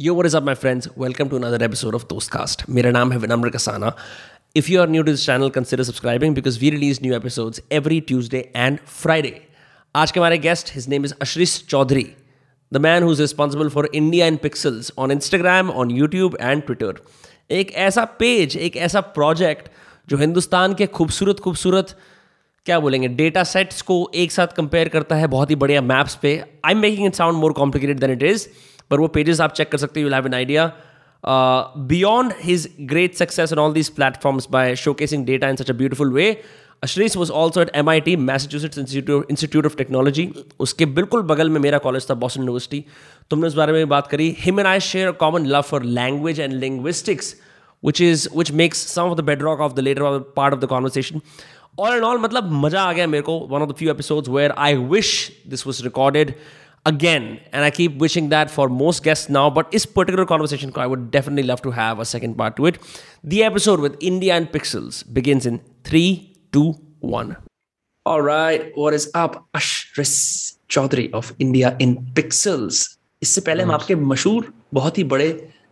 Yo what is up my friends welcome to another episode of Dost cast मेरा नाम है Vinamra Kasana. If you are new to this channel consider subscribing because we release new episode every Tuesday and Friday आज के हमारे guest his name is Ashris Choudhury the man who is responsible for India and pixels on Instagram on YouTube and Twitter एक ऐसा page एक ऐसा project जो हिंदुस्तान के खूबसूरत खूबसूरत, क्या बोलेंगे डेटा सेट्स को एक साथ कंपेयर करता है बहुत ही बढ़िया मैप्स पे। I am making it sound more complicated than it is पर वो पेजेस आप चेक कर सकते हो you have an idea beyond his great success on all these platforms by showcasing data in such a beautiful way Ashris was also at M I T Massachusetts Institute of Technology उसके बिल्कुल बगल में मेरा college था Boston university तुमने उस बारे में बात करी। Him and I share common love for language and linguistics which is, which makes some of the bedrock of the later part of the conversation. All in all मतलब मज़ा आ गया मेरे को, one of the few episodes where I wish this was recorded. again and I keep wishing that for most guests now but this particular conversation I would definitely love to have a second part to it the episode with India and Pixels begins in 3 2 1 all right what is up Ashris Chaudhary of India in Pixels इससे पहले हम आपके मशहूर बहुत ही बड़े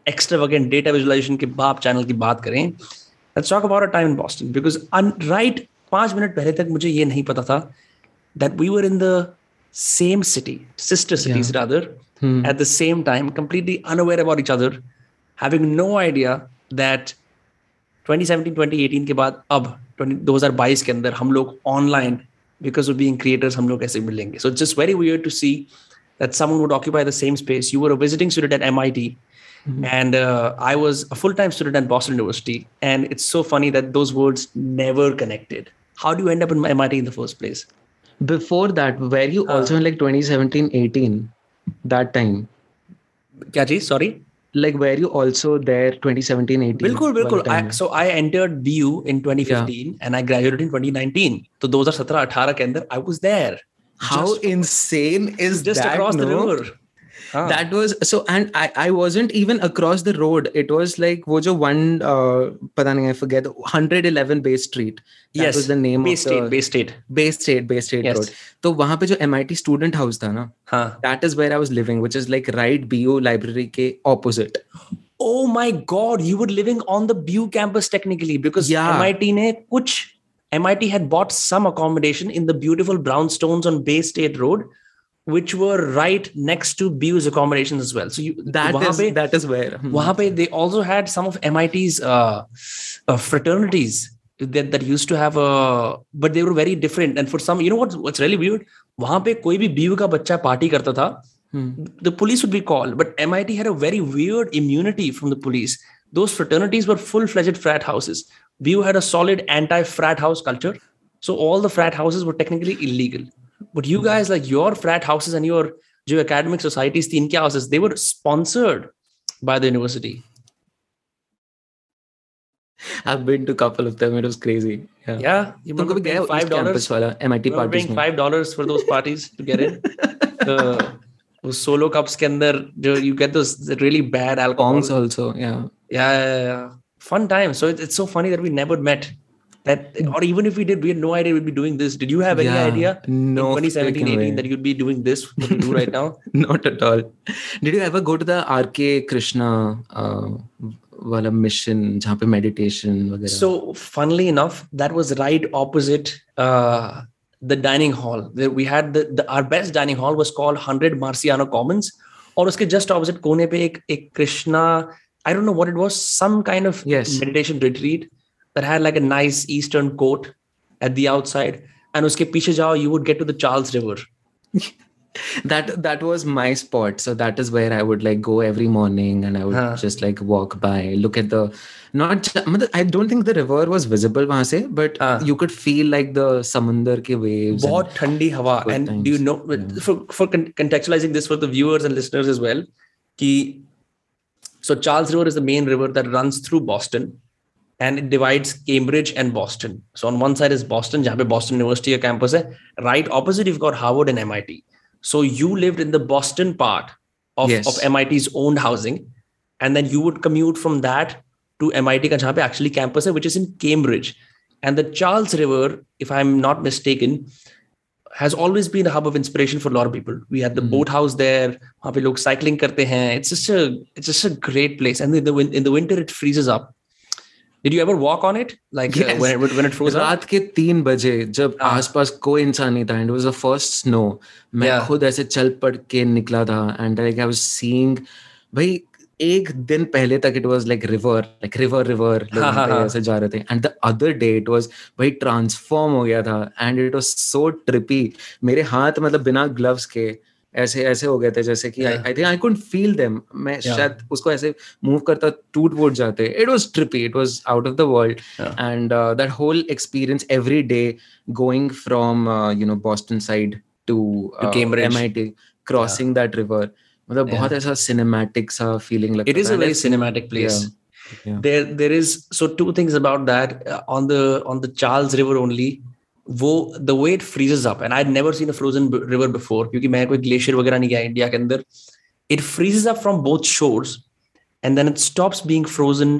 extravagant data visualization के बाप channel की बात करें let's talk about our time in Boston because right पांच मिनट पहले तक मुझे ये नहीं पता था that we were in the same city sister cities yeah. rather hmm. at the same time completely unaware about each other having no idea that 2017 2018 के बाद अब 2022 के अंदर हम लोग online because of being creators हम लोग कैसे मिलेंगे so just very weird to C that someone would occupy the same space. You were a visiting student at MIT, Mm-hmm. And uh, I was a full time student at Boston University. And it's so funny that those worlds never connected. How do you end up in MIT in the first place? before that, were you uh, also in like 2017 18 that time? Kya sorry? Like, were you also there 2017 18? Bilkul, bilkul. I, so I entered BU in 2015 yeah. and I graduated in 2019. So those are 17 18 ke andar, I was there. How just, insane is just that? across no? the river Huh. That was so, and I, I wasn't even across the road. It was like wo jo one, uh, I forget, 111 Bay Street. That yes, was the name Bay of State, the, Bay State, Bay State, Bay State yes. Road. So वहाँ पे जो MIT student house था ना, huh. that is where I was living, which is like right BU library ke opposite. Oh my God, you were living on the BU campus technically because yeah. MIT ne kuch MIT had bought some accommodation in the beautiful brownstones on Bay State Road which were right next to BU's accommodations as well. So you, that is pe, that is where pe they also had some of MIT's uh, uh, fraternities that, that used to have a, but they were very different. And for some, you know what, what's really weird? वहां पे कोई भी BU का बच्चा party करता था, hmm. the police would be called. But MIT had a very weird immunity from the police. Those fraternities were full-fledged frat houses. BU had a solid anti-frat house culture. So all the frat houses were technically illegal. But you guys, like your frat houses and your geo academic societies, the inke houses, they were sponsored by the university. I've been to a couple of them. It was crazy. Yeah. Yeah. You were paying pay five dollars. MIT parties. paying five dollars for those parties to get in. uh, solo cups ke andar, you get those really bad alcohol. Kongs also. Yeah. Yeah. yeah, yeah. Fun time. So it's so funny that we never met that or even if we did we had no idea we'd be doing this did you have any yeah, idea no in 2017 18 that you'd be doing this what you do right now not at all did you ever go to the rk krishna uh, wala mission jahan pe meditation वगैरह so funnily enough that was right opposite uh, the dining hall we had the, the our best dining hall was called 100 marciano commons और उसके just opposite कोने पे एक एक Krishna I don't know what it was some kind of meditation retreat that had like a nice eastern coat at the outside and uske piche jao you would get to the charles river that that was my spot so that is where i would like go every morning and i would huh. just like walk by look at the not i don't think the river was visible wahan se, but uh, you could feel like the samundar ke waves bahut thandi hawa and times. do you know yeah. for, for contextualizing this for the viewers and listeners as well ki, so charles river is the main river that runs through boston and it divides Cambridge and Boston. So on one side is Boston, where Boston University campus hai. Right opposite, you've got Harvard and MIT. So you lived in the Boston part of, yes. of MIT's owned housing, and then you would commute from that to MIT ka pe actually campus hai, which is in Cambridge. And the Charles River, if I'm not mistaken, has always been a hub of inspiration for a lot of people. We had the mm-hmm. boathouse there. वहाँ पे लोग cycling करते हैं. It's just a it's just a great place. And in the in the winter it freezes up. Did you ever walk on it? Like yes. uh, when it when it froze रात के तीन बजे जब हाँ. आसपास कोई इंसान नहीं था and it was the first snow. मैं yeah. खुद ऐसे चल पड़ के निकला था and like I was seeing भाई एक दिन पहले तक it was like river like river river ऐसे जा रहे थे and the other day it was भाई ट्रांसफॉर्म हो गया था and it was so trippy मेरे हाथ मतलब बिना ग्लव्स के ऐसे ऐसे हो गए थे जैसे कि I think I couldn't feel them मैं yeah. शायद उसको ऐसे मूव करता टूट फूट जाते। It was trippy it was out of the world and that whole experience every day going from you know Boston side to MIT crossing that river मतलब बहुत ऐसा सिनेमैटिक सा फीलिंग लगता है it is a very cinematic place there there is so two things about that uh, on the on the charles river only वो the way it freezes up and i'd never seen a frozen river before क्योंकि मैं कोई glacier वगैरह नहीं गया India के अंदर it freezes up from both shores and then it stops being frozen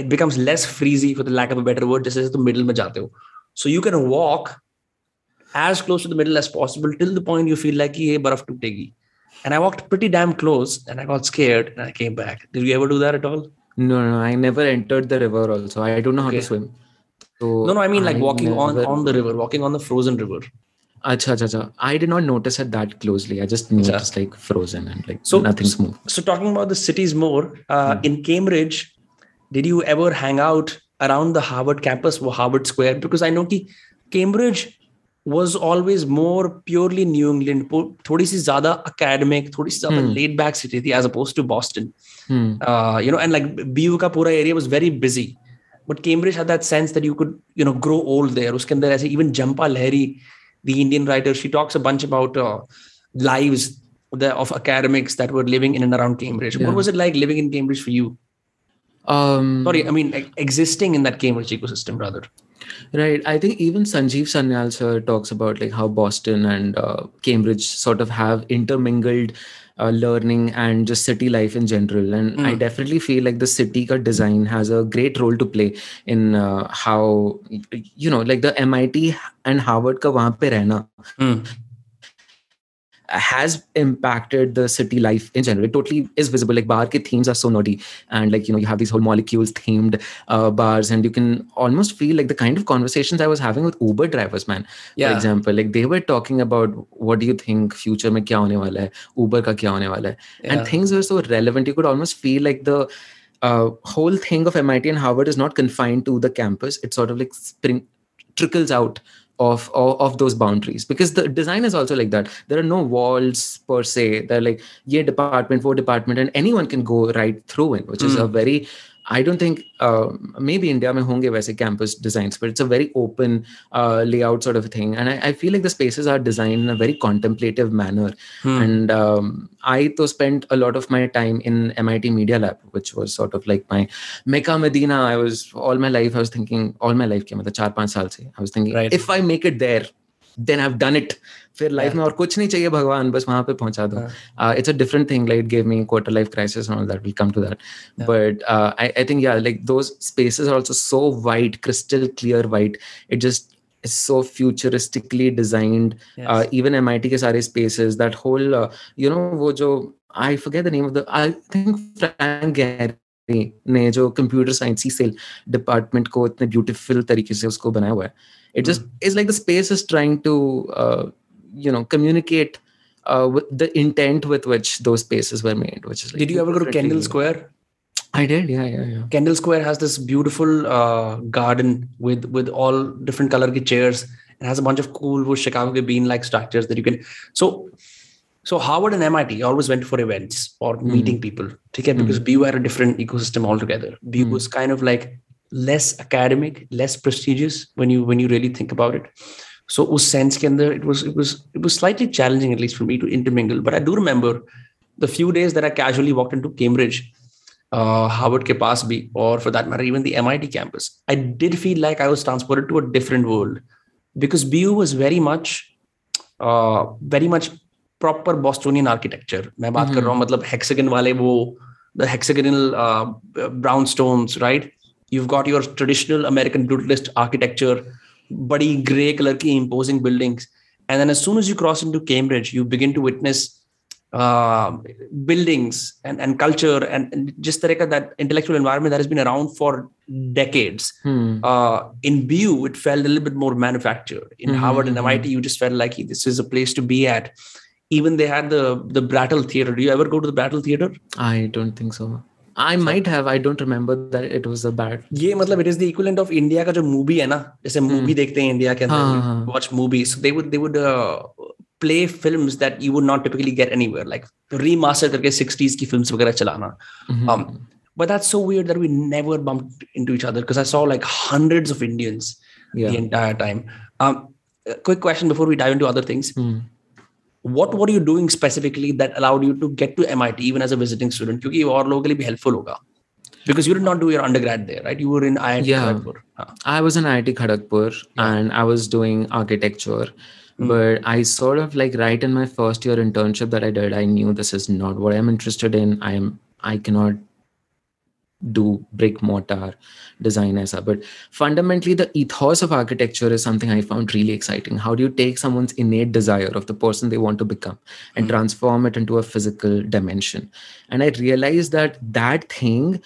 it becomes less freezy for the lack of a better word जैसे तुम middle में जाते हो so you can walk as close to the middle as possible till the point you feel like ये बर्फ टूटेगी and I walked pretty damn close and I got scared and I came back. Did you ever do that at all? No, no, I never entered the river also. I don't know how okay. to swim. So no, no, I mean like I walking never... on, on the river, walking on the frozen river. Acha, acha, acha. I did not notice it that closely. I just knew it's like frozen and like so, nothing's moved. So talking about the cities more, uh, hmm. in Cambridge, did you ever hang out around the Harvard campus or Harvard Square? Because I know ki Cambridge was always more purely New England, थोड़ी सी ज़्यादा academic, थोड़ी सी ज़्यादा hmm. laid back city थी as opposed to Boston. Hmm. Uh, you know, and like BU का पूरा area was very busy. but Cambridge had that sense that you could, you know, grow old there. Uskandar, I say, even Jhumpa Lahiri, the Indian writer, she talks a bunch about uh, lives the, of academics that were living in and around Cambridge. Yeah. What was it like living in Cambridge for you? Um, Sorry, I mean existing in that Cambridge ecosystem rather. Right. I think even Sanjeev Sanyal sir talks about like how Boston and uh, Cambridge sort of have intermingled uh, learning and just city life in general. And mm. I definitely feel like the city ka design has a great role to play in uh, how, you know, like the MIT and Harvard ka wahan pe rehna. Mm has impacted the city life in general. It totally is visible. Like bar ke themes are so naughty, and like you know you have these whole molecules themed uh, bars, and you can almost feel like the kind of conversations I was having with Uber drivers, man. Yeah. For example, like they were talking about what do you think future mein kya hone wala hai, Uber ka kya hone wala hai, yeah. and things were so relevant. You could almost feel like the uh, whole thing of MIT and Harvard is not confined to the campus. It sort of like spring trickles out of, of, of those boundaries because the design is also like that there are no walls per se they're like yeah department for department and anyone can go right through it which mm. is a hmm. very I don't think uh, maybe India mein honge waise campus designs, but it's a very open uh, layout sort of thing. And I, I, feel like the spaces are designed in a very contemplative manner. Hmm. And um, I though spent a lot of my time in MIT Media Lab, which was sort of like my Mecca Medina. I was all my life, I was thinking, all my life, I was thinking, right. if I make it there, then I've done it. फिर life में और कुछ नहीं चाहिए भगवान बस वहाँ पे पहुँचा दो it's a different thing like give me quarter life crisis and all that will come to that but I I think yeah like those spaces are also so white crystal clear white it just is so futuristically designed yes. uh, even mit ke sare spaces that whole uh, you know wo jo i forget the name of the i think frank gehry ने जो computer science ही cell department को इतने beautiful तरीके से उसको बनाया हुआ है it just is like the space is trying to you know communicate uh, with the intent with which those spaces were made which is like did you ever go to kendall square i did yeah yeah yeah kendall square has this beautiful uh, garden with with all different color chairs it has a bunch of cool chicago bean like structures that you can so so harvard and mit always went for events or mm. meeting people okay? because mm. bu had a different ecosystem altogether bu mm. was kind of like less academic less prestigious when you when you really think about it so us sense ke andar, it was it was it was slightly challenging at least for me to intermingle. But I do remember the few days that I casually walked into Cambridge, uh, Harvard ke paas bhi, or for that matter, even the MIT campus. I did feel like I was transported to a different world because BU was very much, uh, very much proper Bostonian architecture. मैं बात कर रहा हूँ मतलब hexagon वाले वो the hexagonal uh, brownstones, right? You've got your traditional American brutalist architecture बड़ी grey colour की imposing buildings and then as soon as you cross into cambridge you begin to witness uh, buildings and, and culture and, and just the that intellectual environment that has been around for decades. Hmm. Uh, in BU, it felt a little bit more manufactured. In Mhm, Harvard and mhm. MIT, you just felt like this is a place to be at. even they had the the Brattle Theater. Do you ever go to the Brattle Theater? I don't think so. I might have. I don't remember that it was a bad. ये मतलब it is the equivalent of India का जो movie है ना जैसे hmm. movie देखते हैं India के watch movies. So they would they would uh, play films that you would not typically get anywhere like remaster करके 60s की films वगैरह Chalana. Mm-hmm. Um, but that's so weird that we never bumped into each other because I saw like hundreds of Indians yeah. the entire time. Um, quick question before we dive into other things. Hmm What were you doing specifically that allowed you to get to MIT even as a visiting student? क्योंकि ये और लोगों के लिए भी helpful होगा. Because you did not do your undergrad there, right? You were in IIT Yeah. Kharagpur. हाँ. I was in IIT Kharagpur and I was doing architecture. Hmm. But I sort of like right in my first year internship that I did, I knew this is not what I'm interested in. I'm I cannot do brick mortar design as but fundamentally the ethos of architecture is something i found really exciting. How do you take someone's innate desire of the person they want to become and Mhm. transform it into a physical dimension? And i realized that that thing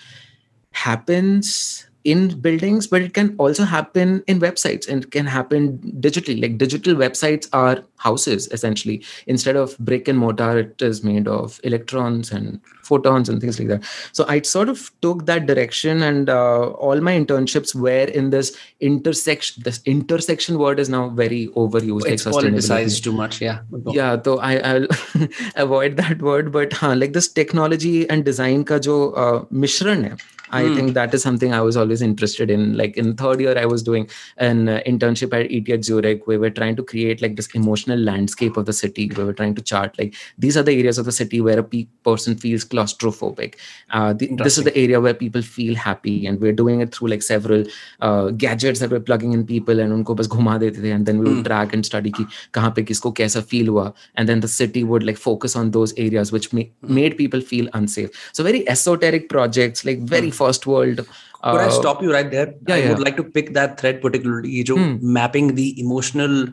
happens in buildings but it can also happen in websites and it can happen digitally like digital websites are houses essentially instead of brick and mortar it is made of electrons and photons and things like that so i sort of took that direction and uh, all my internships were in this intersection this intersection word is now very overused It's like politicized too much. Yeah. yeah so i i'll avoid that word but huh, like this technology and design ka jo uh, mishran hai i Hmm. think that is something i was always interested in. Like in third year i was doing an uh, internship at ETH Zurich. We were trying to create like this emotional landscape of the city. We were trying to chart like these are the areas of the city where a pe- person feels claustrophobic. Uh, the, this is the area where people feel happy and we're doing it through like several uh, gadgets that we're plugging in people and unko bas ghuma dete the and then we would Hmm. track and study ki kahan pe kisko kaisa feel hua. And then the city would like focus on those areas which ma- Hmm. made people feel unsafe. So very esoteric projects like very first world Could I uh, stop you right there? yeah, I yeah. would like to pick that thread particularly. ये जो Hmm. mapping the emotional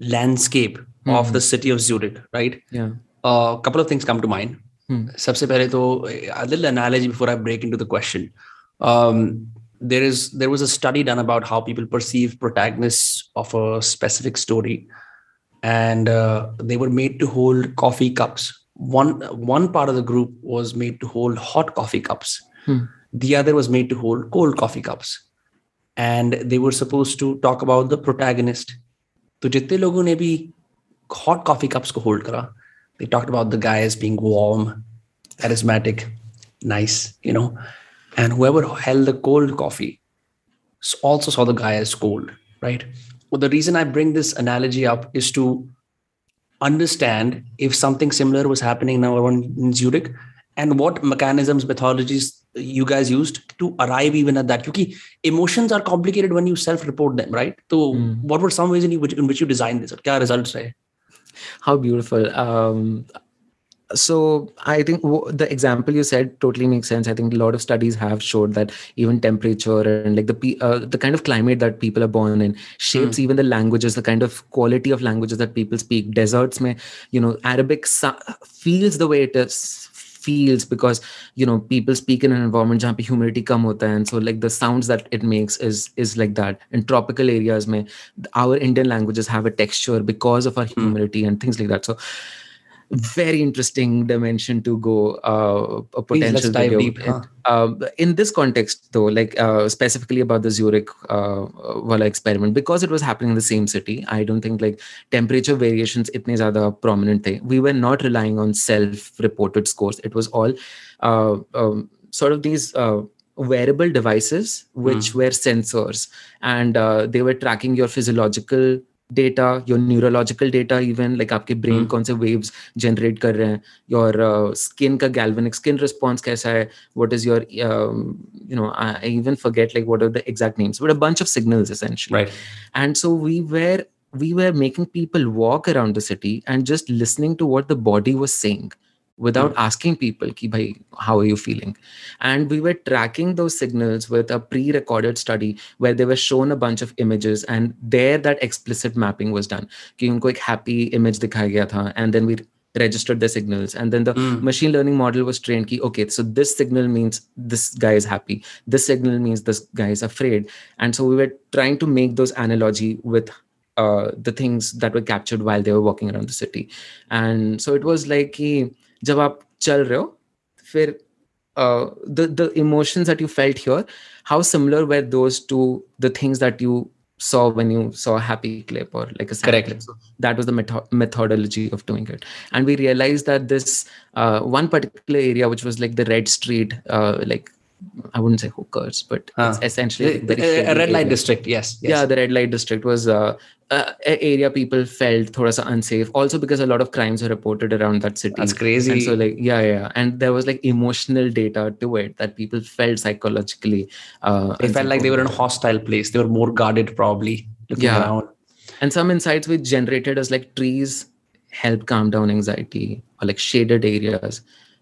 landscape of Hmm. the city of Zurich, right? yeah A couple of things come to mind. Hmm. सबसे पहले तो a little analogy before I break into the question. Um, there is there was a study done about how people perceive protagonists of a specific story, and uh, they were made to hold coffee cups. One one part of the group was made to hold hot coffee cups. Hmm. The other was made to hold cold coffee cups, and they were supposed to talk about the protagonist. तो जितने लोगों ने भी hot coffee cups को hold करा, they talked about the guy as being warm, charismatic, nice, you know, and whoever held the cold coffee s- also saw the guy as cold, right? Well, the reason I bring this analogy up is to understand if something similar was happening now around in Zurich and what mechanisms, methodologies you guys used to arrive even at that. because emotions are complicated when you self-report them right? so mm. what were some ways in which, in which you designed this? kya results rahe how beautiful. Um, so i think w- the example you said totally makes sense. I think a lot of studies have showed that even temperature and like the pe- uh, the kind of climate that people are born in shapes mm. even the languages the kind of quality of languages that people speak. Deserts may you know arabic feels the way it is feels because you know people speak in an environment jahan pe humidity kam hota hai and so like the sounds that it makes is is like that. In tropical areas mein our indian languages have a texture because of our hmm. humidity and things like that. So very interesting dimension to go uh, a Please, potential dive video. deep, huh? Um, in this context though like uh, specifically about the zurich uh, wala experiment because it was happening in the same city i don't think like temperature variations itne zyada prominent the we were not relying on self reported scores it was all uh, um, sort of these uh, wearable devices which were sensors and uh, they were tracking your physiological data your neurological data even like आपके brain Hmm. कौन से waves generate कर रहे हैं your uh, skin का galvanic skin response कैसा है what is your um, you know I, I even forget like what are the exact names but a bunch of signals essentially Right. and so we were we were making people walk around the city and just listening to what the body was saying without asking people ki bhai how are you feeling? And we were tracking those signals with a pre-recorded study where they were shown a bunch of images and there that explicit mapping was done. Ki unko ek happy image dikhaya gaya tha and then we registered the signals and then the mm. machine learning model was trained ki, okay so this signal means this guy is happy. This signal means this guy is afraid. And so we were trying to make those analogy with uh, the things that were captured while they were walking around the city. And so it was like ki, जब आप चल रहे हो फिर uh, the the emotions that you felt here how similar were those to the things that you saw when you saw a happy clip or like a sad Correct. clip so that was the metho- methodology of doing it and we realized that this uh, one particular area which was like the red street uh, like I wouldn't say hookers, but Huh. it's essentially a- a red light area. district. Yes. yes. Yeah, the red light district was uh, uh, area people felt thoda sa unsafe. Also because a lot of crimes were reported around that city. That's crazy. And so like yeah, yeah, and there was like emotional data to it that people felt psychologically. Uh, they felt like they were in a hostile place. They were more guarded, probably looking Yeah. around. and some insights we generated as like trees help calm down anxiety or like shaded areas.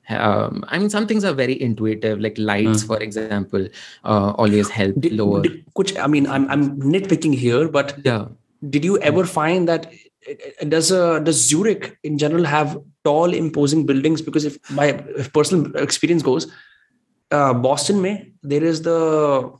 Um, I mean, some things are very intuitive, like lights, for example, uh, always help Did, lower. did, kuch, I mean, I'm I'm nitpicking here, but yeah. did you ever find that uh, does uh, does Zurich in general have tall, imposing buildings? Because if my if personal experience goes, uh, Boston, may there is the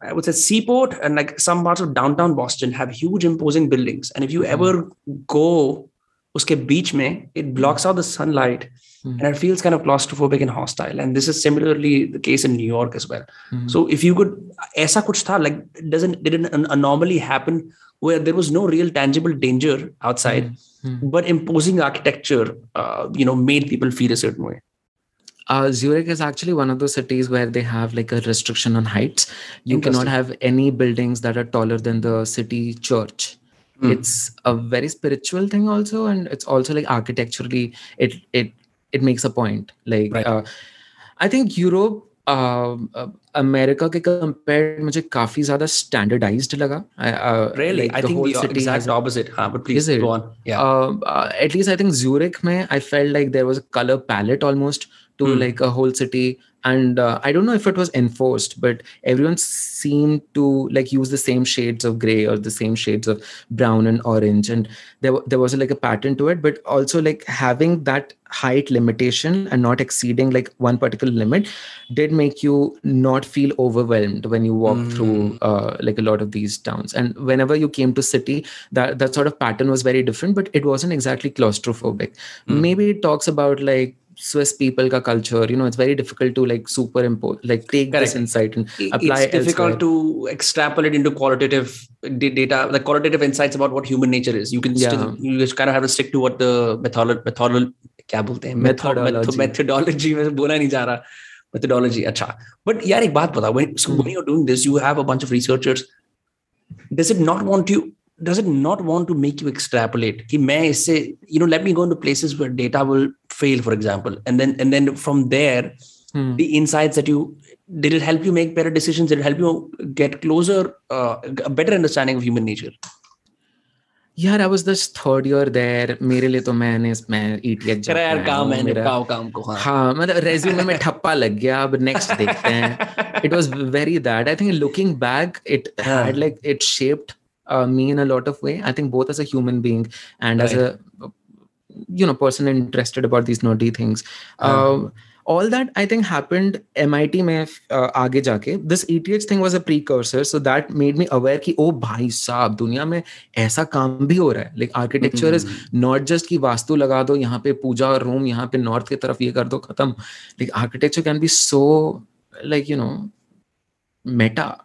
I would say seaport and like some parts of downtown Boston have huge, imposing buildings, and if you ever go uske beach mein, it blocks out the sunlight Mhm. and it feels kind of claustrophobic and hostile. And this is similarly the case in New York as well. Mhm. So if you could, aisa kuch tha, like doesn't did an anomaly happen where there was no real tangible danger outside, Mhm. but imposing architecture, uh, you know, made people feel a certain way. Uh, Zurich is actually one of those cities where they have like a restriction on heights. You cannot have any buildings that are taller than the city church. Hmm. It's a very spiritual thing also, and it's also like architecturally, it it it makes a point. Like Right. uh, I think Europe. America के compare मुझे काफी ज्यादा standardised लगा Really, Like, I the think whole the city has exact opposite. Huh, but please Is it? go on. Yeah. uh, uh, at least I think Zurich, mein, I felt like there was a color palette almost to like a whole city. And uh, I don't know if it was enforced, but everyone seemed to like use the same shades of gray or the same shades of brown and orange. And there, there was like a pattern to it, but also like having that height limitation and not exceeding like one particular limit did make you not feel overwhelmed when you walk through uh, like a lot of these towns and whenever you came to city that that sort of pattern was very different but it wasn't exactly claustrophobic maybe it talks about like swiss people ka culture you know it's very difficult to like superimpose like take Correct. this insight and It- apply it's difficult elsewhere. to extrapolate into qualitative da- data, like qualitative insights about what human nature is. You can yeah. still, you just kind of have to stick to what the methodol methodol क्या बोलते हैं Method- Methodology. methodology में बोला नहीं जा रहा methodology अच्छा but यार एक बात बता when so when you're doing this you have a bunch of researchers does it not want you does it not want to make you extrapolate कि मैं इससे you know let me go into places where data will fail for example and then and then from there Hmm. the insights that you did it help you make better decisions did it help you get closer uh, a better understanding of human nature यार I was this third year there मेरे लिए तो मैंने मैं ETH करा यार काम है निपटाओ काम को हाँ हाँ मतलब रेज्यूमे में ठप्पा लग गया अब नेक्स्ट देखते हैं it was very that I think looking back it had like it shaped me in a lot of way i think both as a human being and as a you know person interested about these nerdy things uh, all that i think happened mit में uh, आगे जाके this eth thing was a precursor so that made me aware कि ओ भाई साहब दुनिया में ऐसा काम भी हो रहा है like architecture is not just कि वास्तु लगा दो यहाँ पे पूजा रूम यहाँ पे नॉर्थ की तरफ़ ये कर दो खत्म like architecture can be so like you know meta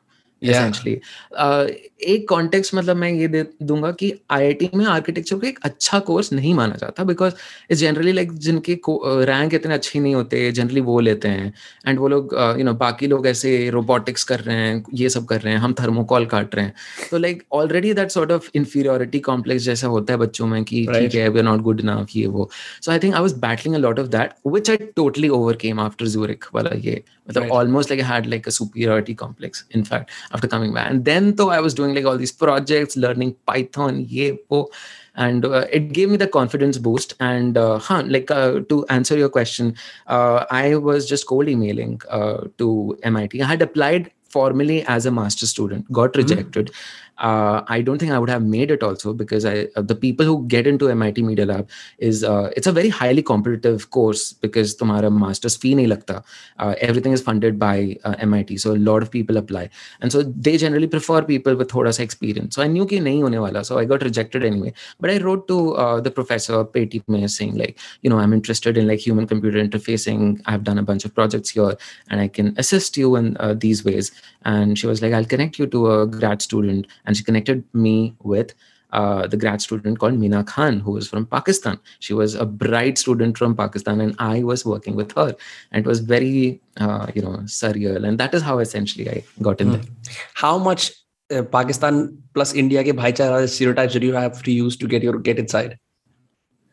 Yeah. essentially uh, एक कॉन्टेक्स्ट मतलब मैं ये दे दूँगा कि आईआईटी में आर्किटेक्चर को एक अच्छा कोर्स नहीं माना जाता बिकॉज़ इट्स जनरली लाइक जिनके रैंक इतने अच्छे नहीं होते जनरली वो लेते हैं। एंड वो लोग यू नो बाकी लोग ऐसे रोबोटिक्स कर रहे हैं ये सब कर रहे हैं हम थर्मोकॉल काट रहे हैं। तो like already that sort of inferiority complex जैसा होता है बच्चों में कि ठीक है we are not good enough ये वो। So I think I was battling a lot of that which I totally overcame after Zurich वाला ये like I had like a superiority complex. In fact, after coming back, and then though I was doing like all these projects, learning Python, yeah, and uh, it gave me the confidence boost. And uh, huh, like uh, to answer your question, uh, I was just cold emailing uh, to MIT. I had applied formally as a master student, got mm-hmm. rejected. Mm-hmm uh, I don't think I would have made it also because I uh, the people who get into MIT Media Lab is uh, it's a very highly competitive course because tomorrow master's fee nahi lagta. Uh, everything is funded by uh, MIT, so a lot of people apply, and so they generally prefer people with thoda sa experience. So I knew ki nahi hone wala, so I got rejected anyway. But I wrote to uh, the professor Pattie Maes saying like, you know, I'm interested in like human computer interfacing. I've done a bunch of projects here, and I can assist you in these ways and she was like I'll connect you to a grad student and she connected me with uh, the grad student called Mina Khan, who was from Pakistan. She was a bright student from Pakistan, and I was working with her. And it was very, uh, you know, surreal. And that is how essentially I got in hmm. there. How much uh, Pakistan plus India ke bhaichara stereotypes did you have to use to get your get inside?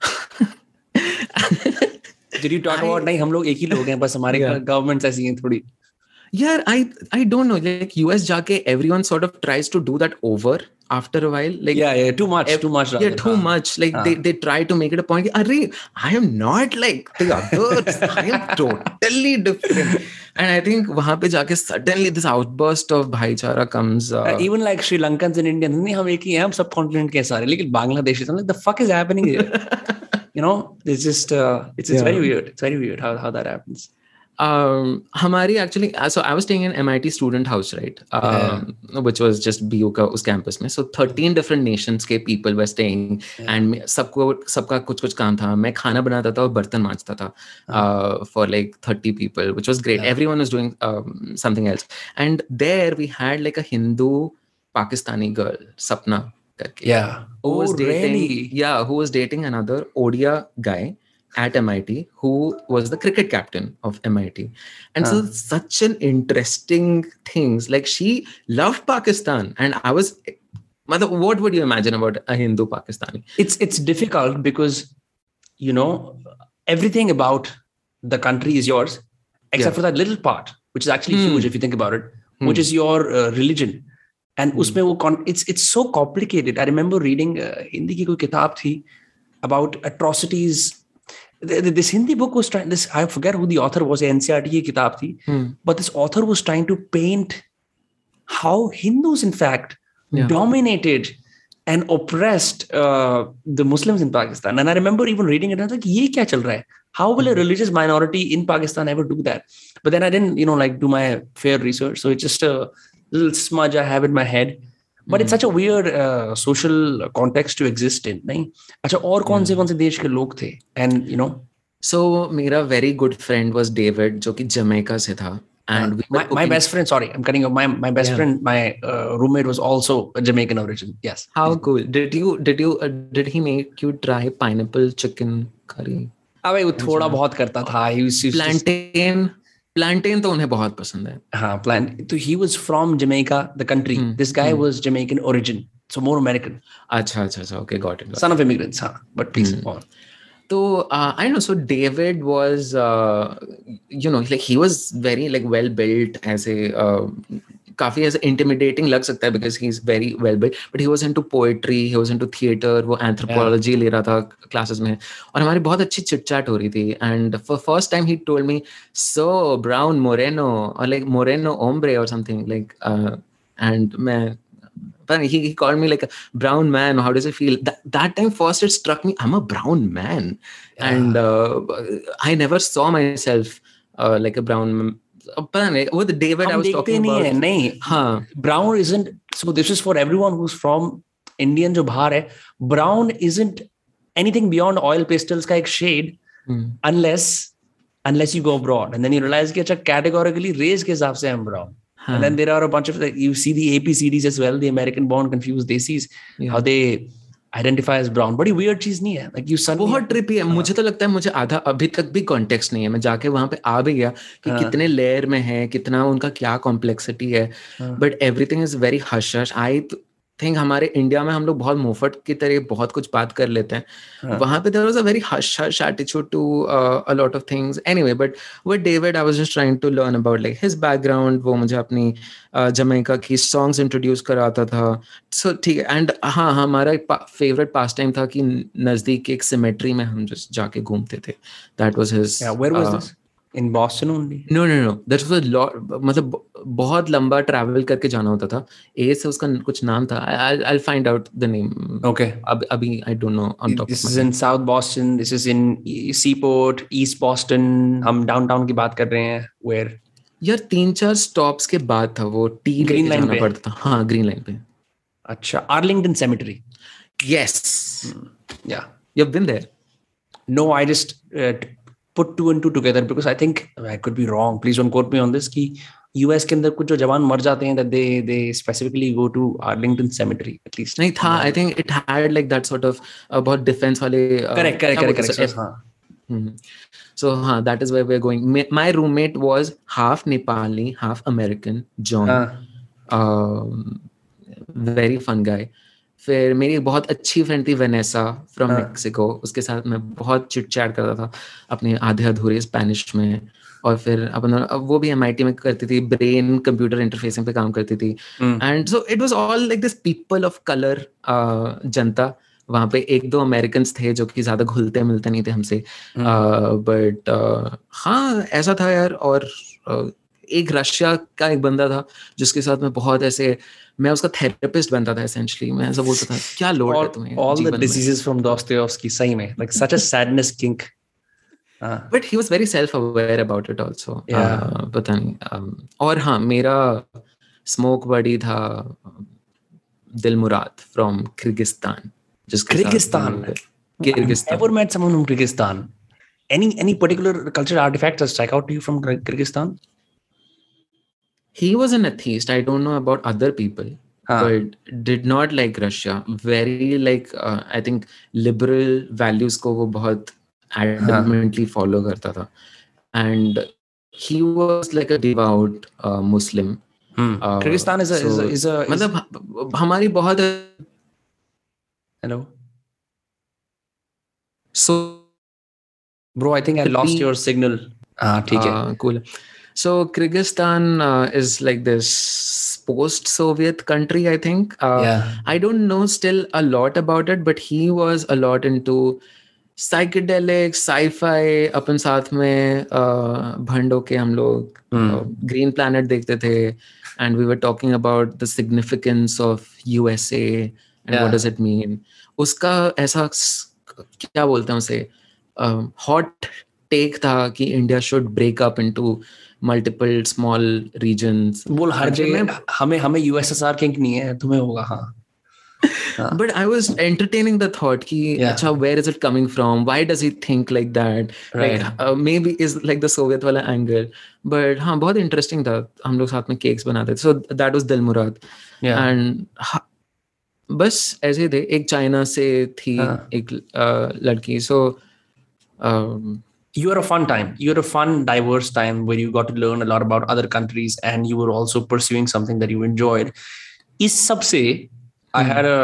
did you talk I, about नहीं हम लोग एक ही लोग हैं बस हमारे governments ऐसी हैं थोड़ी yeah i i don't know. Like us jaake everyone sort of tries to do that over after a while. Like yeah yeah too much too much yeah too much. Like they, they try to make it a point. Arre, i am not like the others i am totally different. And i think wahan pe jaake suddenly this outburst of bhaichara comes uh, uh, even like sri lankans and indians nahi hum ek hi hain hum subcontinent ke sare lekin bangladeshis i'm like the fuck is happening here? You know it's just uh, it's, it's yeah. very weird. It's very weird how how that happens um, Hamari actually, uh, so I was staying in MIT student house, right? Um, yeah. Which was just BU ka us campus mein. So 13 different nations ke people were staying yeah. and सबको सबका कुछ कुछ काम था मैं खाना बनाता था और बर्तन मांजता था uh, for like 30 people which was great yeah. everyone was doing um, something else and there we had like a Hindu Pakistani girl Sapna yeah who oh, was dating really? yeah who was dating another Odia guy at MIT who was the cricket captain of MIT. And so such an interesting things like she loved Pakistan and I was mother what would you imagine about a Hindu Pakistani? It's it's difficult because you know everything about the country is yours except yeah. for that little part which is actually hmm. huge if you think about it hmm. which is your uh, religion and hmm. usme wo con- it's it's so complicated i remember reading uh, hindi ki koi kitab thi about atrocities this Hindi book was trying this I forget who the author was NCERT ki kitab thi hmm. but this author was trying to paint how Hindus in fact yeah. dominated and oppressed uh, the Muslims in Pakistan and I remember even reading it and I was like ye kya chal raha hai how will a hmm. religious minority in Pakistan ever do that but then I didn't you know like do my fair research so it's just a little smudge I have in my head but it's such a weird social context to exist in नहीं अच्छा और कौन से कौन से देश के लोग थे एंड यू नो सो मेरा very good friend was David जो कि जमैका से था and uh, my, my best friend sorry i'm cutting off my my best yeah. friend my uh, roommate was also a jamaican origin yes how cool did you did you uh, did he make you try pineapple chicken curry अबे वो थोड़ा बहुत करता था he was plantain plantain तो उन्हें बहुत पसंद है। हाँ प्लान तो he was from Jamaica the country this guy was Jamaican origin so more American अच्छा अच्छा अच्छा okay got it son of immigrants हाँ बट प्लीज़ ऑन तो I know so David was you know like he was very like well built as built as a uh, काफ़ी ऐसे intimidating लग सकता है because he is very well build but he was into poetry he was into theatre वो anthropology ले रहा था classes में और हमारी बहुत अच्छी चिटचैट हो रही थी and for first time he told me so brown Moreno और लाइक मोरेनो ओम्ब्रे और समथिंग लाइक एंड मैं he, he called me like a brown man. How does it feel? That, that time first it struck me, I'm a brown man. Yeah. And uh, I never saw myself uh, like a brown पता नहीं वो the David I was talking नहीं है नहीं हाँ brown isn't so this is for everyone who is from Indian जो बाहर है brown isn't anything beyond oil pastels का एक shade unless unless you go abroad and then you realize कि अच्छा categorically race के हिसाब से हम brown huh. and then there are a bunch of like, you see the APCDs as well the American born confused desis yeah. how they identify as brown बड़ी वियर्ड चीज़ नहीं है। लाइक यू सन बहुत ट्रिपी है। मुझे तो लगता है मुझे आधा अभी तक भी कॉन्टेक्स्ट नहीं है। मैं जाके वहाँ पे आ भी गया कि uh. कितने लेयर में है कितना उनका क्या कॉम्प्लेक्सिटी है। But everything is very hush hush I think हमारे इंडिया में हम लोग बहुत मुफट की तरह बहुत कुछ बात कर लेते हैं। हाँ. वहाँ पे there was a very hush hush attitude to a lot of things anyway but with David I was just trying to learn about like his background वो मुझे अपनी जमैका uh, की सॉन्ग्स इंट्रोड्यूस कराता था। सो ठीक है एंड हाँ हमारा एक फेवरेट पास टाइम था कि नज़दीक एक सिमेट्री में हम जस्ट जाके घूमते थे। That was his in Boston only no no no that was a lot मतलब बहुत लंबा ट्रैवल करके जाना होता था। ए से उसका कुछ नाम था। I I find out the name okay अब अभी I don't know on top this is in South Boston this is in Seaport East Boston हम डाउनटाउन की बात कर रहे हैं वेयर यार तीन चार स्टॉप्स के बाद था वो। टी ग्रीन लाइन पे? पड़ता था। हाँ ग्रीन लाइन पे। अच्छा Arlington cemetery yes yeah you have been there no I just put two and two together because I think I could be wrong. Please don't quote me on this. कि US के अंदर कुछ जो जवान मर जाते हैं that they they specifically go to Arlington Cemetery at least. नहीं था I think it had like that sort of बहुत defense वाले. Correct correct correct correct. हाँ. Mm-hmm. So huh, that is where we're going. My roommate was half Nepali, half American. John, uh. um, very fun guy. फिर मेरी एक बहुत अच्छी friend थी Vanessa from Mexico उसके साथ मैं बहुत चिट चैट करता था अपने आधे अधूरे स्पेनिश में और फिर अपन वो भी एमआईटी में करती थी ब्रेन कंप्यूटर इंटरफेसिंग पे काम करती थी। And so it was all like this people of colour जनता। वहाँ पे एक दो अमेरिकन थे जो कि ज़्यादा घुलते मिलते नहीं थे हमसे। बट uh, हाँ ऐसा था यार और uh, एक रशिया का एक बंदा था जिसके साथ मैं बहुत ऐसे मैं उसका थेरेपिस्ट बनता था एसेंशियली मैं ऐसा बोलता था क्या लोड है तुम्हें all the diseases from Dostoevsky सही में। Like such a sadness kink but he was very self aware about it also पता नहीं um, और हाँ मेरा स्मोक बड़ी था दिल मुराद फ्रॉम किर्गिस्तान जिसके Kyrgyzstan Kyrgyzstan ever met someone from Kyrgyzstan any any particular cultural artifact that strike out to you from Kyrgyzstan? he was an atheist i don't know about other people huh. but did not like russia very like uh, i think liberal values ko wo bahut adamantly huh. follow karta tha and he was like a devout uh, muslim hmm. uh, kyrgyzstan is a so, is a, is a मतलब हमारी बहुत hello so bro i think i lost your signal ah ठीक है cool So Kyrgyzstan uh, is like this post-Soviet country, I think. Uh, yeah. I don't know still a lot about it, but he was a lot into psychedelic, sci-fi. अपन साथ में भंडो के हम लोग Green Planet देखते थे, and we were talking about the significance of USA and yeah. what does it mean. उसका ऐसा क्या बोलते हैं उसे हॉट टेक था कि India should break up into multiple small region बोल हर जगह हमें हमें यूएसएसआर किंग नहीं है तुम्हें होगा हाँ। But I was entertaining the thought कि अच्छा where is it coming from why does it think like that maybe is like the Soviet वाला एंगल बट हाँ बहुत इंटरेस्टिंग था हम लोग साथ में केक्स बनाते थे। सो दैट वॉज़ दिल मुराद एंड बस ऐसे थे। एक चाइना से थी हाँ। एक uh, लड़की। So um, you had a fun time. You had a fun diverse time where you got to learn a lot about other countries and you were also pursuing something that you enjoyed. is sabse mm. i had a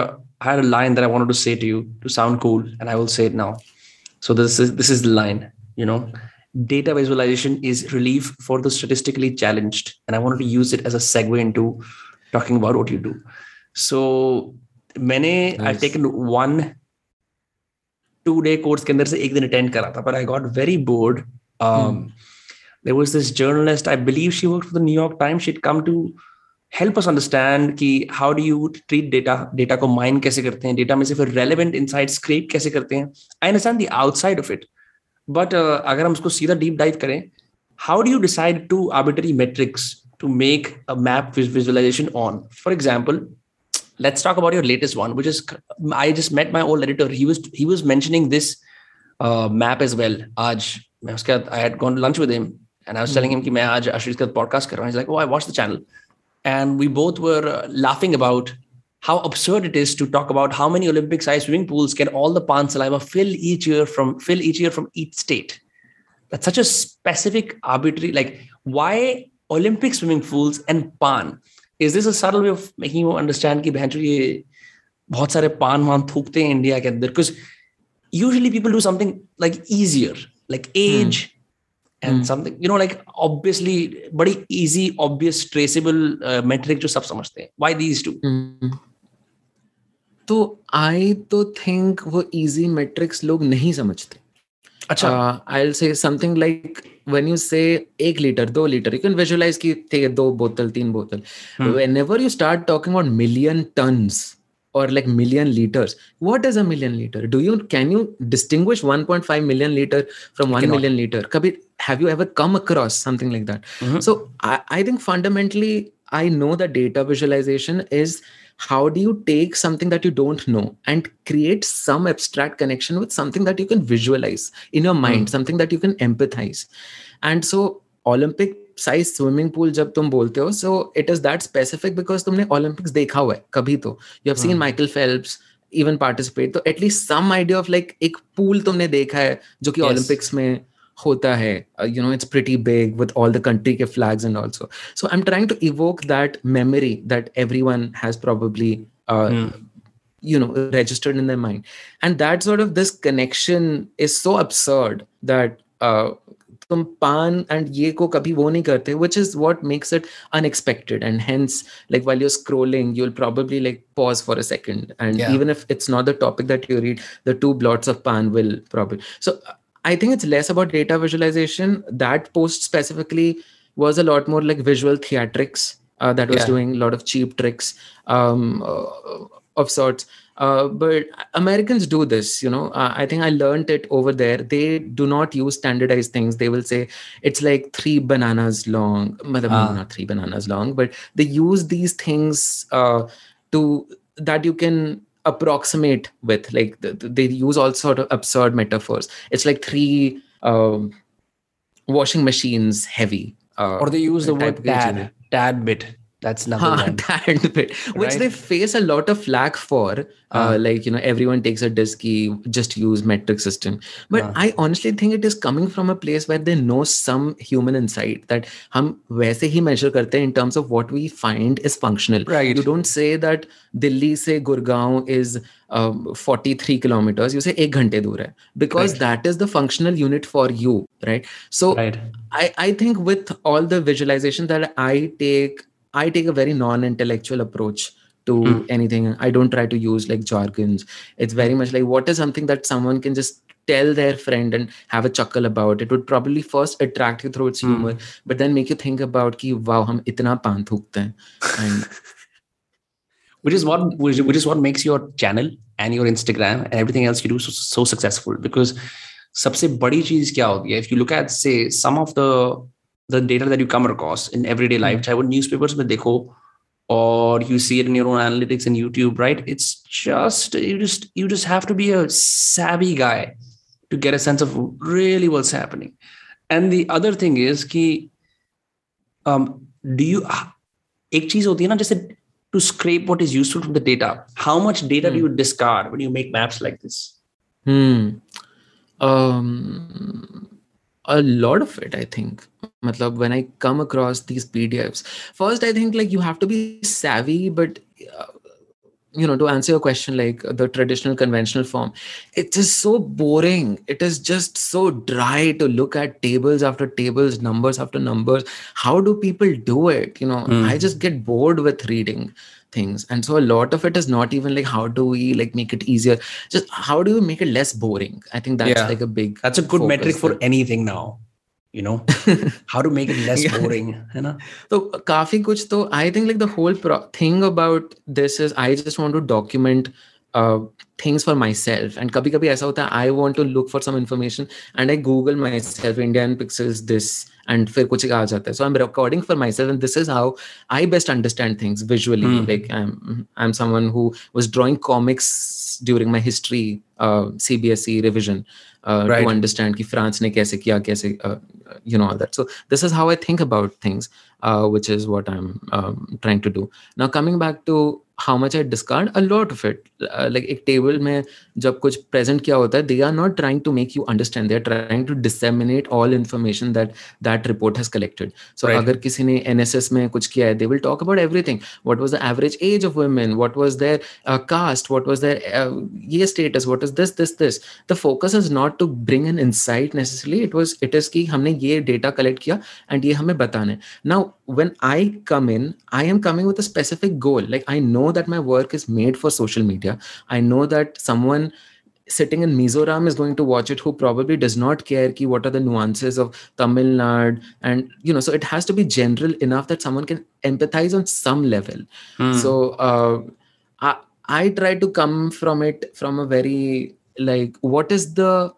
i had a line that i wanted to say to you to sound cool and i will say it now. So this is this is the line you know. Data visualization is relief for the statistically challenged and i wanted to use it as a segue into talking about what you do. So many nice. i've taken one two day course के अंदर से एक दिन attend करा था पर I got very bored there was this journalist I believe she work for the New York Times she'd come to help us understand कि how do you treat data data को माइंड कैसे करते हैं data में से फिर relevant in side scrape कैसे करते हैं? I understand the outside of it but अगर हम उसको सीधा डीप डाइव करें how do you decide two arbitrary metrics to make a map visualisation on for example let's talk about your latest one which is i just met my old editor. He was he was mentioning this uh, map as well. Aj i had gone to lunch with him and i was telling him ki main aaj ashish ka podcast kar he's like oh i watched the channel. And we both were uh, laughing about how absurd it is to talk about how many olympic sized swimming pools can all the pan saliva fill each year from fill each year from each state. That's such a specific arbitrary like why olympic swimming pools and pan is this सरल way of making you understand कि बहन ये बहुत सारे पान वान थूकते हैं India के अंदर? Because usually people do something like easier like age and something you know like obviously बड़ी ईजी ऑब्वियस ट्रेसेबल मेट्रिक जो सब समझते हैं। वाई दीज टू तो आई तो थिंक वो इजी मैट्रिक्स लोग नहीं समझते। अच्छा। I will say something like when you say eight liter, two liter, you can visualize ki th- do bottle, teen bottle. Hmm. Whenever you start talking about million tons or like million liters, what is a million liter? Do you can you distinguish 1.5 million liter from 1 million liter? Have you ever come across something like that? Mm-hmm. So I, I think fundamentally I know that data visualization is how do you take something that you don't know and create some abstract connection with something that you can visualize in your mind mm. something that you can empathize and so olympic size swimming pool जब तुम बोलते हो so it is that specific because तुमने Olympics देखा हुआ है कभी तो you have seen mm. Michael Phelps even participate तो at least some idea of like एक pool तुमने देखा है जो कि yes. Olympics में hota hai uh, you know it's pretty big with all the country ke flags and also so i'm trying to evoke that memory that everyone has probably uh, mm. you know registered in their mind and that sort of this connection is so absurd that uh, तुम पान and ये को कभी वो नहीं करते which is what makes it unexpected and hence like while you're scrolling you'll probably like pause for a second and yeah. even if it's not the topic that you read the two blots of pan will probably so I think it's less about data visualization. That post specifically was a lot more like visual theatrics uh, that was yeah. doing a lot of cheap tricks um, uh, of sorts. Uh, but Americans do this, you know. Uh, I think I learned it over there. They do not use standardized things. They will say it's like three bananas long, ah. not three bananas long, but they use these things uh, to that you can approximate with like the, the, they use all sort of absurd metaphors. It's like three um, washing machines heavy uh, or they use the word tad tad bit that's number huh, one. That bit, which right? they face a lot of flack for. Uh, uh, like, you know, everyone takes a disk key, just use metric system. But uh, I honestly think it is coming from a place where they know some human insight that hum वैसे ही measure करते हैं in terms of what we find is functional. Right. You don't say that Delhi से Gurgaon is um, 43 kilometers. You say एक घंटे दूर है because right. that is the functional unit for you, right? So right. I I think with all the visualization that I take I take a very non-intellectual approach to mm. anything. I don't try to use like jargons. It's very much like what is something that someone can just tell their friend and have a chuckle about. It would probably first attract you through its mm. humor, but then make you think about ki wow, hum itna pan thukte and which is what which, which is what makes your channel and your Instagram and everything else you do so, so successful because सबसे बड़ी चीज क्या होती है if you look at say some of the the data that you come across in everyday life, चाहे वो newspapers में देखो or you see it in your own analytics and YouTube, right? It's just you just you just have to be a savvy guy to get a sense of really what's happening. And the other thing is कि um, do you एक चीज होती है ना जैसे to scrape what is useful from the data. How much data hmm. do you discard when you make maps like this? Hmm. Um, a lot of it, I think. Matlab, when I come across these PDFs, first I think like you have to be savvy, but uh, you know, to answer your question, like the traditional conventional form, it is so boring. It is just so dry to look at tables after tables, numbers after numbers. How do people do it? You know, mm. I just get bored with reading things and so a lot of it is not even like how do we like make it easier just how do we make it less boring i think that's yeah. like a big that's a good metric for anything now you know how to make it less yeah. boring you know so kafi kuch to i think like the whole pro- thing about this is i just want to document uh, things for myself and kabhi kabhi aisa hota i want to look for some information and i google myself indian pixels this and फिर कुछ आ जाता है so i'm recording for myself and this is how i best understand things visually hmm. like i'm i'm someone who was drawing comics during my history uh, cbse revision uh, right. to understand कि France ने कैसे किया कैसे uh, you know all that so this is how I think about things uh, which is what I'm um, trying to do now coming how much I discard? A lot of it. Like एक table में जब कुछ present किया होता है they are not trying to make you understand they are trying to disseminate all information that that report has collected so अगर किसी ने एनएसएस में कुछ किया है they will talk about everything what was the average age of women what was their caste what was their ये status what is this this this the focus is not to bring an insight necessarily it was it is कि हमने ये data collect किया and ये हमें बताना है. Now when i come in i am coming with a specific goal. Like i know that my work is made for social media. I know that someone sitting in Mizoram is going to watch it who probably does not care ki what are the nuances of Tamil Nadu and you know so it has to be general enough that someone can empathize on some level. Hmm. so uh, I, I try to come from it from a very like what is the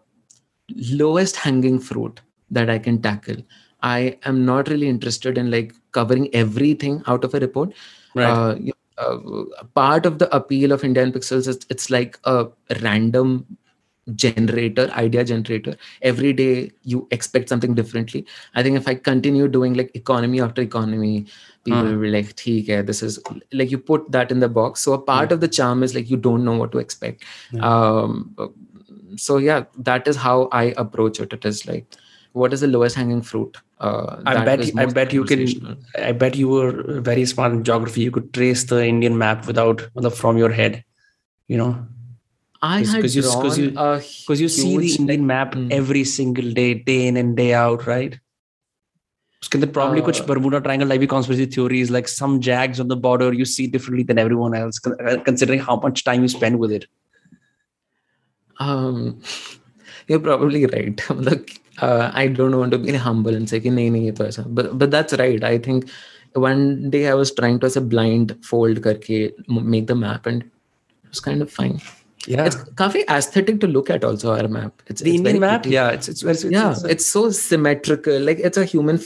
lowest hanging fruit that I can tackle I am not really interested in like covering everything out of a report right. Uh, uh, part of the appeal of Indian Pixels is it's like a random generator idea generator every day you expect something differently i think if i continue doing like economy after economy people mm. will be like okay this is like you put that in the box so a part mm. of the charm is like you don't know what to expect mm. um so yeah that is how i approach it it is like what is the lowest hanging fruit uh, I bet I bet you can I bet you were very smart in geography. You could trace the Indian map without from your head, you know. I Cause, had cause you, cause you, because you see the Indian map mm. every single day, day in and day out, right? उसके अंदर probably uh, कुछ Bermuda Triangle like conspiracy theories, like some jags on the border you see differently than everyone else, considering how much time you spend with it. Um, you're probably right. uh, I don't want to be humble and say, nahi, nahi, ye But, but that's right. I think one day I was trying to as a blind fold karke make the map and it was kind of fine. Yeah. It's काफी aesthetic to look at also our map. It's the it's Indian map. Pretty. Yeah, it's it's, it's yeah, it's, it's, so symmetrical. Like it's a human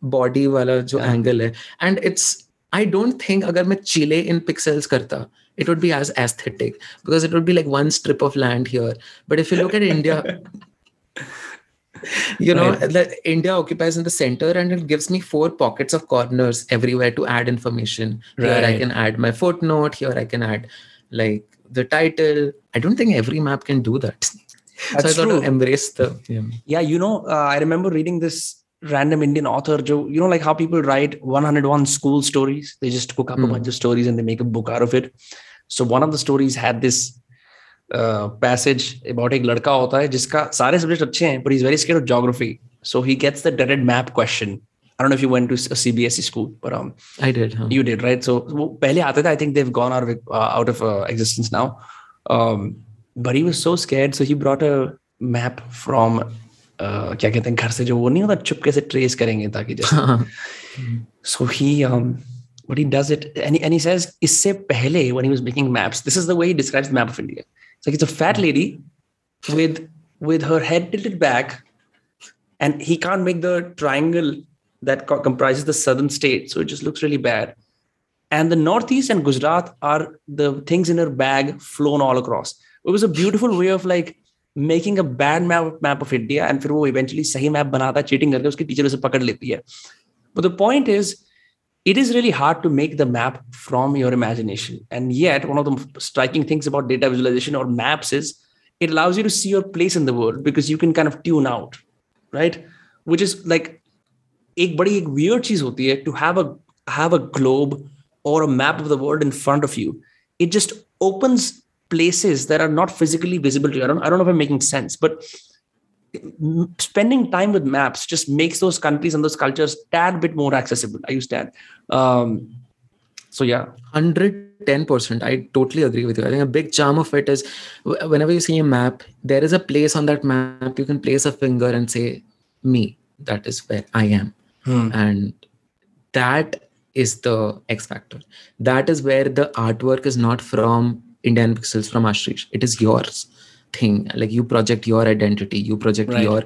body wala jo yeah. angle hai. And it's I don't think agar मैं Chile in pixels karta, it would be as aesthetic because it would be like one strip of land here. But if you look at India, you know right. india occupies in the center and it gives me four pockets of corners everywhere to add information right. here i can add my footnote here i can add like the title i don't think every map can do that That's so i true. embrace the yeah, yeah you know uh, i remember reading this random indian author joe you know like how people write 101 school stories they just cook up mm. a hmm. bunch of stories and they make a book out of it so one of the stories had this passage about एक लड़का होता है जिसका सारे subject अच्छे हैं but is very scare of geography so he gets the dreaded map question I don't know if you went to a CBSE school, but um, I did. Huh? You did, right? So, पहले आते थे. I think they've gone out of uh, out of uh, existence now. Um, but he was so scared, so he brought a map from uh, क्या कहते हैं घर से जो वो नहीं होता चुपके से ट्रेस करेंगे ताकि जैसे so he um what he does it and he, and he says इससे पहले when he was making maps this is the way he describes the map of India it's like it's a fat lady with with her head tilted back, and he can't make the triangle that co- comprises the southern state, so it just looks really bad. And the northeast and Gujarat are the things in her bag flown all across. It was a beautiful way of like making a bad map map of India, and फिर वो eventually सही map बनाता cheating करके उसकी teacher उसे पकड़ लेती है. But the point is, it is really hard to make the map from your imagination. And yet, one of the striking things about data visualization or maps is it allows you to see your place in the world because you can kind of tune out, right? Which is like एक बड़ी एक weird चीज होती है to have a have a globe or a map of the world in front of you. It just opens places that are not physically visible to you. I don't, I don't know if I'm making sense, but spending time with maps just makes those countries and those cultures tad bit more accessible. I use that. Um, so yeah, hundred ten percent. I totally agree with you. I think a big charm of it is whenever you see a map, there is a place on that map you can place a finger and say, "Me." That is where I am, hmm. and that is the X factor. That is where the artwork is not from Indian Pixels from Ashris. It is yours thing like you project your identity you project right. your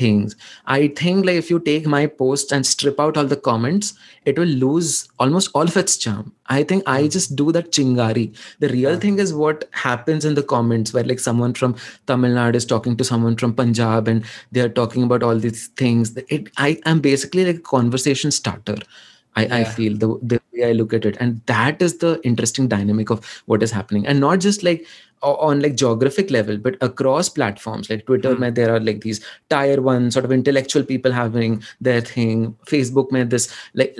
things i think like if you take my post and strip out all the comments it will lose almost all of its charm i think i hmm. just do that chingari the real yeah. thing is what happens in the comments where like someone from tamil nadu is talking to someone from punjab and they are talking about all these things it i am basically like a conversation starter I, yeah. I feel the, the way I look at it. And that is the interesting dynamic of what is happening. And not just like on like geographic level, but across platforms like Twitter, mm. there are like these tier one sort of intellectual people having their thing. Facebook, man, this like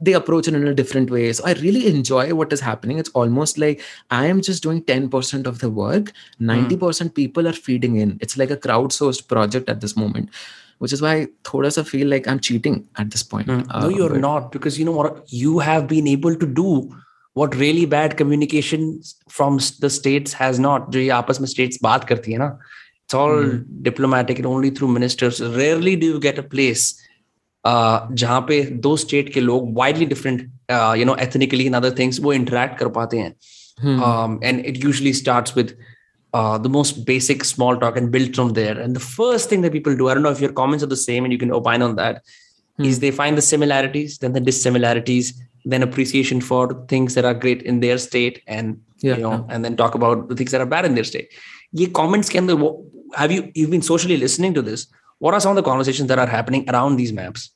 they approach it in a different way. So I really enjoy what is happening. It's almost like I am just doing 10% of the work, 90% mm. people are feeding in. It's like a crowdsourced project at this moment which is why thoda sa feel like I'm cheating at this point. Mm. Uh, no, you're but... not because you know what you have been able to do what really bad communication from the states has not. जो ये आपस में states बात करती है ना, it's all mm. diplomatic and only through ministers. Rarely do you get a place uh, जहाँ पे दो स्टेट के लोग widely different, uh, you know, ethnically and other things वो interact कर पाते हैं. Hmm. Um, and it usually starts with uh, the most basic small talk and build from there. And the first thing that people do, I don't know if your comments are the same and you can opine on that, hmm. is they find the similarities, then the dissimilarities, then appreciation for things that are great in their state, and yeah, you know, yeah. and then talk about the things that are bad in their state. Ye comments can have you you've been socially listening to this? What are some of the conversations that are happening around these maps?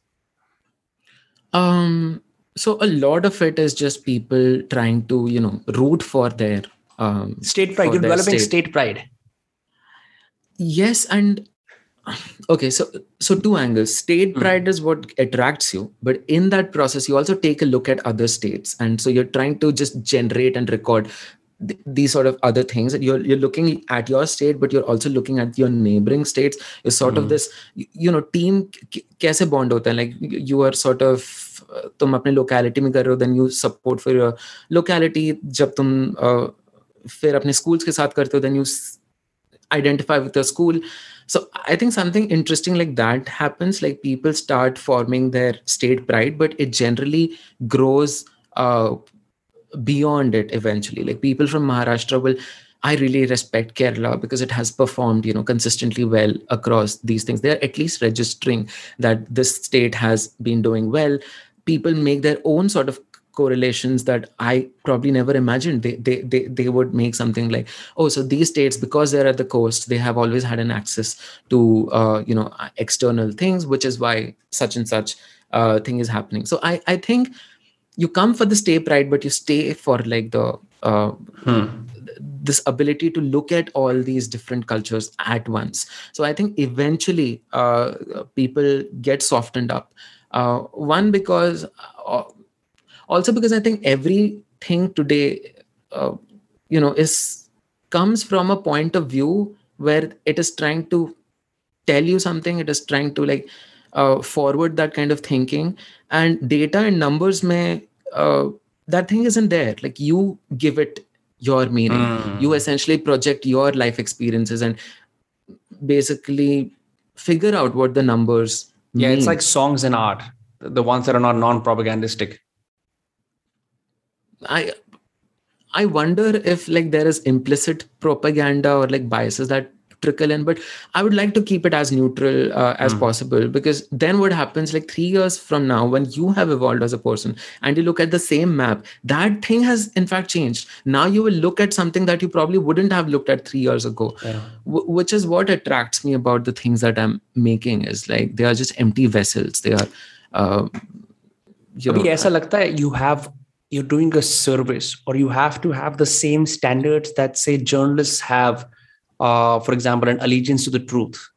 Um so a lot of it is just people trying to you know root for their um, state pride you're developing state. state pride yes and okay so so two angles state hmm. pride mm. is what attracts you but in that process you also take a look at other states and so you're trying to just generate and record th- these sort of other things you're you're looking at your state but you're also looking at your neighboring states you're sort mm. of hmm. this you know team kaise bond hota hai like you are sort of तुम अपने locality में कर रहे हो then you support for your locality जब तुम फिर अपने स्कूल्स के साथ करते हो then you identify with the school so i think something interesting like that happens like people start forming their state pride but it generally grows uh, beyond it eventually like people from maharashtra will i really respect kerala because it has performed you know consistently well across these things they're at least registering that this state has been doing well people make their own sort of correlations that I probably never imagined. They, they, they, they would make something like, oh, so these states, because they're at the coast, they have always had an access to, uh, you know, external things, which is why such and such uh, thing is happening. So I, I think you come for the stay pride, but you stay for like the, uh, hmm. this ability to look at all these different cultures at once. So I think eventually uh, people get softened up. Uh, one because uh, also because i think everything today uh, you know is comes from a point of view where it is trying to tell you something it is trying to like uh, forward that kind of thinking and data and numbers may uh, that thing isn't there like you give it your meaning mm. you essentially project your life experiences and basically figure out what the numbers yeah mean. it's like songs and art the ones that are not non-propagandistic i i wonder if like there is implicit propaganda or like biases that trickle in but i would like to keep it as neutral uh, as mm. possible because then what happens like 3 years from now when you have evolved as a person and you look at the same map that thing has in fact changed now you will look at something that you probably wouldn't have looked at 3 years ago yeah. w- which is what attracts me about the things that i'm making is like they are just empty vessels they are uh, you know, ऐसा लगता है you have you're doing a service or you have to have the same standards that say journalists have uh, for example an allegiance to the truth.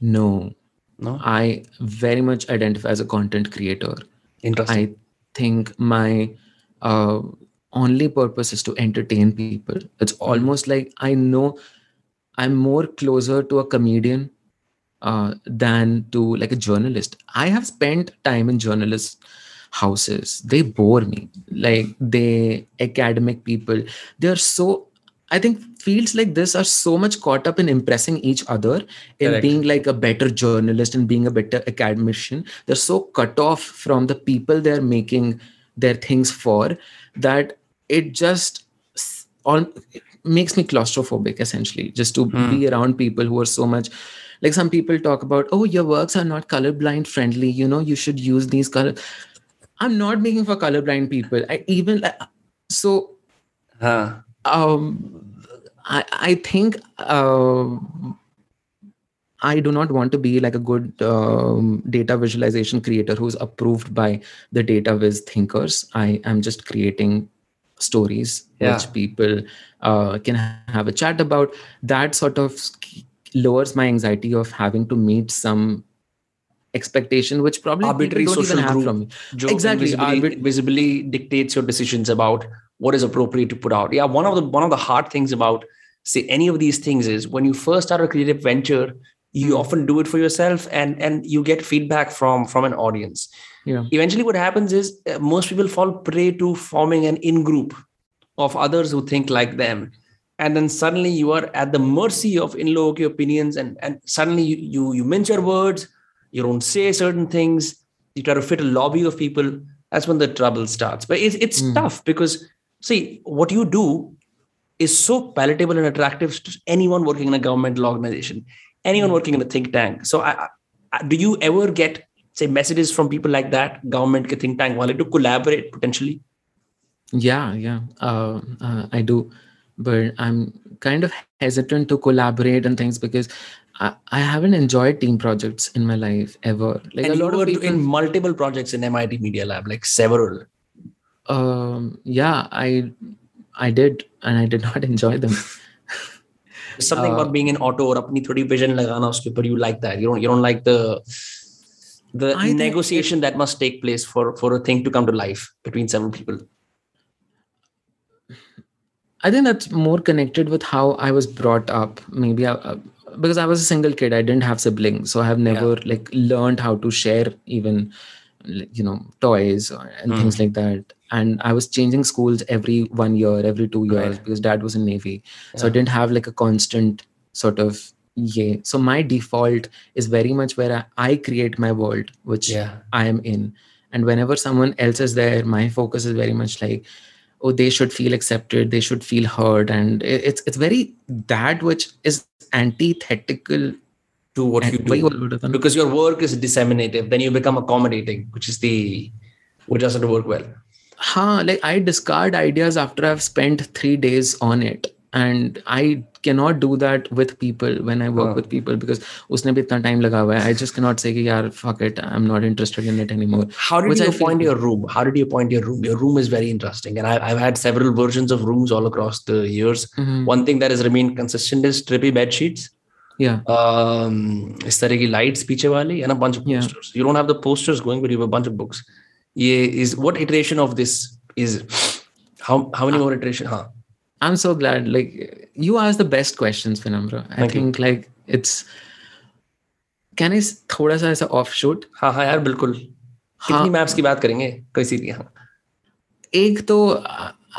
No. No? I very much identify as a content creator. Interesting. I think my uh, only purpose is to entertain people. It's almost like i know i'm more closer to a comedian uh, than to like a journalist. I have spent time in journalists houses they bore me like they academic people they are so i think fields like this are so much caught up in impressing each other in Correct. being like a better journalist and being a better academician they're so cut off from the people they're making their things for that it just all makes me claustrophobic essentially just to hmm. be around people who are so much like some people talk about oh your works are not colorblind friendly you know you should use these colors I'm not making for colorblind people. I even so. Huh. Um, I I think uh, I do not want to be like a good um, data visualization creator who's approved by the data viz thinkers. I am just creating stories yeah. which people uh, can have a chat about. That sort of lowers my anxiety of having to meet some expectation which probably arbitrary don't social even have from me. exactly. visibly, visibly dictates your decisions about what is appropriate to put out. Yeah one of the one of the hard things about say any of these things is when you first start a creative venture you hmm. often do it for yourself and and you get feedback from from an audience. Yeah. Eventually what happens is uh, most people fall prey to forming an in group of others who think like them. And then suddenly you are at the mercy of in low opinions and and suddenly you, you you mince your words you don't say certain things. You try to fit a lobby of people. That's when the trouble starts. But it's, it's mm. tough because see what you do is so palatable and attractive to anyone working in a governmental organization anyone mm. working in a think tank. So I, I, do you ever get say messages from people like that government ke think tank wanted to collaborate potentially? Yeah yeah. Uh, uh, i do. But i'm kind of hesitant to collaborate and things because I, I haven't enjoyed team projects in my life ever. Like and a lot of people in multiple projects in MIT Media Lab, like several. Um, yeah, I I did, and I did not enjoy them. something uh, about being in auto or apni thodi vision lagana uske par you like that. You don't you don't like the the I negotiation that must take place for for a thing to come to life between several people. I think that's more connected with how I was brought up. Maybe I, uh, because I was a single kid, I didn't have siblings, so I have never yeah. like learned how to share even you know toys and mm. things like that. And I was changing schools every one year, every two years right. because dad was in navy, yeah. so I didn't have like a constant sort of yeah. So my default is very much where I, I create my world, which yeah. I am in, and whenever someone else is there, my focus is very much like oh they should feel accepted they should feel heard. And it's it's very that which is antithetical to what you do. because your work is disseminative then you become accommodating which is the which doesn't work well. Huh like i discard ideas after i've spent three days on it. And i cannot do that with people when I work with people because उसने भी इतना time लगा हुआ है I just cannot say कि यार fuck it I'm not interested in it anymore. How did you appoint your room? How did you appoint your room? Your room is very interesting and I, I've had several versions of rooms all across the years. Mm-hmm. One thing that has remained consistent is trippy bed sheets. Yeah. Um, इस तरह की lights पीछे वाली and a bunch of posters. Yeah. You don't have the posters going, but you have a bunch of books. Yeah, is what iteration of this is how how many more iteration? Huh? I'm so glad. Like you ask the best questions, Vinamra. I Thank think you. like it's. Can I थोड़ा सा ऐसा of shoot हाँ हाँ यार बिल्कुल कितनी maps की बात करेंगे तो इसीलिए हाँ एक तो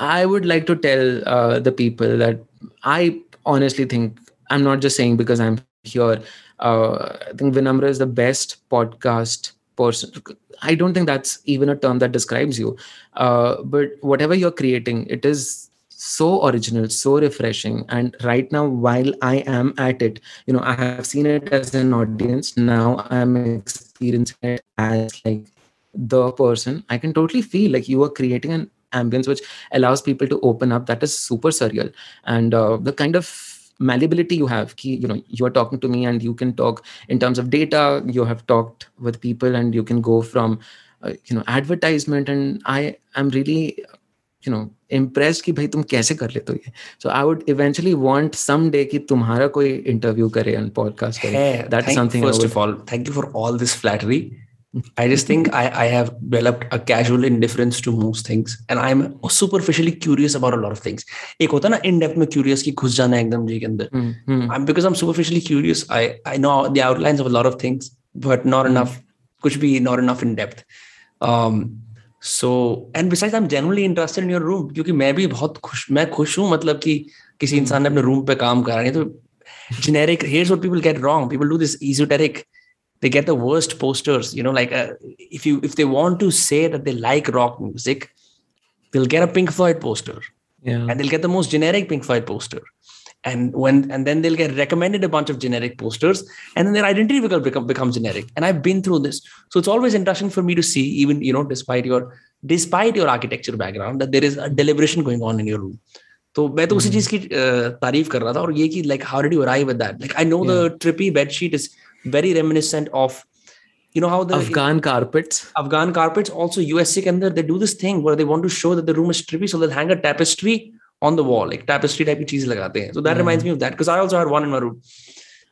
I would like to tell uh, the people that I honestly think I'm not just saying because I'm here. Uh, I think Vinamra is the best podcast person. I don't think that's even a term that describes you. Uh, but whatever you're creating, it is so original so refreshing and right now while i am at it you know i have seen it as an audience. Now i'm experiencing it as like the person. I can totally feel like you are creating an ambience which allows people to open up. That is super surreal. And uh, the kind of malleability you have key you know you are talking to me and you can talk in terms of data you have talked with people and you can go from uh, you know advertisement and i am really you know impress कि भाई तुम कैसे कर लेते हो ये? So I would eventually want some day कि तुम्हारा कोई इंटरव्यू करे ऑन पॉडकास्ट करे। That is something first of all thank you for all this flattery I just think I I have developed a casual indifference to most things and I am superficially curious about a lot of things एक होता ना in depth में curious की घुस जाना एकदम जी के अंदर। I because I am superficially curious I I know the outlines of a lot of things but not enough कुछ भी not enough in depth so and besides I am generally interested in your room क्योंकि मैं भी बहुत खुश मैं खुश हूँ मतलब कि किसी hmm. इंसान ने अपने रूम पे काम करा नहीं तो generic here what people get wrong people do this esoteric they get the worst posters you know like if you if they want to say that they like rock music they will get a Pink Floyd poster and they'll get the most generic Pink Floyd poster and when and then they'll get recommended a bunch of generic posters and then their identity will become become generic and i've been through this so it's always interesting for me to see even you know despite your despite your architecture background that there is a deliberation going on in your room तो मैं तो उसी चीज की तारीफ कर रहा था और ये कि like how did you arrive with that like I know the trippy bedsheet is very reminiscent of you know how the Afghan carpets Afghan carpets also USC के अंदर they do this thing where they want to show that the room is trippy so they'll hang a tapestry on the wall like tapestry type की चीज़ लगाते हैं so that mm. reminds me of that because I also had one in my room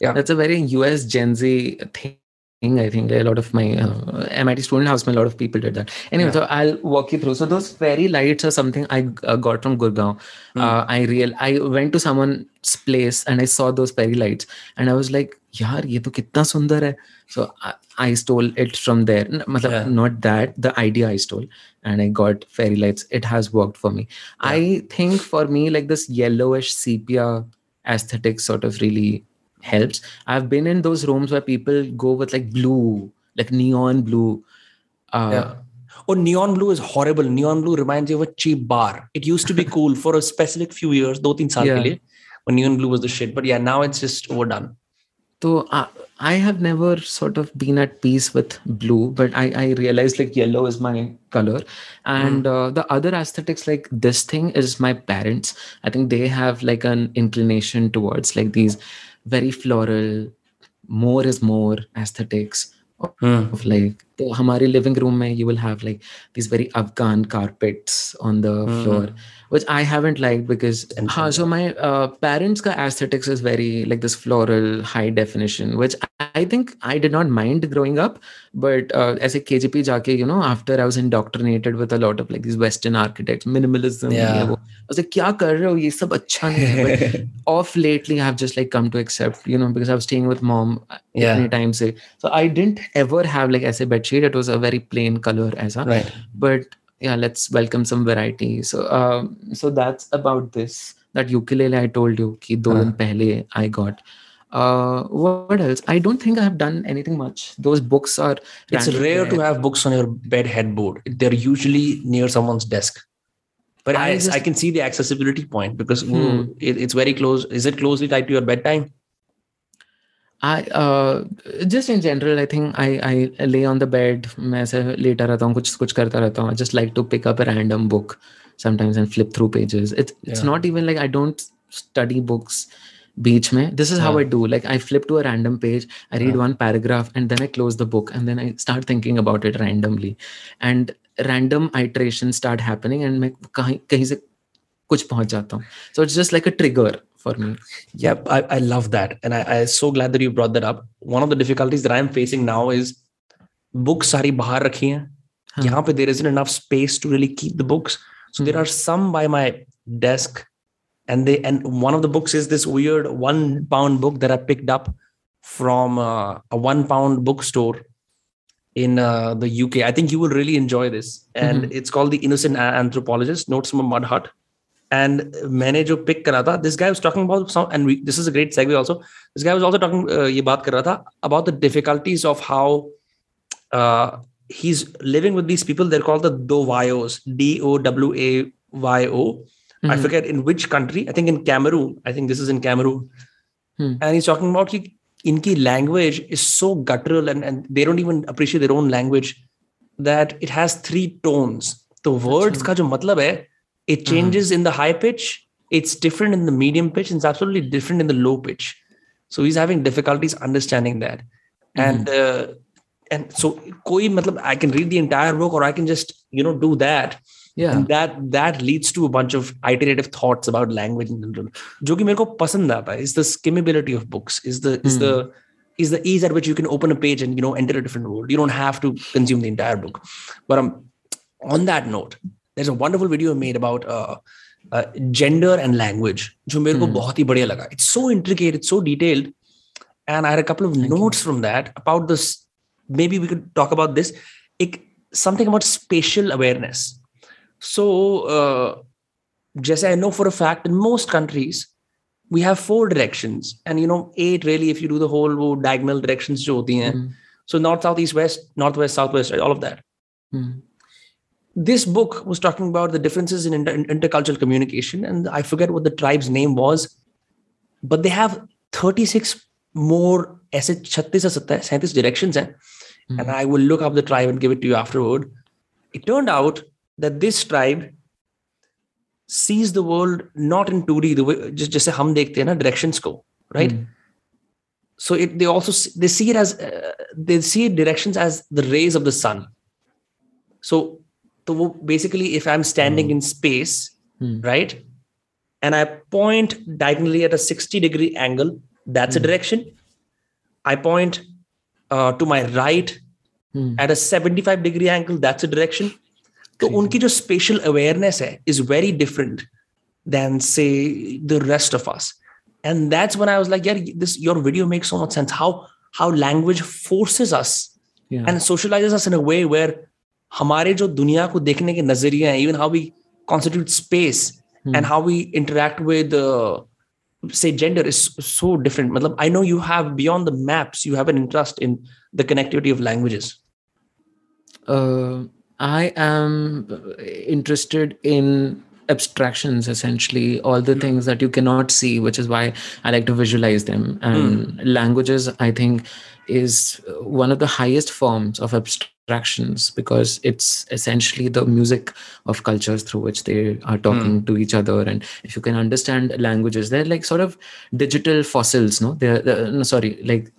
yeah that's a very US Gen Z thing I think a lot of my uh, MIT student house, a lot of people did that. Anyway, yeah. so I'll walk you through. So those fairy lights are something I uh, got from Gurgaon. Mm. Uh, I real I went to someone's place and I saw those fairy lights and I was like, "Yaar, ye to kitna sundar hai." So I, I stole it from there. Matlab, yeah. not that the idea I stole, and I got fairy lights. It has worked for me. Yeah. I think for me, like this yellowish sepia aesthetic sort of really helps. I've been in those rooms where people go with like blue, like neon blue. Uh, yeah. Oh, neon blue is horrible. Neon blue reminds you of a cheap bar. It used to be cool for a specific few years, do teen saal yeah. when neon blue was the shit. But yeah, now it's just overdone. So uh, I have never sort of been at peace with blue, but I, I realized like yellow is my color. And mm. uh, the other aesthetics, like this thing, is my parents. I think they have like an inclination towards like these very floral more is more aesthetics of, mm. of like hamari living room mein, you will have like these very afghan carpets on the mm. floor which I haven't liked because ha, so my uh, parents' ka aesthetics is very like this floral high definition, which I think I did not mind growing up. But uh, as a KGP jaake, you know, after I was indoctrinated with a lot of like these Western architects, minimalism. Yeah. I was like, kya kar rahe ho? Ye sab nahi off lately, I've just like come to accept, you know, because I was staying with mom uh, yeah. many times. So I didn't ever have like as a bed sheet. It was a very plain color as a. Right. But yeah let's welcome some variety. So um, so that's about this. That ukulele i told you ki do uh. pehle i got. Uh, what else? I don't think i have done anything much. Those books are it's rare to have books on your bed headboard. They're usually near someone's desk. But I, I, just, I can see the accessibility point because hmm. it, it's very close. Is it closely tied to your bedtime I just in general I think I I lay on the bed मैं ऐसे लेटा रहता हूँ कुछ कुछ करता रहता हूँ। Just like to pick up random book sometimes and flip through pages it's it's not even like I don't study books बीच में। This is how I do like I flip to a random page I read one paragraph and then I close the book and then I start thinking about it randomly and random iteration start happening and मैं कहीं कहीं से कुछ पहुँच जाता हूँ। So it's just like a trigger for me. Yeah, I, I love that. And I, I'm so glad that you brought that up. One of the difficulties that I'm facing now is books sari bahar rakhi hain. Huh. Yahan pe there isn't enough space to really keep the books. So hmm. there are some by my desk. And they and one of the books is this weird one pound book that I picked up from uh, a one pound bookstore in uh, the UK. I think you will really enjoy this. And mm-hmm. it's called The Innocent Anthropologist Notes from a Mud Hut. and मैंने जो pick करा था this guy was talking about some and this is a great segue also this guy was also talking ये बात कर रहा था about the difficulties of how he's living with these people they're called the dovayos d o w a y o mm-hmm. i forget in which country i think in cameroon i think this is in cameroon hmm. and he's talking about ki inki language is so guttural and, and they don't even appreciate their own language that it has three tones तो words का जो मतलब है it mm-hmm. changes mm-hmm. in the high pitch it's different in the medium pitch and it's absolutely different in the low pitch so he's having difficulties understanding that mm-hmm. and uh, and so koi matlab, i can read the entire book or i can just you know do that yeah and that that leads to a bunch of iterative thoughts about language in general jo ki mere ko pasand aata is the skimmability of books is the is mm. the is the ease at which you can open a page and you know enter a different world you don't have to consume the entire book but um, on that note there's a wonderful video made about uh, uh, gender and language जो मेरे को बहुत ही बढ़िया लगा it's so intricate it's so detailed and I had a couple of Thank notes you. from that about this maybe we could talk about this it, something about spatial awareness so uh, just I know for a fact in most countries we have four directions and you know eight really if you do the whole diagonal directions jo hoti hain. Mm. so north south east west northwest southwest all of that mm this book was talking about the differences in inter- intercultural communication and i forget what the tribe's name was but they have 36 more ऐसे 36 या 37 directions हैं mm-hmm. and i will look up the tribe and give it to you afterward it turned out that this tribe sees the world not in 2D the way just just hum dekhte hain na directions ko right mm. so it they also they see it as uh, they see directions as the rays of the sun so so basically if i'm standing mm. in space mm. right and i point diagonally at a 60 degree angle that's a direction i point uh, to my right at a 75 degree angle that's a direction तो उनकी जो spatial awareness है is very different than say the rest of us and that's when i was like yeah this your video makes so much sense how how language forces us yeah. and socializes us in a way where हमारे जो दुनिया को देखने के नजरिए हैं even how we constitute space hmm. and how we interact with uh, say gender is so different matlab, i know you have beyond the maps you have an interest in the connectivity of languages uh, I am uh, interested in abstractions essentially all the mm. things that you cannot see which is why i like to visualize them and mm. languages i think is one of the highest forms of abstractions because it's essentially the music of cultures through which they are talking mm. to each other and if you can understand languages they're like sort of digital fossils no they're, they're no, sorry like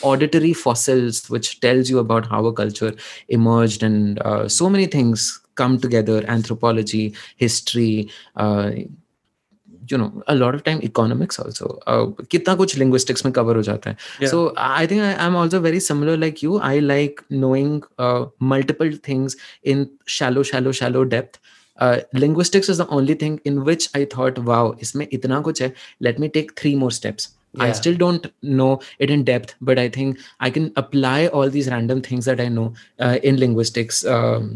auditory fossils which tells you about how a culture emerged and uh, so many things come together anthropology history uh, you know a lot of time economics also. Uh, kitna kuch linguistics mein cover ho jata hai so i think I, am also very similar like you. I like knowing uh, multiple things in shallow shallow shallow depth. Uh, linguistics is the only thing in which i thought wow isme itna kuch hai let me take three more steps. Yeah. i still don't know it in depth but i think i can apply all these random things that i know uh, in linguistics um,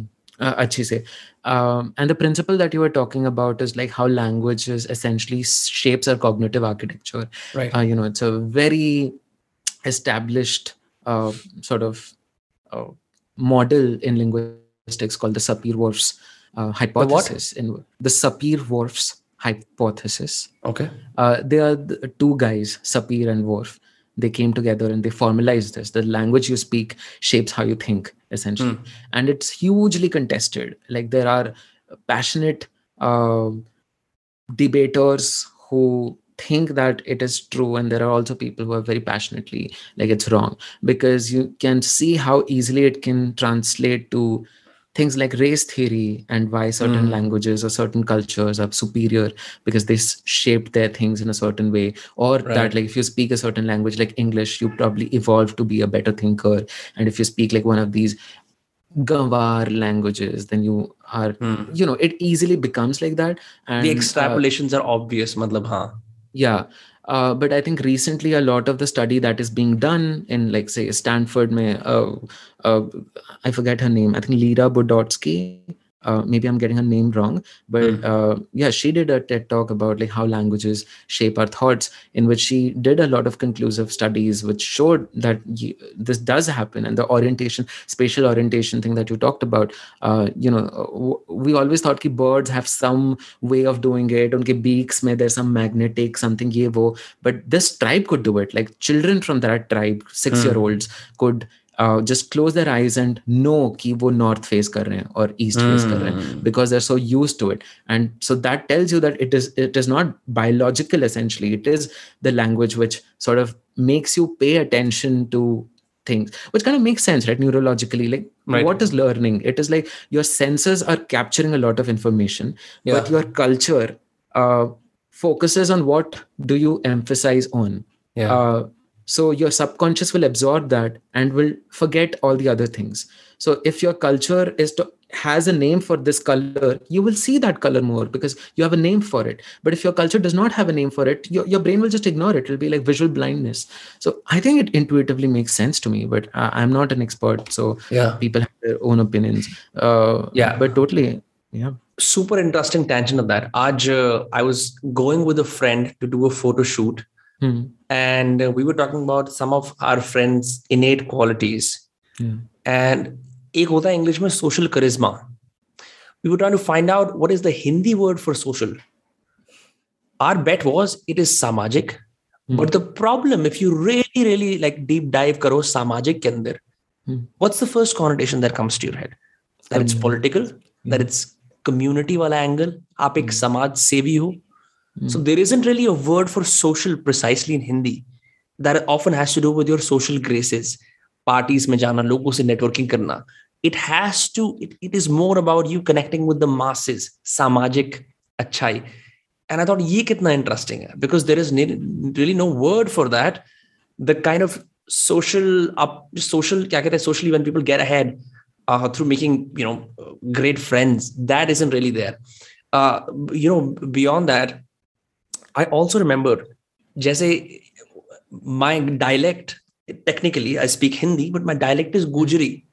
uh, um, and the principle that you were talking about is like how language is essentially shapes our cognitive architecture right uh, you know it's a very established uh, sort of uh, model in linguistics called the sapir-whorf's uh, hypothesis the in the sapir-whorf's hypothesis. Okay. Uh, they are the two guys, Sapir and Whorf. They came together and they formalized this. The language you speak shapes how you think, essentially. Mm. And it's hugely contested. Like there are passionate uh, debaters who think that it is true and there are also people who are very passionately like it's wrong because you can see how easily it can translate to things like race theory and why certain mm. languages or certain cultures are superior because they shaped their things in a certain way or right. that like if you speak a certain language like english you probably evolved to be a better thinker and if you speak like one of these Gawar languages, then you are, mm. you know, it easily becomes like that. And the extrapolations uh, are obvious, matlab, huh? Yeah. Uh, but I think recently a lot of the study that is being done in like say Stanford, may uh, uh, I forget her name. I think Lera Boroditsky uh, maybe i'm getting her name wrong but mm. uh, yeah she did a ted talk about like how languages shape our thoughts in which she did a lot of conclusive studies which showed that you, this does happen and the orientation spatial orientation thing that you talked about uh, you know uh, we always thought that birds have some way of doing it unke beaks may there's some magnetic something ye wo but this tribe could do it like children from that tribe 6 year olds mm. could just close their eyes and know कि वो north face कर रहे हैं और east face कर रहे हैं because they are so use to it and so that tells you that it is it is not biological essentially it is the language which sort of makes you pay attention to things which kind of makes sense right neurologically like right. what is learning it is like your senses are capturing a lot of information yeah. but your culture uh, focuses on what do you emphasize on yeah. uh, so your subconscious will absorb that and will forget all the other things. So if your culture is to has a name for this color you will see that color more because you have a name for it. But if your culture does not have a name for it your, your brain will just ignore it. It'll be like visual blindness. So i think it intuitively makes sense to me but I, am not an expert so yeah. people have their own opinions. Uh, yeah. but totally yeah. Super interesting tangent of that. Aj, uh, i was going with a friend to do a photo shoot Hmm. And uh, we were talking about some of our friends' innate qualities. Yeah. And एक होता है English में social charisma. We were trying to find out what is the Hindi word for social. Our bet was it is samajik. Hmm. But the problem, if you really, really like deep dive karo samajik ke andar, hmm. what's the first connotation that comes to your head? That it's political, that it's community वाला angle आप एक समाज सेवी हो सो there is really a word for social precisely in Hindi that often has to do with your social graces parties में जाना लोगों से नेटवर्किंग करना it has to it it is more about you connecting with the masses सामाजिक अच्छाई and I thought ये कितना interesting है because there is really no word for that the kind of social up social kya kehte, socially when people get ahead uh, through making you know great friends that isn't really there uh, you know beyond that I also remember, Jesse, my dialect, technically, I speak Hindi, but my dialect is Gujari.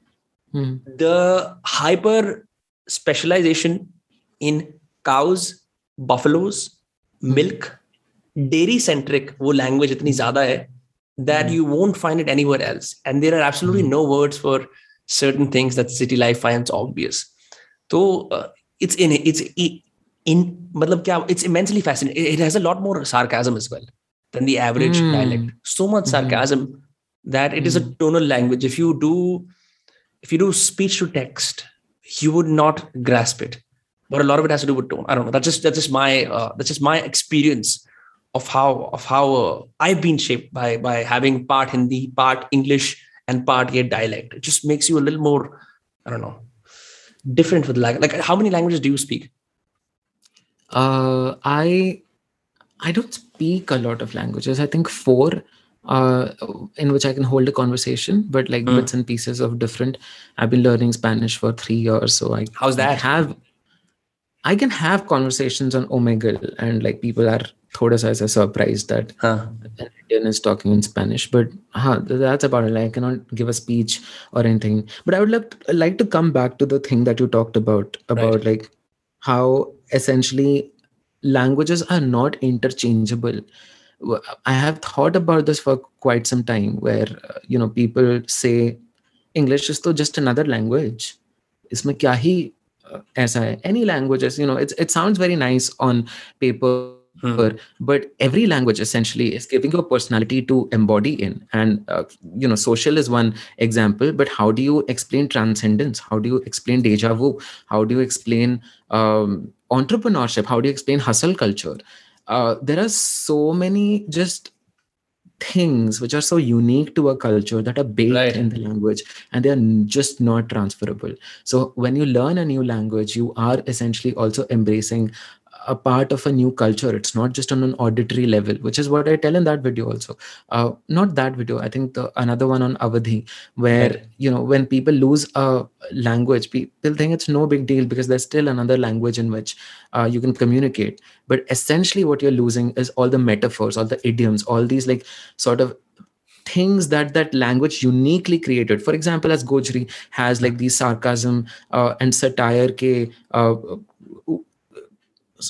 Hmm. The hyper specialization in cows, buffaloes, hmm. milk, dairy centric, wo language itni zyada hai that hmm. you won't find it anywhere else. And there are absolutely no words for certain things that city life finds obvious. So uh, it's in it's in matlab kya, it's immensely fascinating. It has a lot more sarcasm as well than the average Hmm. dialect. So much Mhm. sarcasm that it is a tonal language. If you do if you do speech to text you would not grasp it. But a lot of it has to do with tone. I don't know. That's just that's just my uh, that's just my experience of how of how uh, i've been shaped by by having part hindi part english and part yet dialect. It just makes you a little more i don't know different with like like how many languages do you speak Uh, I I don't speak a lot of languages. I think four, uh, in which I can hold a conversation, but like Mm. bits and pieces of different. I've been learning Spanish for three years, so I how's I have I can have conversations on Omegle, and like people are thoda sa aisa surprised that huh. an Indian is talking in Spanish, but huh, that's about it. Like, I cannot give a speech or anything. But I would like like to come back to the thing that you talked about about like how essentially languages are not interchangeable. I have thought about this for quite some time where uh, you know people say english is though just another language. Isme kya hi uh, as I, any languages you know it it sounds very nice on paper hmm. but every language essentially is giving you a personality to embody in. And uh, you know social is one example but how do you explain transcendence? How do you explain deja vu? How do you explain um, entrepreneurship how do you explain hustle culture uh, there are so many just things which are so unique to a culture that are baked Right. in the language and they are just not transferable so when you learn a new language you are essentially also embracing a part of a new culture. It's not just on an auditory level which is what i tell in that video also. Uh, not that video i think the another one on avadhi where Right. you know when people lose a language people think it's no big deal because there's still another language in which uh, you can communicate. But essentially what you're losing is all the metaphors all the idioms all these like sort of things that that language uniquely created. For example as gojri has like these sarcasm uh, and satire ke uh,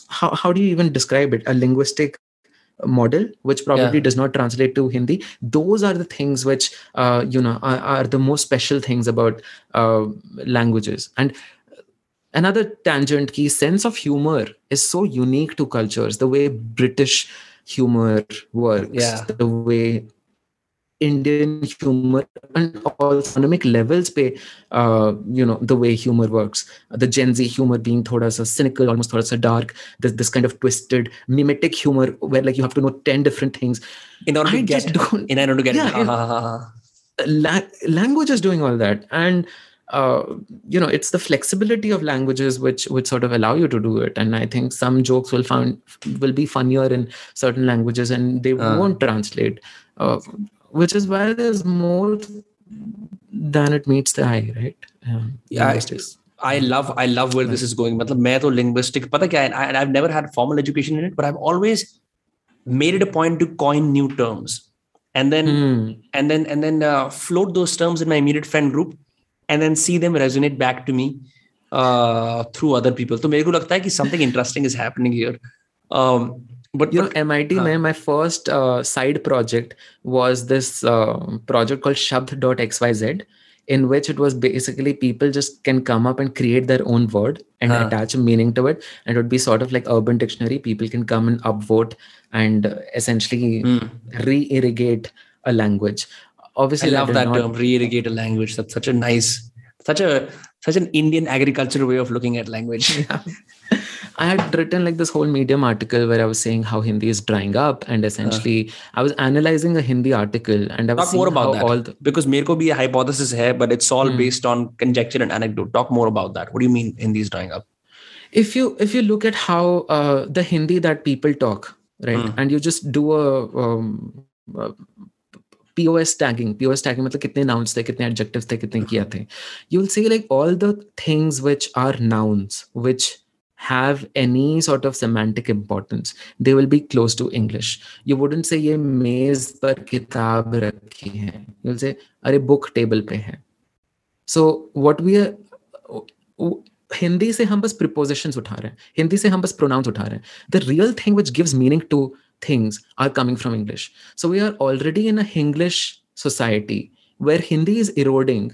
how, how do you even describe it a linguistic model which probably Yeah. does not translate to hindi those are the things which uh, you know are, are the most special things about uh, languages and another tangent key sense of humor is so unique to cultures the way british humor works Yeah. the way indian humor and all economic levels pay uh, you know the way humor works. The gen z humor being thoda sa cynical almost thoda sa dark this, this kind of twisted mimetic humor where like you have to know 10 different things. In order to I get don't- in order to get Yeah, it. La- language is doing all that. And uh, you know it's the flexibility of languages which which sort of allow you to do it. And i think some jokes will find will be funnier in certain languages and they Ah. won't translate. Uh, which is why there's more than it meets the eye right um, Yeah, I- linguistics. I love I love where this is going. मतलब मैं तो linguistic पता क्या है and I've never had formal education in it, but I've always made it a point to coin new terms and then Hmm. and then and then uh, float those terms in my immediate friend group and then see them resonate back to me uh, through other people. तो मेरे को लगता है कि something interesting is happening here. Um, but you but- know mit mein my first uh, side project was this uh, project called shabd.xyz in which it was basically people just can come up and create their own word and attach a meaning to it and it would be sort of like urban dictionary people can come and upvote and uh, essentially Hmm. re-irrigate a language obviously I love that not- term, re-irrigate a language. That's such a nice, such a such an Indian agricultural way of looking at language. Yeah. I had written like this whole Medium article where I was saying how Hindi is drying up, and essentially uh, I was analyzing a Hindi article, and I was talk more about that all the, because mere ko bhi a hypothesis hai, but it's all hmm. based on conjecture and anecdote. Talk more about that. What do you mean Hindi is drying up? If you if you look at how uh, the Hindi that people talk, right, hmm. and you just do a, um, a POS tagging, POS tagging मतलब कितने nouns थे, कितने adjectives थे, कितने किया थे. You will see like all the things which are nouns, which have any sort of semantic importance they will be close to english you wouldn't say ye मेज par kitab rakhi hai you'll say are book table pe hai so what we are Hindi से हम बस prepositions उठा रहे हैं हिंदी से हम बस प्रोनाउंस उठा रहे हैं the real thing which gives meaning to things are coming from english so we are already in a english society where hindi is eroding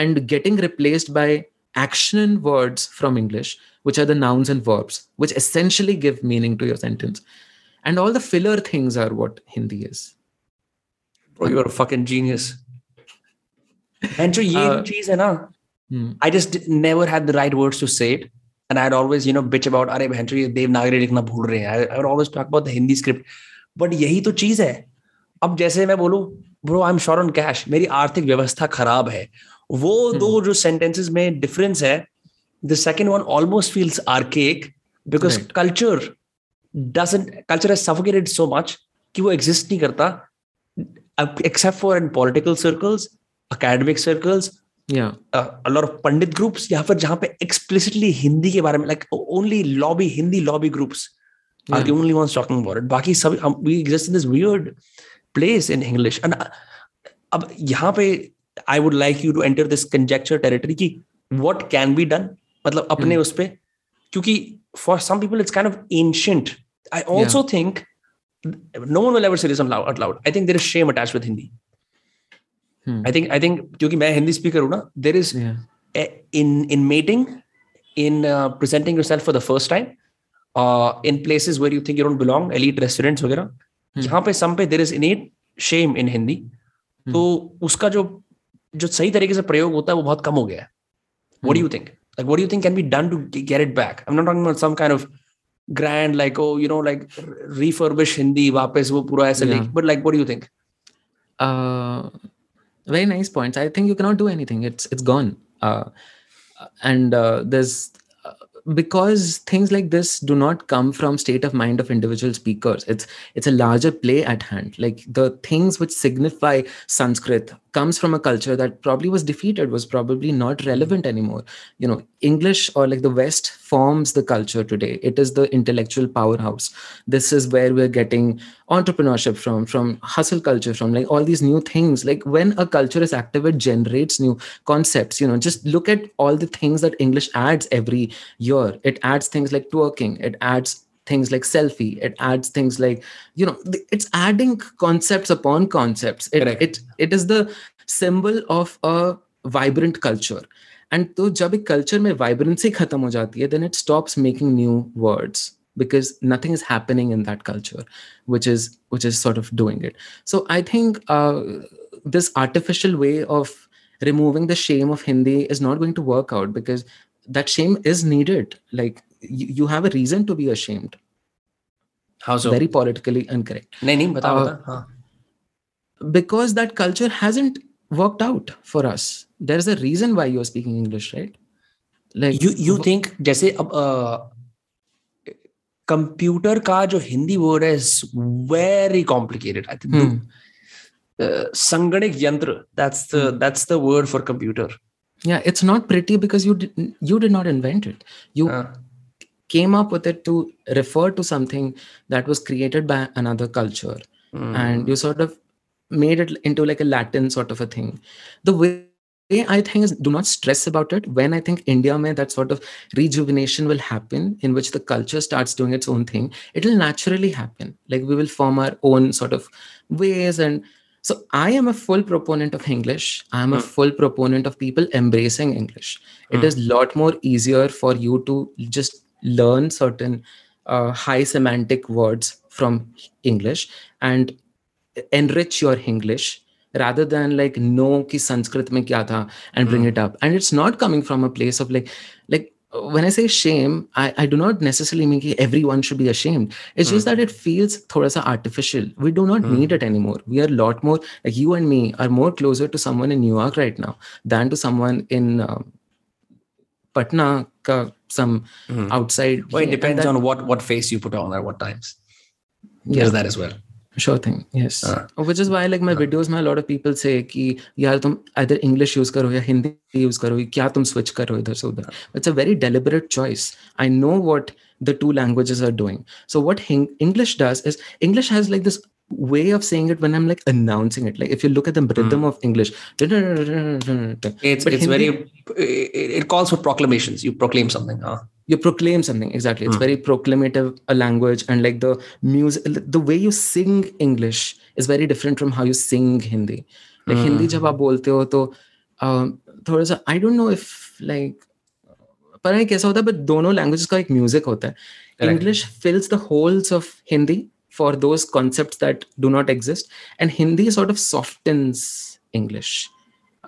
and getting replaced by action words from english which are the nouns and verbs, which essentially give meaning to your sentence. And all the filler things are what Hindi is. Bro, you're a fucking genius. And so uh, cheese na. Hmm. I just never had the right words to say it. And I'd always, you know, bitch about, अरे बहन ये देवनागरी लिखना भूल रहे हैं. I would always talk about the Hindi script. But यही तो चीज है. अब जैसे मैं बोलूं, bro I am sure on cash मेरी आर्थिक व्यवस्था खराब है वो hmm. दो जो सेंटेंसेस में डिफरेंस है the second one almost feels archaic because right. culture doesn't culture has suffocated so much कि वो exist नहीं करता except for in political circles academic circles yeah uh, a lot of pandit groups या फिर जहाँ पे explicitly Hindi के बारे में like only lobby hindi lobby groups yeah. are the only ones talking about it बाकी सब um, we exist in this weird place in English and uh, अब यहाँ पे I would like you to enter this conjecture territory कि what can be done मतलब अपने हम्म। उस पर क्योंकि for some people it's kind of ancient I also think no one will ever see reason out loud I think there is shame attach with Hindi I think I think क्योंकि मैं Hindi speaker हूँ ना there is in in meeting in presenting yourself for the first time in places where you think you don't belong elite restaurants वगैरह hmm. यहाँ पे सम पे there is innate shame in Hindi तो उसका जो जो सही तरीके से प्रयोग होता है वो बहुत कम हो गया है। What you think Like, what do you think can be done to get it back? I'm not talking about some kind of grand, like, oh, you know, like refurbish Hindi, wapis, wo pura aisa yeah. but like, what do you think? Uh, very nice points. I think you cannot do anything. It's it's gone. Uh, and uh, there's uh, because things like this do not come from state of mind of individual speakers it's it's a larger play at hand like the things which signify sanskrit comes from a culture that probably was defeated was probably not relevant anymore. You know english or like the west forms the culture today. It is the intellectual powerhouse. This is where we're getting entrepreneurship from from hustle culture from like all these new things. Like when a culture is active it generates new concepts. You know just look at all the things that english adds every year. It adds things like twerking. It adds things like selfie it adds things like you know it's adding concepts upon concepts it, it, it is the symbol of a vibrant culture and तो जब एक culture में vibrancy खत्म हो जाती है then it stops making new words because nothing is happening in that culture which is which is sort of doing it so i think uh, this artificial way of removing the shame of hindi is not going to work out because that shame is needed like you, you have a reason to be ashamed how so very politically incorrect nahin, nahin, bata, uh, bata. because that culture hasn't worked out for us there's a reason why you're speaking english right like you you think जैसे अब computer का जो Hindi word है very complicated I think संगणिक यंत्र that's the that's the word for computer yeah it's not pretty because you did, you did not invent it you uh. came up with it to refer to something that was created by another culture mm. and you sort of made it into like a latin sort of a thing the way I think is do not stress about it. When I think India may that sort of rejuvenation will happen, in which the culture starts doing its own thing, it will naturally happen. Like we will form our own sort of ways. And so I am a full proponent of English. I am mm. a hmm. full proponent of people embracing English. Mm. It hmm. a lot more easier for you to just learn certain uh, high semantic words from English and enrich your English rather than like know ki sanskrit mein kya tha and bring Hmm. it up. And it's not coming from a place of like like when i say shame i, I do not necessarily mean ki everyone should be ashamed. It's just that it feels thoda sa artificial. We do not need it anymore. We are a lot more like you and me are more closer to someone in new york right now than to someone in uh, patna ka some outside Well, it and depends that- on what what face you put on at what times. Yeah. There's that as well. Sure thing. Yes. Uh, Which is why like my videos में a lot of people say कि यार तुम either English use करो या Hindi use करो क्या तुम switch करो इधर से उधर. It's a very deliberate choice. I know what the two languages are doing. So what Hing- English does is English has like this way of saying it when I'm like announcing it. Like if you look at the rhythm of English, It's But it's Hindi- very it, it calls for proclamations. You proclaim something. Huh? you proclaim something exactly it's very proclamative a language and like the music the way you sing english is very different from how you sing hindi like hindi जब आप बोलते हो तो uh, थोड़ा सा आई don't know if like पता नहीं कैसा होता है बट दोनों लैंग्वेजेस का एक म्यूजिक होता है Correct. English fills the holes of Hindi for those concepts that do not exist and hindi sort of softens english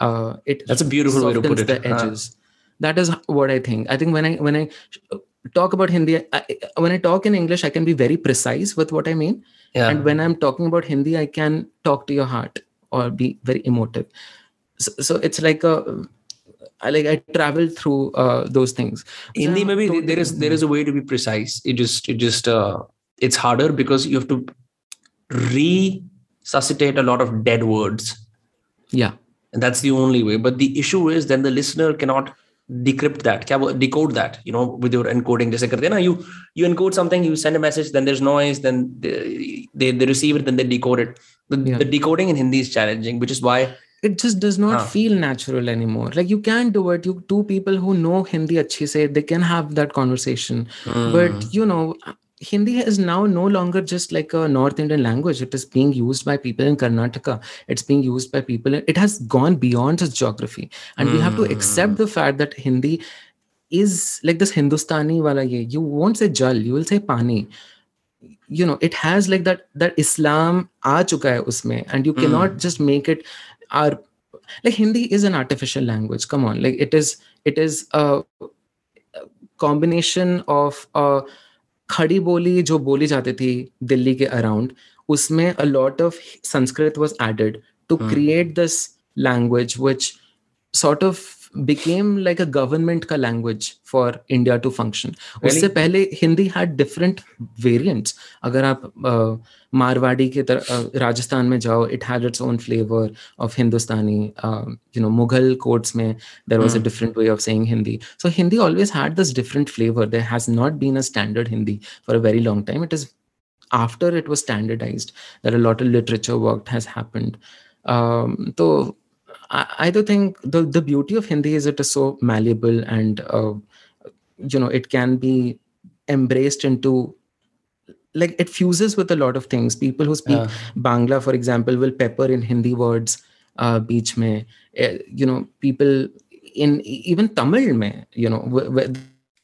uh, it That's a beautiful way to put it. the Huh. edges that is what i think i think when i when i talk about hindi I, when i talk in english i can be very precise with what i mean Yeah. and when i'm talking about hindi i can talk to your heart or be very emotive so, so it's like a I like I travel through uh, those things. Hindi So, maybe totally- there is there is a way to be precise. It just it just uh, it's harder because you have to resuscitate a lot of dead words. Yeah. And that's the only way. But the issue is then the listener cannot decrypt that, decode that, you know, with your encoding. Just like, you, you encode something, you send a message, then there's noise, then they, they, they receive it, then they decode it. The, yeah. the decoding in Hindi is challenging, which is why it just does not huh. feel natural anymore like you can do it you two people who know hindi achhi say they can have that conversation mm. but you know hindi is now no longer just like a north indian language. It is being used by people in karnataka. It's being used by people it has gone beyond its geography. And we have to hmm. accept the fact that hindi is like this hindustani wala ye. You won't say jal you will say pani. You know it has like that that islam aa chuka hai usme. And you hmm. cannot just make it our like hindi is an artificial language. Come on. Like it is it is a combination of a खड़ी बोली जो बोली जाती थी दिल्ली के around उसमें a lot of Sanskrit was added to create this language which sort of became like a government का language for India to function. उससे पहले हिंदी had different variants. अगर आप uh, मारवाड़ी के तरह uh, राजस्थान में जाओ it had its own flavor of Hindustani. Uh, you know, Mughal courts में there was a different way of saying Hindi. So Hindi always had this different flavor. There has not been a standard Hindi for a very long time. It is after it was standardized that a lot of literature work has happened. Um, so I, I do think the, the beauty of Hindi is it is so malleable and uh, you know it can be embraced into like it fuses with a lot of things. People who speak Yeah. Bangla, for example, will pepper in Hindi words uh, beach mein. Eh, you know, people in even Tamil mein, you know, wh- wh-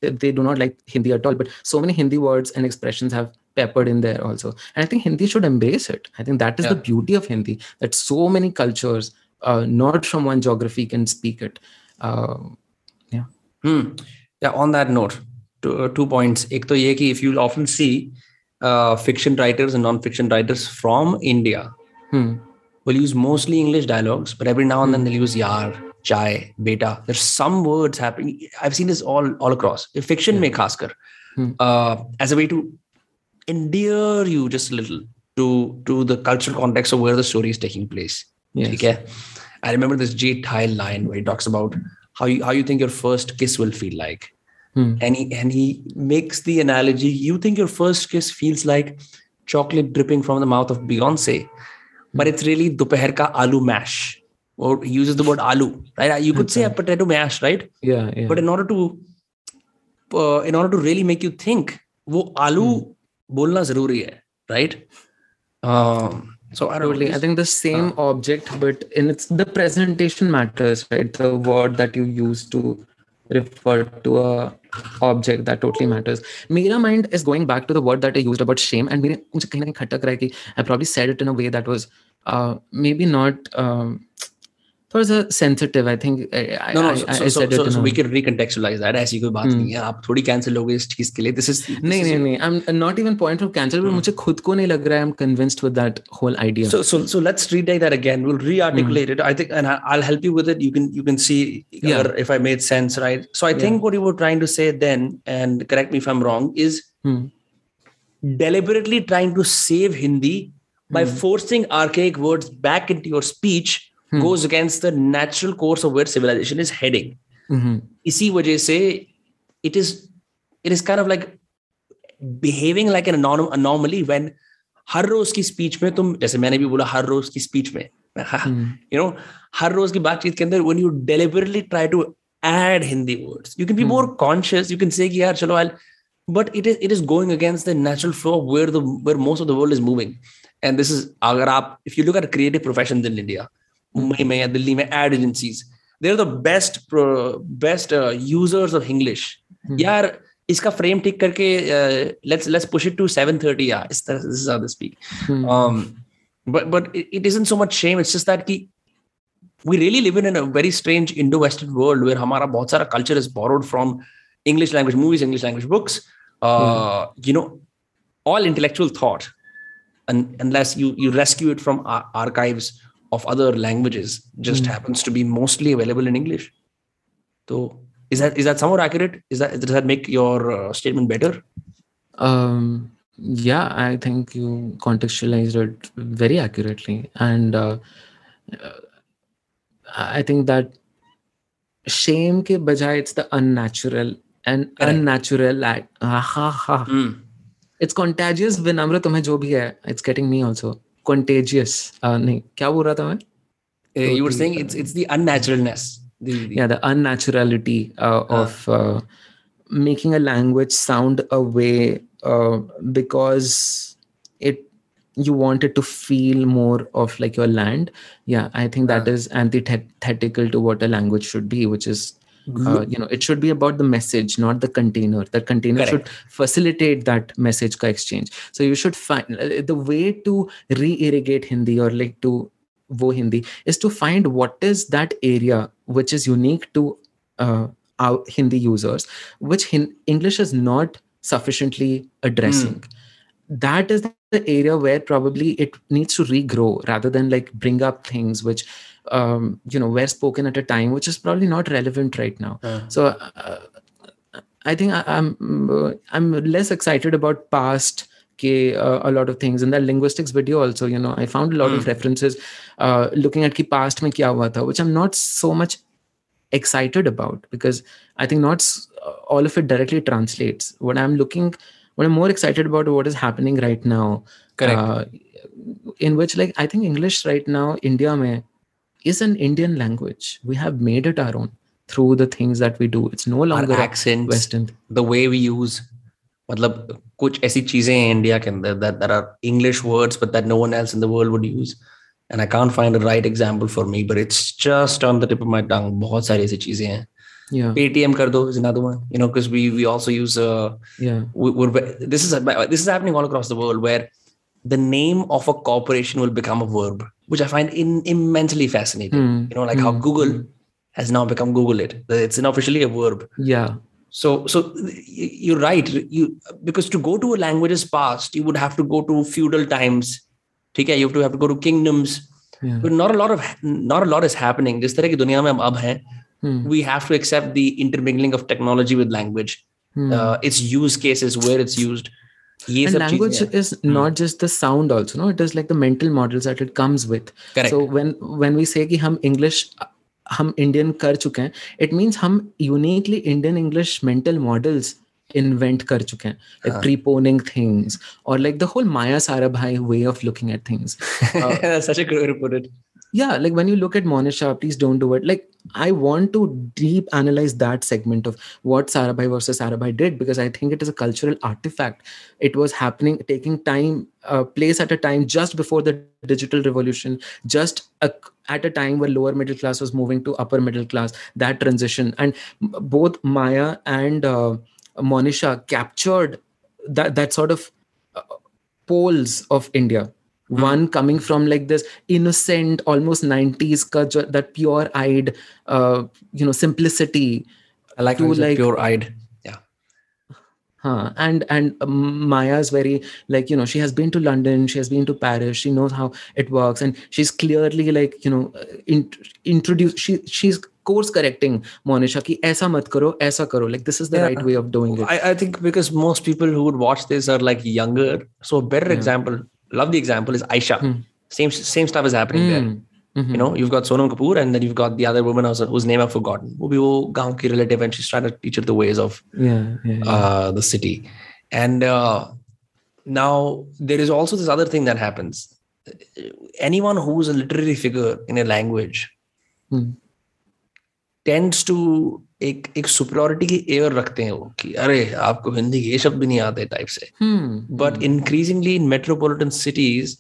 they- they do not like Hindi at all, but so many Hindi words and expressions have peppered in there also. And I think Hindi should embrace it. I think that is the beauty of Hindi, that so many cultures, uh, not from one geography can speak it. Uh, yeah. Hmm. Yeah. On that note, two, uh, two points. If you'll often see uh, fiction writers and non-fiction writers from India hmm. will use mostly English dialogues, but every now and then hmm. they'll use yar, chai, beta. There's some words happening. I've seen this all all across. If fiction yeah. may hmm. uh, as a way to endear you just a little to to the cultural context of where the story is taking place. Yes. Okay? I remember this J. Tile line where he talks about how you how you think your first kiss will feel like. Hmm. And he and he makes the analogy, you think your first kiss feels like chocolate dripping from the mouth of Beyonce, but it's really dopeher ka aloo mash. Or he uses the word aloo, right? You could say a potato mash, right? Yeah. Yeah. But in order to uh, in order to really make you think, वो आलू बोलना जरूरी है, right? Um, so I totally. Know, I think the same uh, object, but in its the presentation matters, right? The word that you use to refer to a object that totally matters. Mera mind is going back to the word that I used about shame, and I probably said it in a way that was uh, maybe not. Um, थोड़ा sensitive I think I, no no I, so, I, so, I so, so, so we can recontextualize that ऐसी कोई बात नहीं है आप थोड़ी cancel हो गई इस चीज के लिए this is नहीं नहीं नहीं I'm not even point of cancel but मुझे खुद को नहीं लग रहा है I'm convinced with that whole idea so so so let's retake that again we'll re-articulate it I think and I'll help you with it you can you can see yeah. if I made sense right so I think what you were trying to say then and correct me if I'm wrong is hmm. deliberately trying to save Hindi by Hmm. forcing archaic words back into your speech Hmm. goes against the natural course of where civilization is heading. Mhm. इसी वजह से it is it is kind of like behaving like an anom- anomaly when हर रोज की speech में तुम जैसे मैंने भी बोला हर रोज की स्पीच में Hmm. यू नो हर रोज की बातचीत के अंदर when you deliberately try to add Hindi words you can be Hmm. more conscious you can say कि यार चलो I'll but it is it is going against the natural flow of where the where most of the world is moving and this is अगर आप if you look at creative professions in India Mumbai में या दिल्ली में ad agencies they're the best pro, best uh, users of English Hmm. यार इसका frame ठीक करके let's let's push it to 7:30 या इस तरह this is how they speak Hmm. um but but it, it isn't so much shame it's just that ki we really live in a very strange indo-western world where hamara bahut sara culture is borrowed from english language movies english language books uh you know all intellectual thought and unless you you rescue it from ar- archives of other languages just Hmm. happens to be mostly available in english so is that is that somewhat accurate is that does that make your uh, statement better um yeah i think you contextualized it very accurately and uh, i think that shame ke bajai it's the unnatural and Correct. unnatural act ha, ha. Hmm. it's contagious vinamra tumhe jo bhi hai it's getting me also contagious. Kya bol raha tha main you were saying it's it's the unnaturalness. The, the yeah the unnaturality uh, uh, of uh, making a language sound a way uh, because it you want it to feel more of like your land. Yeah i think that uh, is antithetical to what a language should be which is uh, you know it should be about the message not the container. The container should facilitate that message ka exchange. So you should find uh, the way to re-irrigate hindi or like to wo hindi is to find what is that area which is unique to uh, our hindi users which hin- english is not sufficiently addressing. That is the area where probably it needs to regrow rather than like bring up things which um, you know were spoken at a time which is probably not relevant right now. Uh, so uh, i think I, i'm uh, i'm less excited about past ke, uh, a lot of things. In that linguistics video also you know i found a lot of references uh, looking at ki past mein kya hua tha which i'm not so much excited about because i think not s- all of it directly translates. What i'm looking what i'm more excited about what is happening right now Correct. uh, in which like i think english right now india mein is an indian language we have made it our own through the things that we do it's no our longer a accents western the way we use मतलब कुछ ऐसी चीजें हैं India के अंदर that that are English words but that no one else in the world would use and I can't find a right example for me but it's just on the tip of my tongue बहुत सारी ऐसी चीजें हैं yeah Paytm कर दो is another one you know because we we also use uh, yeah we, we're this is this is happening all across the world where the name of a corporation will become a verb which I find in, immensely fascinating Hmm. you know like how Hmm. Google has now become Google it it's an officially a verb yeah so so y- you're right you because to go to a language's past you would have to go to feudal times okay you have to have to go to kingdoms yeah but not a lot of not a lot is happening जिस तरह की दुनिया में हम अब हैं Hmm. we have to accept the intermingling of technology with language Hmm. uh, its use cases where it's used ये and language is hmm. not just the sound also no it is like the mental models that it comes with Correct. so when when we say कि हम english हम Indian कर चुके हैं it means हम uniquely Indian English mental models invent कर चुके हैं लाइक प्रीपोनिंग थिंग्स और लाइक द होल माया सारा भाई way of looking at things such a good put it yeah like when you look at monisha please don't do it. Like i want to deep analyze that segment of what sarabhai versus sarabhai did because i think it is a cultural artifact. It was happening taking time uh, place at a time just before the digital revolution just a, at a time where lower middle class was moving to upper middle class that transition. And both maya and uh, monisha captured that that sort of uh, poles of india mm. one coming from like this innocent almost 90s ka, that pure eyed uh, you know simplicity i like to like pure eyed yeah huh. and and um, maya's very like you know she has been to london she has been to paris she knows how it works and she's clearly like you know uh, in, introduced she she's course correcting monisha ki aisa mat karo aisa karo like this is the yeah. right way of doing it I, I think because most people who would watch this are like younger so better yeah. example love the example is Aisha. Hmm. Same same stuff is happening hmm. there. Mm-hmm. You know, you've got Sonam Kapoor, and then you've got the other woman whose, whose name I've forgotten. Who be wo gaon ki relative, and she's trying to teach her the ways of yeah, yeah, yeah. Uh, the city. And uh, now there is also this other thing that happens. Anyone who's a literary figure in a language hmm. Tends to एक एक superiority की air रखते हैं वो कि अरे आपको हिंदी ये शब्द भी नहीं आते टाइप से। But increasingly in metropolitan cities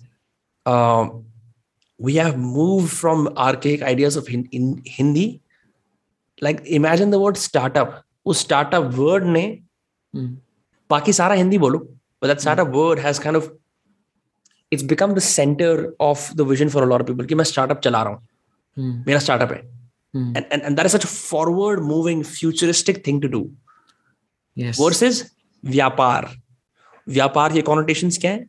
we have move from archaic ideas of Hindi like imagine the word startup उस स्टार्टअप वर्ड ने हम्म। बाकी सारा हिंदी बोलो but startup word has kind of it's become the centre of the vision for all our people कि मैं startup चला रहा हूँ। हम्म। मेरा स्टार्टअप है। Hmm. And, and, and that is such a forward moving, futuristic thing to do. Yes. Versus vyapar. Vyapar के connotations क्या है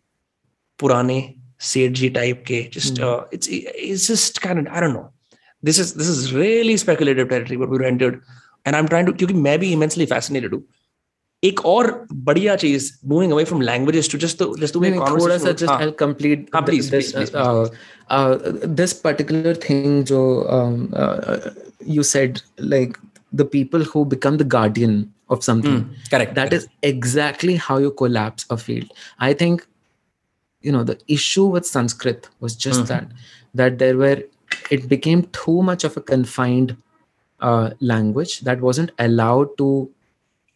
पुराने सेठ type के just hmm. uh, it's it's just kind of I don't know. This is this is really speculative territory what we entered, and I'm trying to क्योंकि मैं भी immensely fascinated हूँ. एक और बढ़िया चीज moving away from languages to just to just to make थोड़ा सा just I'll complete हाँ, please, this, please, please, please. Uh, uh, this particular thing jo um, uh, you said like the people who become the guardian of something mm, correct That correct. is exactly how you collapse a field i think you know the issue with sanskrit was just mm. that that there were it became too much of a confined uh, language that wasn't allowed to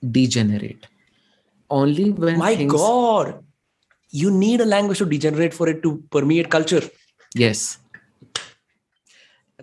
degenerate. Only when my things... God, you need a language to degenerate for it to permeate culture. Yes.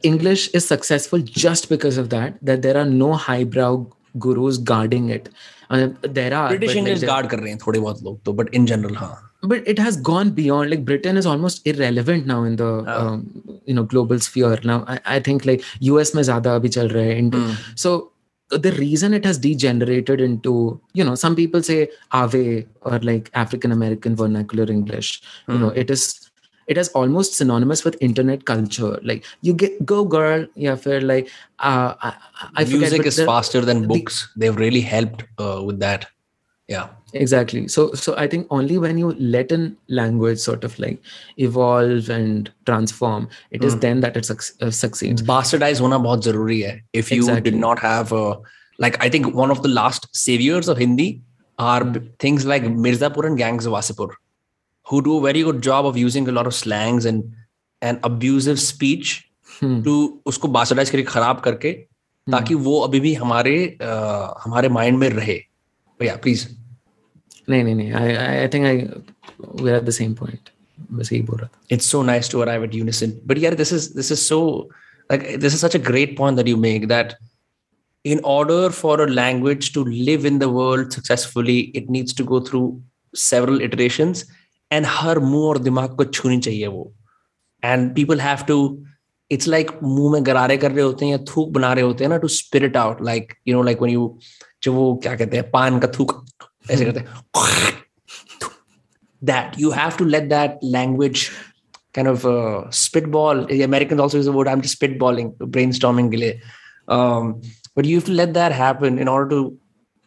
English is successful just because of that, that there are no highbrow gurus guarding it. Uh, there are British English like, guard kar rahe hain thode bahut log to, but in general, haan. But it has gone beyond. Like Britain is almost irrelevant now in the oh. um, you know global sphere. Now I, I think like US mein zyada abhi chal raha. And, mm. So the reason it has degenerated into you know some people say aave or like african american vernacular english mm. you know it is it is almost synonymous with internet culture. Like you get go girl, yeah, for like uh, I, I music forget, is the, faster than books. The, They've really helped uh, with that. Yeah, exactly so so i think only when you let in language sort of like evolve and transform it is mm. then that it su- uh, succeeds bastardize one about. zaruri hai if you exactly. did not have a, like i think one of the last saviors of hindi are mm. things like mirzapur and gangs of wasseypur who do a very good job of using a lot of slangs and and abusive speech hmm. to usko bastardize करके खराब करके hmm. ताकि वो अभी भी हमारे आ, हमारे mind में रहे भैया प्लीज नहीं नहीं नहीं I I think I we are the same point बस यही बोल रहा था it's so nice to arrive at unison but यार this is this is so like this is such a great point that you make that in order for a language to live in the world successfully it needs to go through several iterations and हर मुंह और दिमाग को छूनी चाहिए वो and people have to it's like मुंह में गरारे कर रहे होते हैं या थूक बना रहे होते हैं ना to spirit out like you know like one you जो वो क्या कहते हैं पान का थूक ऐसे करते हैं that you have to let that language kind of uh, spitball the americans also use the word i'm just spitballing brainstorming um, but you have to let that happen in order to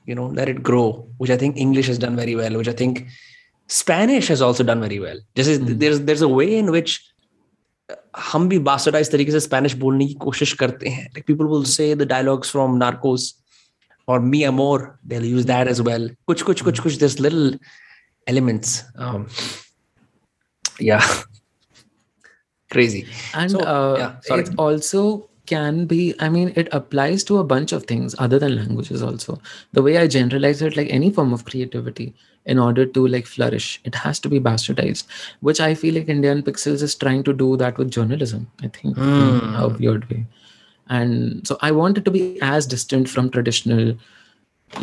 you know let it grow which i think english has done very well which i think Spanish has also done very well. Just mm. there's there's a way in which uh, हम भी बास्टर्डाइज तरीके से Spanish बोलने की कोशिश करते हैं like people will say the dialogues from Narcos or Mi Amor, they'll use that as well. Kuch, kuch, kuch, kuch, there's little elements. Um, yeah. Crazy. And so, uh, yeah, sorry. it also can be, I mean, it applies to a bunch of things other than languages also. The way I generalize it, like any form of creativity, in order to like flourish, it has to be bastardized, which I feel like Indian Pixels is trying to do that with journalism, I think, mm. in a weird way and so i wanted to be as distant from traditional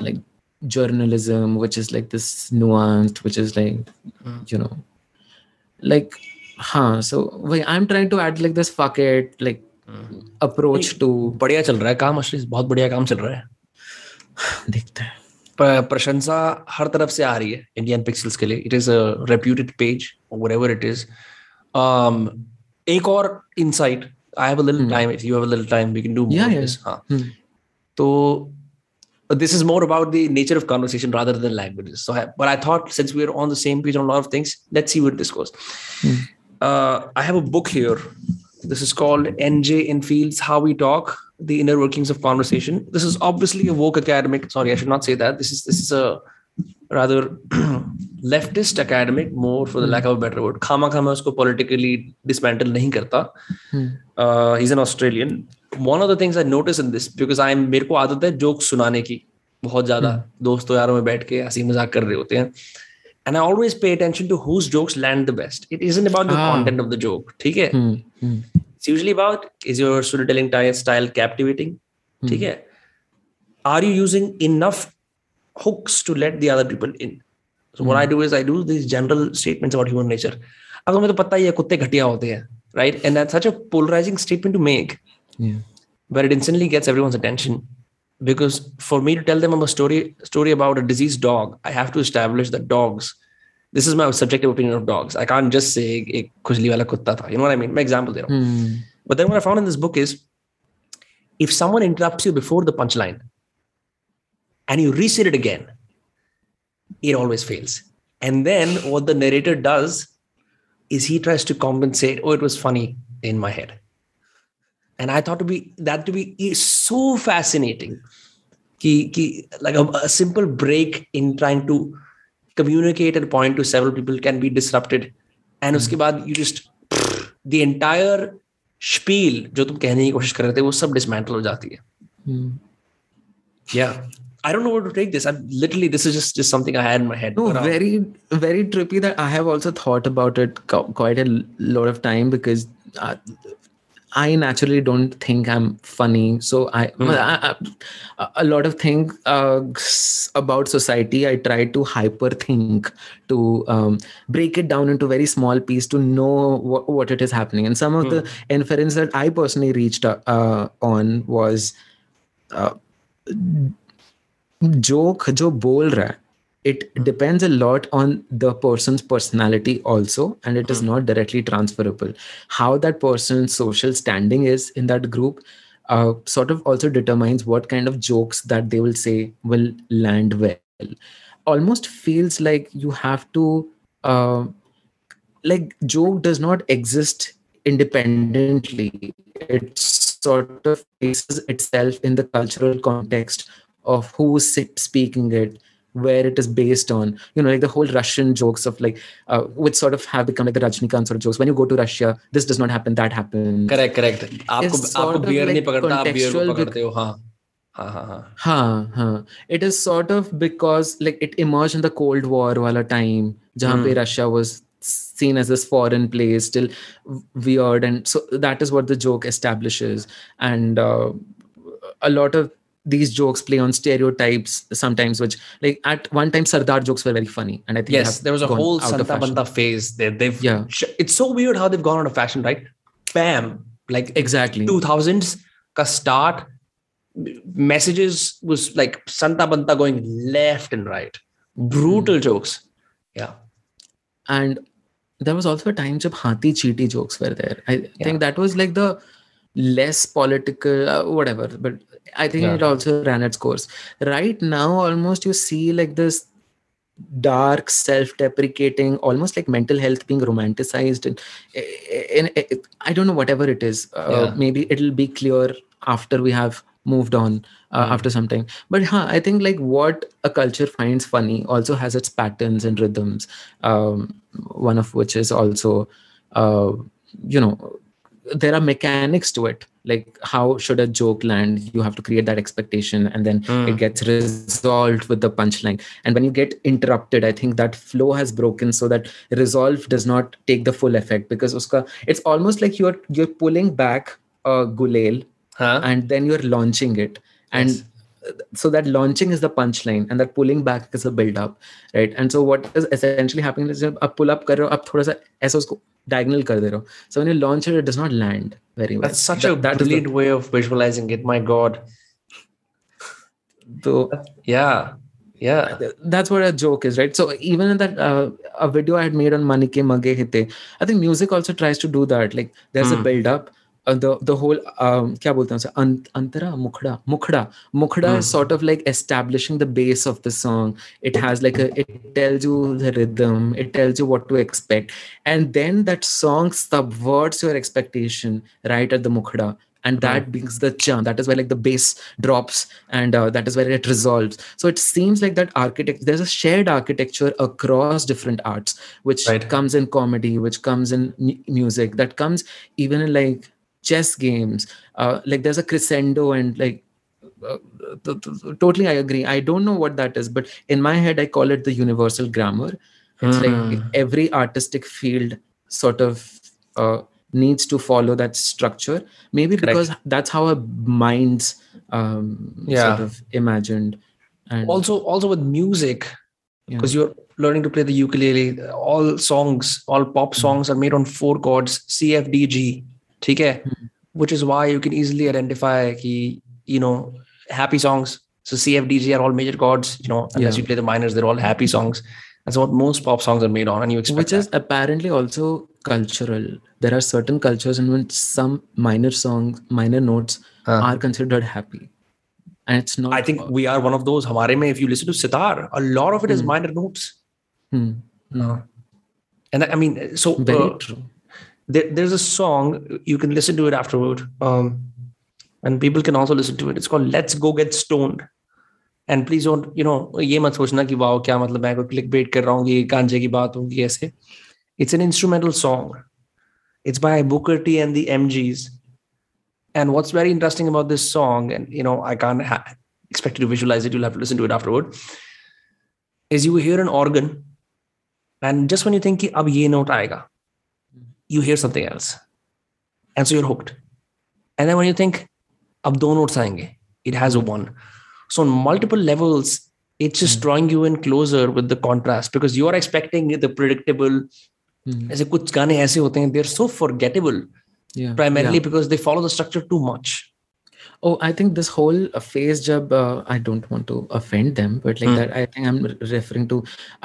like journalism which is like this nuanced which is like mm. you know like हाँ so wait, I'm trying to add like this fuck it like approach to बढ़िया चल रहा है काम असली बहुत बढ़िया काम चल रहा है देखते हैं प- प्रशंसा हर तरफ से आ रही है इंडियन पिक्सल्स के लिए it is a reputed page whatever it is um एक और insight I have a little time. If you have a little time we can do more Yeah, of yeah. this हाँ Hmm. तो this is more about the nature of conversation rather than languages. So I, but I thought since we're on the same page on a lot of things let's see where this goes. Uh, I have a book here. This is called NJ Enfield's How We Talk the inner workings of conversation. This is obviously a woke academic. Sorry I should not say that. This is this is a rather leftist academic more for the lack of a better word khama khama usko politically dismantle nahi karta hmm. uh, he's an Australian one of the things I notice in this because I'm मेरे को आदत है joke सुनाने की बहुत ज़्यादा दोस्तों यारों में बैठ के हँसी मज़ाक कर रहे होते हैं and I always pay attention to whose jokes land the best it isn't about the Ah. content of the joke ठीक है Hmm. Hmm. it's usually about is your storytelling style captivating ठीक है are you using enough hooks to let the other people in so what I do is I do these general statements about human nature अब तुम्हें तो पता ही है कुत्ते घटिया होते हैं right and that's such a polarizing statement to make Yeah. where it instantly gets everyone's attention because for me to tell them a story story about a diseased dog i have to establish that dogs this is my subjective opinion of dogs i can't just say एक खुजली वाला कुत्ता था you know what i mean my example there Hmm. but then what i found in this book is if someone interrupts you before the punchline and you reset it again it always fails and then what the narrator does is he tries to compensate oh it was funny in my head and i thought to be that to be is so fascinating ki, ki, like a, a simple break in trying to communicate a point to several people can be disrupted and उसके बाद you just the entire spiel जो तुम कहने की कोशिश कर रहे थे वो सब dismantle हो जाती है Hmm. I don't know where to take this. I'm literally this is just just something I had in my head. No, But, uh, very, very trippy that I have also thought about it quite a lot of time because uh, I naturally don't think I'm funny. So I, I, I a lot of things uh, about society, I try to hyper think to um, break it down into very small piece to know what, what it is happening. And some of the inference that I personally reached uh, uh, on was joke joke, bol it hmm. depends a lot on the person's personality also and it is hmm. not directly transferable. How that person's social standing is in that group uh, sort of also determines what kind of jokes that they will say will land well. Almost feels like you have to uh, like joke does not exist independently. It sort of places itself in the cultural context of who's sit- speaking it where it is based on you know like the whole russian jokes of like uh, which sort of have become like the rajnikant sort of jokes when you go to russia this does not happen that happens correct correct आपको It's sort आपको of beer नहीं like पकड़ता आप beer को contextual bec- पकड़ते हो हाँ हाँ हाँ हाँ हाँ हाँ it is sort of because like it emerged in the cold war wala time jahan pe russia was seen as this foreign place still weird and so that is what the joke establishes and uh, a lot of these jokes play on stereotypes sometimes which like at one time sardar jokes were very funny and i think yes there was a whole Santa. Banta phase. They, they've Yeah. it's so weird how they've gone out of fashion right? Bam like exactly. 2000s ka start messages was like Santa Banta going left and right. Brutal jokes. Yeah. And there was also a time jab hati cheaty jokes were there. I think that was like the less political uh, whatever but i think Yeah. it also ran its course. Right now almost you see like this dark self-deprecating almost like mental health being romanticized and, and, and i don't know whatever it is. Uh, Yeah. maybe it'll be clear after we have moved on uh, after some time. But huh, i think like what a culture finds funny also has its patterns and rhythms um, one of which is also uh, you know there are mechanics to it like how should a joke land? You have to create that expectation and then hmm. it gets resolved with the punchline. And when you get interrupted i think that flow has broken so that resolve does not take the full effect because uska, it's almost like you're you're pulling back a gulel huh? and then you're launching it. And so that launching is the punchline and that pulling back is a build up right? And so what is essentially happening is a pull up karo, रहे हो आप थोड़ा सा diagonal kar de so when you launch it it does not land very well. That's such that, a brilliant the, way of visualizing it my god. So yeah yeah. that's what a joke is right? So even in that uh, a video i had made on manike mage hithe i think music also tries to do that. Like there's mm. a hmm. build up uh, the the whole um, kya Ant, antara mukhda. Mukhda. Mukhda mm. is hmm. sort of like establishing the base of the song. It has like a it tells you the rhythm. It tells you what to expect. And then that song subverts your expectation right at the mukhda. And that hmm. brings the churn that is where like the bass drops and uh, that is where it resolves. So it seems like that architect there's a shared architecture across different arts which right. comes in comedy which comes in music that comes even in like chess games uh, like there's a crescendo and like uh, totally i agree i don't know what that is but in my head i call it the universal grammar it's mm. like every artistic field sort of uh, needs to follow that structure maybe Correct. because that's how our minds um, yeah. sort of imagined and also also with music because yeah. you're learning to play the ukulele all songs all pop mm. songs mm. are made on four chords c f d g ठीक है which is why you can easily identify ki, you know happy songs so cfdg are all major chords you know unless yeah. you play the minors they're all happy songs that's what most pop songs are made on and you expect which is apparently also cultural there are certain cultures in which some minor songs minor notes huh. are considered happy and it's not i think we are one of those hamare mein if you listen to sitar a lot of it is hmm. minor notes hmm. uh, and i mean so very uh, true there, there's a song you can listen to it afterward um, and people can also listen to it it's called let's go get stoned and please don't you know ये मत सोचना कि wow क्या मतलब मैं कोई click bait कर रहा हूँ ये गांजे की बात होगी ऐसे it's an instrumental song it's by Booker T and the MGs and what's very interesting about this song and you know I can't ha- expect you to visualize it you'll have to listen to it afterward is you hear an organ and just when you think कि अब ये note आएगा you hear something else. And so you're hooked. And then when you think, ab do notes aayenge, it has a one. So on multiple levels, it's just mm. drawing you in closer with the contrast because you are expecting the predictable. ऐसे कुछ गाने ऐसे होते हैं they're so forgettable yeah. primarily yeah. because they follow the structure too much oh i think this whole phase jab uh, i don't want to offend them but like mm. that i think i'm referring to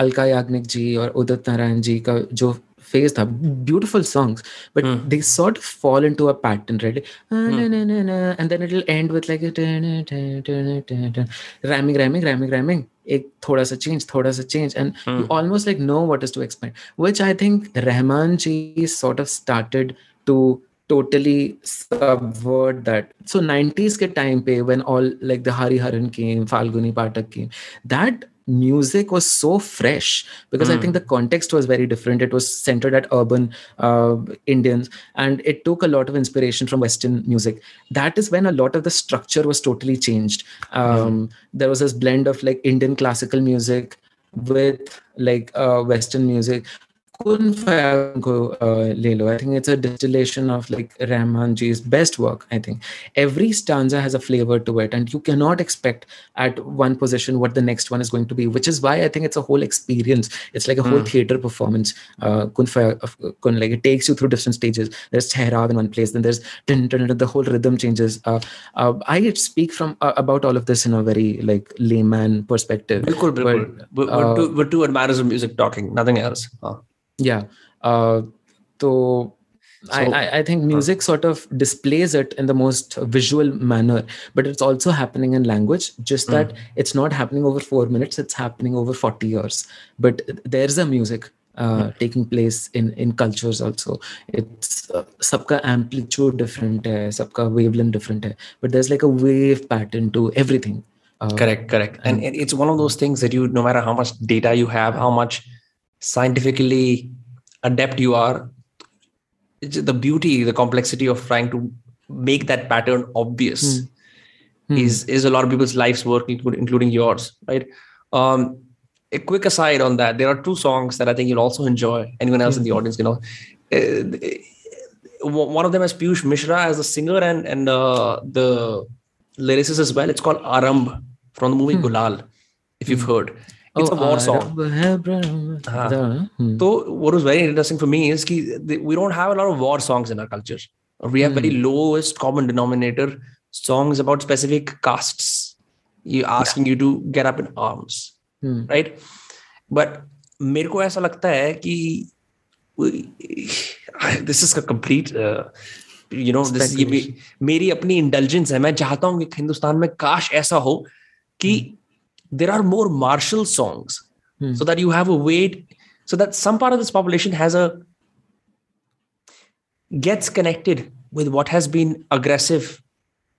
alka yagnik ji or udit narayan ji ka jo phased up beautiful songs but mm. they sort of fall into a pattern right mm. and then it'll end with like ramming ramming ramming ramming एक थोड़ा सा change थोड़ा सा change and you almost like know what is to expect which I think Rahman ji sort of started to totally subvert that. So 90s ke time pe when all like the Hariharan came, Falguni Pathak came, that music was so fresh because mm. I think hmm. the context was very different. It was centered at urban uh, Indians and it took a lot of inspiration from Western music. That is when a lot of the structure was totally changed. Um, mm. There was this blend of like Indian classical music with like uh, Western music Kun go uh, Lelo. I think it's a distillation of like Rahmanji's best work. I think every stanza has a flavor to it, and you cannot expect at one position what the next one is going to be, which is why I think it's a whole experience. It's like a whole hmm. theater performance. Uh, kun, like it takes you through different stages. There's Tehrab in one place, then there's dun, dun, dun, the whole rhythm changes. Uh, uh, I speak from uh, about all of this in a very like layman perspective. Bilkul, bilkul. But, we're, we're, two, uh, we're two admirers of music talking, nothing else. Huh? Yeah. Uh, so, so I, I think music uh, sort of displays it in the most visual manner but it's also happening in language just that mm. it's not happening over four minutes it's happening over 40 years. But there's a music uh, mm. taking place in in cultures also. It's uh, sabka amplitude different hai, sabka wavelength different hai, but there's like a wave pattern to everything. Uh, correct correct. And, and it's one of those things that you no matter how much data you have how much scientifically adept you are the beauty the complexity of trying to make that pattern obvious mm. is is a lot of people's life's work including yours right um, a quick aside on that there are two songs that i think you'll also enjoy anyone else mm. in the hmm. audience you know uh, one of them is Piyush Mishra as a singer and and uh, the lyricist as well. It's called Aarambh. from the movie hmm. Gulaal, if you've heard. It's oh, a war song. Uh, so what was very interesting for me is ki, that we don't have a lot of war songs in our culture. We have very hmm. lowest common denominator songs about specific castes. You asking yeah. you to get up in arms, hmm. right? But मेरे को ऐसा लगता है कि this is complete you know this ये मेरी अपनी intelligence है मैं चाहता हूँ कि हिंदुस्तान में काश ऐसा हो कि there are more martial songs hmm. so that you have a way so that some part of this population has a gets connected with what has been aggressive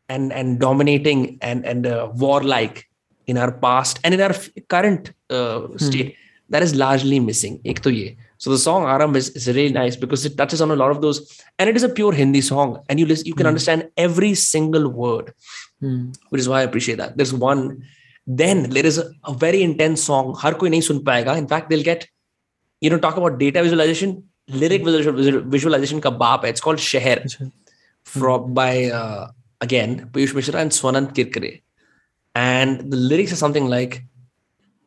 and and dominating and and uh, warlike in our past and in our current uh, hmm. state hmm. that is largely missing ek to ye. so the song aram is, is really nice because it touches on a lot of those and it is a pure hindi song and you listen, you can hmm. understand every single word hmm. which is why i appreciate that there's one Then there is a, a very intense song. Har koi nahi sun payega. In fact, they'll get, you know, talk about data visualization, lyric hmm. visualization ka baap hai. It's called Sheher, from hmm. by uh, again Piyush Mishra and Swanand Kirkare, and the lyrics are something like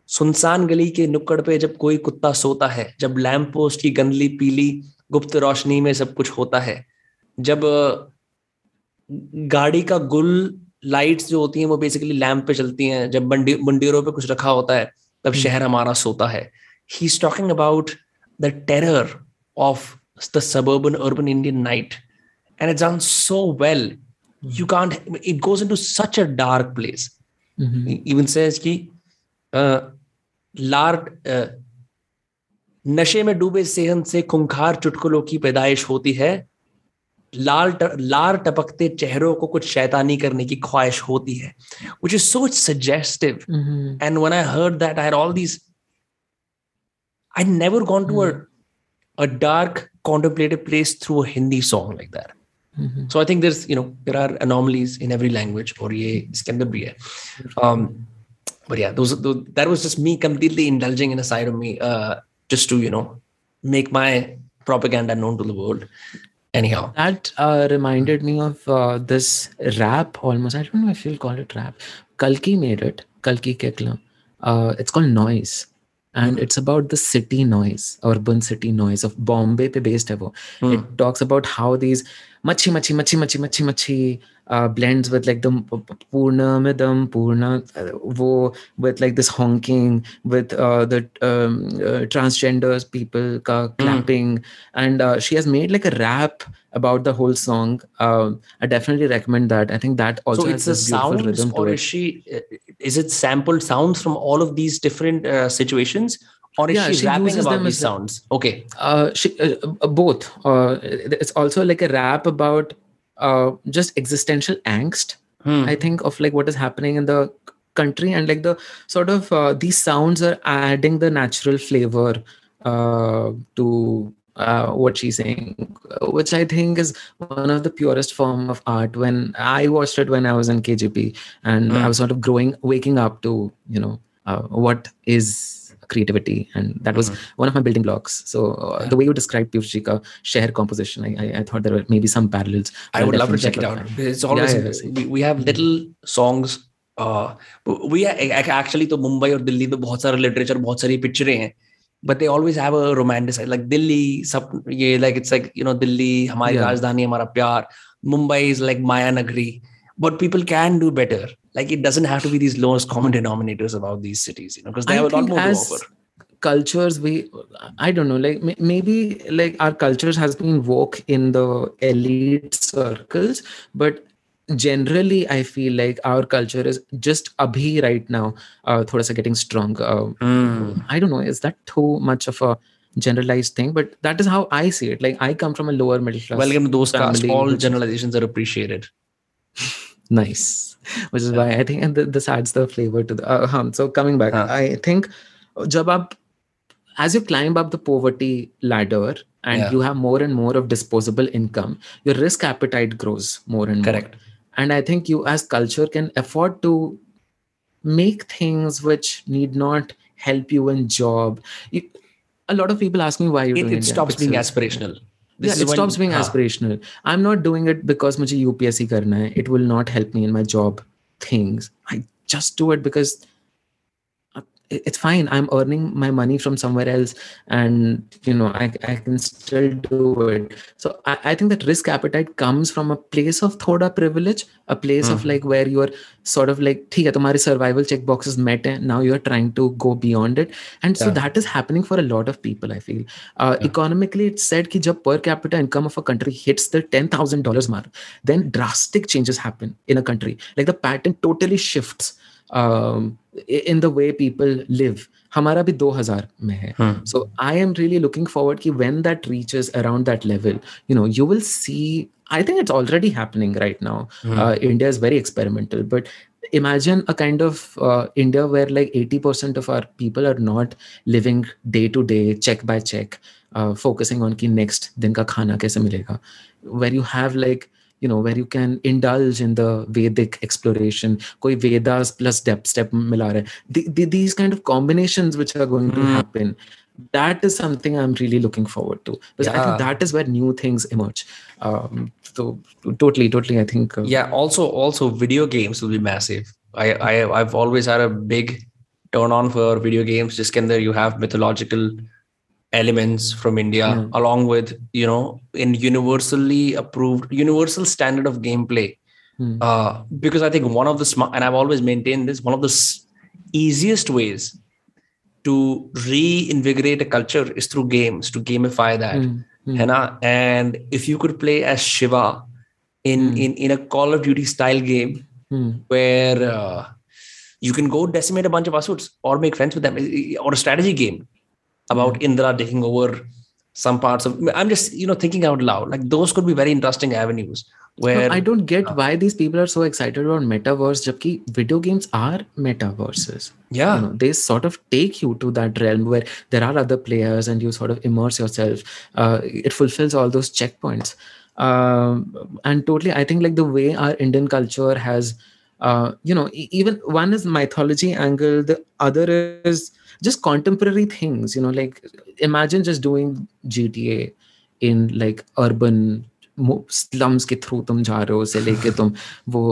सुनसान गली के नुक्कड़ पे जब कोई कुत्ता सोता है जब लैम्प पोस्ट की गंदली पीली गुप्त रोशनी में सब कुछ होता है जब गाड़ी का गुल लाइट्स जो होती हैं वो बेसिकली लैम्प पे चलती हैं। जब बंडी मंडियों पे कुछ रखा होता है तब हम्म। शहर हमारा सोता है। He is talking about the terror of the suburban urban Indian night and it done so well you can't it goes into such a dark place even says कि लार नशे में डूबे सेहन से खुंखार चुटकुलों की पैदाइश होती है। लाल ट, लार टपकते चेहरों को कुछ शैतानी करने की ख्वाहिश होती है which is so suggestive and one I heard that I all these I never gone to a dark contemplative place through a Hindi song like that. Mm-hmm. So I think there's, you know, there are anomalies in every language. Or ye iske andar bhi hai. Um, but yeah, those, those, that was just me completely indulging in a side of me, uh, just to you know make my propaganda known to the world. Anyhow, that uh, reminded me of uh, this rap almost. I don't know if you'll call it rap. Kalki made it. Kalki Koechlin. Uh, it's called Noise. And it's about the city noise, urban city noise of Bombay pe based hai mm. It talks about how these machi machi machi machi machi machi uh, blends with like the Purna Midam, Purna, uh, wo, with like this honking, with uh, the um, uh, transgenders people ka, hmm. clapping. Mm. And uh, she has made like a rap about the whole song. Uh, I definitely recommend that. I think that also so it's a sound, or is she, is it sampled sounds from all of these different situations? or is yeah, she, she rapping about these sounds okay uh, she, uh, both uh, it's also like a rap about uh, just existential angst hmm. i think of like what is happening in the country and like the sort of uh, these sounds are adding the natural flavor uh, to uh, what she's saying, which I think is one of the purest form of art. When I watched it when I was in KGP, and mm. I was sort of growing, waking up to you know uh, what is creativity and that was mm-hmm. one of my building blocks so uh, yeah. the way you described Piyushika share composition I, I, I thought there were maybe some parallels I would love to check it out it's always yeah, yeah, we, we have little songs uh, we actually तो मुंबई और दिल्ली तो बहुत सारा literature बहुत सारी पिक्चरें हैं but they always have a romantic like Delhi सब ये like it's like you know Delhi हमारी राजधानी हमारा प्यार Mumbai is like Maya Nagri but people can do better like it doesn't have to be these lowest common denominators about these cities you know because they I have a lot more to offer. cultures we i don't know like maybe like our cultures has been woke in the elite circles but generally i feel like our culture is just abhi right now uh thoda sa getting strong uh, mm. i don't know is that too much of a generalized thing? But that is how i see it. Like i come from a lower middle class welcome to those family, all generalizations are appreciated nice which is why i think and this adds the flavor to the uh, um, so coming back huh. i think jab aap, as you climb up the poverty ladder and yeah. you have more and more of disposable income your risk appetite grows more and correct more. and i think you as culture can afford to make things which need not help you in job you, a lot of people ask me why you it, it stops being aspirational this yeah, it stops being aspirational. I'm not doing it because मुझे UPSC करना है. It will not help me in my job things. I just do it because it's fine i'm earning my money from somewhere else and you know i, I can still do it so I, I think that risk appetite comes from a place of thoda privilege a place mm. of hmm. like where you're sort of like theek hai tumhari survival check boxes met hai, now you're trying to go beyond it and so yeah. that is happening for a lot of people i feel uh, yeah. economically it's said ki jab per capita income of a country hits the $10000 mark then drastic changes happen in a country like the pattern totally shifts um, in the way people live हमारा भी 2000 में है so I am really looking forward कि when that reaches around that level you know you will see I think it's already happening right now uh, India is very experimental but imagine a kind of uh, India where like 80% of our people are not living day to day check by check uh, focusing on कि next दिन का खाना कैसे मिलेगा where you have like you know where you can indulge in the vedic exploration koi vedas plus depth step mila the, the, these kind of combinations which are going mm. to hmm. happen that is something i'm really looking forward to because yeah. i think that is where new things emerge um, so totally totally i think uh, yeah also also video games will be massive i i i've always had a big turn on for video games just can there you have mythological elements from India, mm. along with you know in universally approved universal standard of gameplay. Mm. Uh, because I think one of the smart and I've always maintained this one of the s- easiest ways to reinvigorate a culture is through games to gamify that. Mm. Mm. And if you could play as Shiva in mm. in in a Call of Duty style game mm. where uh, you can go decimate a bunch of asuras or make friends with them or a strategy game about Indra taking over some parts of i'm just you know thinking out loud. Like those could be very interesting avenues where no, i don't get uh, why these people are so excited about metaverse jabki video games are metaverses. Yeah. You know, they sort of take you to that realm where there are other players and you sort of immerse yourself. Uh, it fulfills all those checkpoints. Um, and totally i think like the way our indian culture has uh, you know even one is mythology angle the other is just contemporary things you know like imagine just doing gta in like urban slums ke through tum ja rahe ho se leke tum wo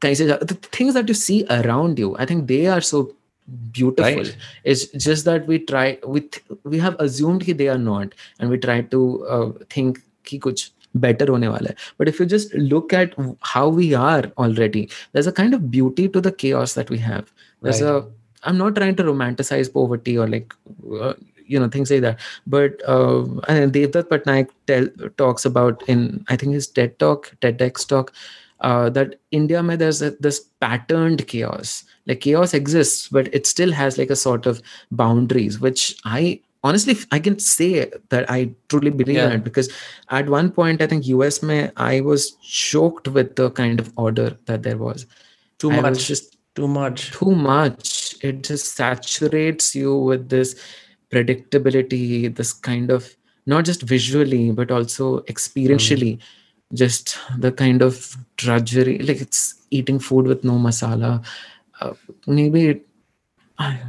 kahin se the things that you see around you i think they are so beautiful right. it's just that we try we we have assumed that they are not and we try to uh, think ki kuch better hone wala hai. but if you just look at how we are already there's a kind of beauty to the chaos that we have there's right. a i'm not trying to romanticize poverty or like uh, you know things like that. But uh, and devdutt pattanaik tell, talks about in i think his ted talk tedx talk uh, that india mein there's a, this patterned chaos. Like chaos exists but it still has like a sort of boundaries which i honestly i can say that i truly believe yeah. in it because at one point i think us may i was choked with the kind of order that there was. Too I much. just too much. Too much it just saturates you with this predictability this kind of not just visually but also experientially mm. just the kind of drudgery like it's eating food with no masala uh, maybe it, I,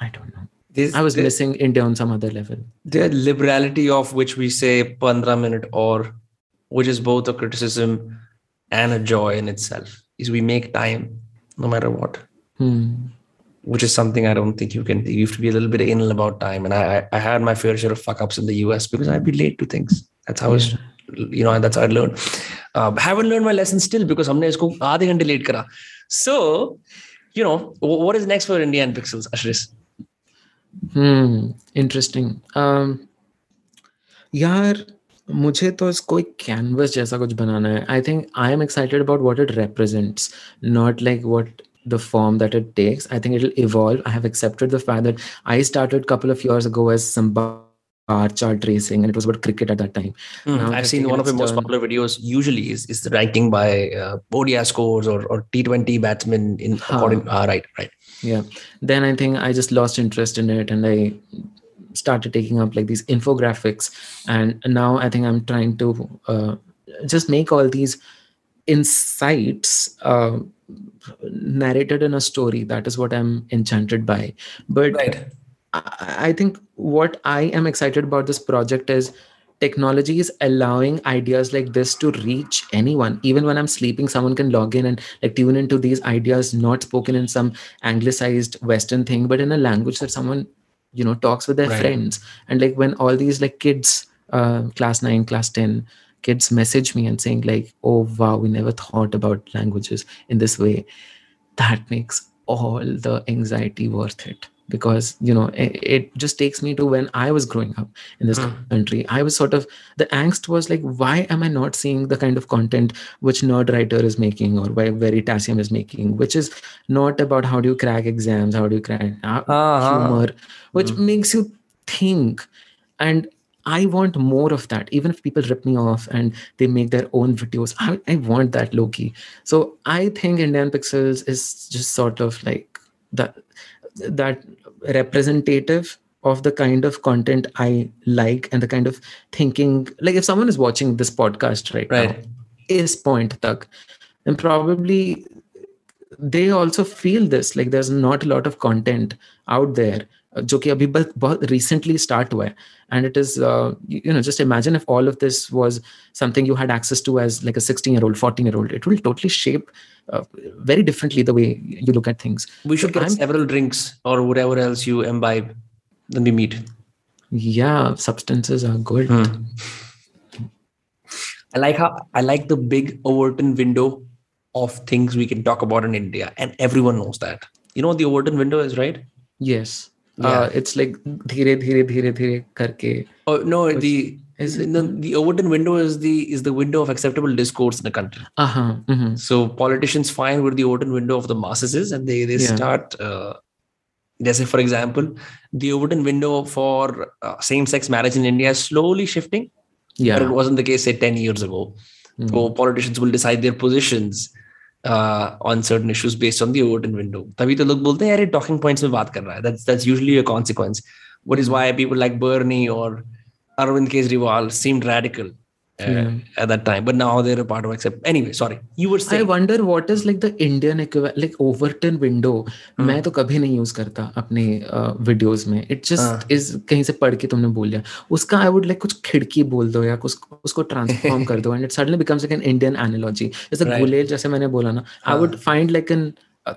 I don't know this, I was missing India on some other level. The liberality of which we say 15 minute or which is both a criticism and a joy in itself is we make time no matter what. Hmm Which is something I don't think you can. You have to be a little bit anal about time. And I, I had my fair share of fuck ups in the US because I'd be late to things. That's how yeah. you know, that's how I learned. Uh, haven't learned my lesson still because हमने इसको आधे घंटे late करा. So, you know, what is next for India and Pixels, Ashris? Hmm, interesting. Um, यार मुझे तो इसको एक कैनवस जैसा कुछ बनाना है I think I am excited about what it represents not like what the form that it takes. I think it'll evolve. I have accepted the fact that i started a couple of years ago as some bar chart racing and it was about cricket at that time. Mm, i've seen one of the most popular videos usually is, is the ranking by uh, odi scores or, or t20 batsmen in according uh, right right. Yeah. Then i think i just lost interest in it and i started taking up like these infographics. And now i think i'm trying to uh, just make all these insights uh, narrated in a story that is what i'm enchanted by but right. I, I think what i am excited about this project is technology is allowing ideas like this to reach anyone even when i'm sleeping someone can log in and like tune into these ideas not spoken in some anglicized western thing but in a language that someone you know talks with their Right. friends and like when all these like kids uh, class 9 class 10 kids message me and saying like oh wow we never thought about languages in this way that makes all the anxiety worth it because you know it, it just takes me to when i was growing up in this Hmm. country i was sort of the angst was like why am i not seeing the kind of content which nerdwriter is making or why veritasium is making which is not about how do you crack exams how do you crack uh, Uh-huh. humor which makes you think and i want more of that even if people rip me off and they make their own videos i, I want that low-key so i think indian pixels is just sort of like that that representative of the kind of content i like and the kind of thinking like if someone is watching this podcast right, Right. now is point tak and probably they also feel this like there's not a lot of content out there जो कि अभी बस बहुत recently start हुआ है and it is uh, you, you know just imagine if all of this was something you had access to as like a 16 year old 14 year old it will totally shape uh, very differently the way you look at things We should So get I'm- several drinks or whatever else you imbibe. Then we meet. yeah substances are good I like how I like the big Overton window of things we can talk about in India, and everyone knows that. You know what the Overton window is, right? yes yeah. uh, it's like dheere dheere dheere dheere karke oh no the is it, the, the overton window is the is the window of acceptable discourse in the country uh-huh. Mm-hmm. so politicians find where the overton window of the masses is and they they yeah. start uh, let's say for example the overton window for uh, same-sex marriage in india is slowly shifting yeah but it wasn't the case say 10 years ago mm-hmm. so politicians will decide their positions uh, on certain issues based on the Overton window. तभी तो लोग बोलते हैं यार ये talking points में बात कर रहा है. That's that's usually a consequence. What is why people like Bernie or Arvind Kejriwal seemed radical Uh, at that time, but now they're a part of accept. Anyway, sorry, you were saying I wonder what is like the Indian equivalent, like Overton window. मैं तो कभी नहीं use करता अपने videos में it just is कहीं से पढ़ के तुमने बोल दिया उसका आई वुड लाइक कुछ खिड़की बोल दो या कुछ उसको ट्रांसफॉर्म कर दो and it suddenly becomes like an Indian analogy जैसे Right. गुलेल जैसे मैंने बोला ना I would find like an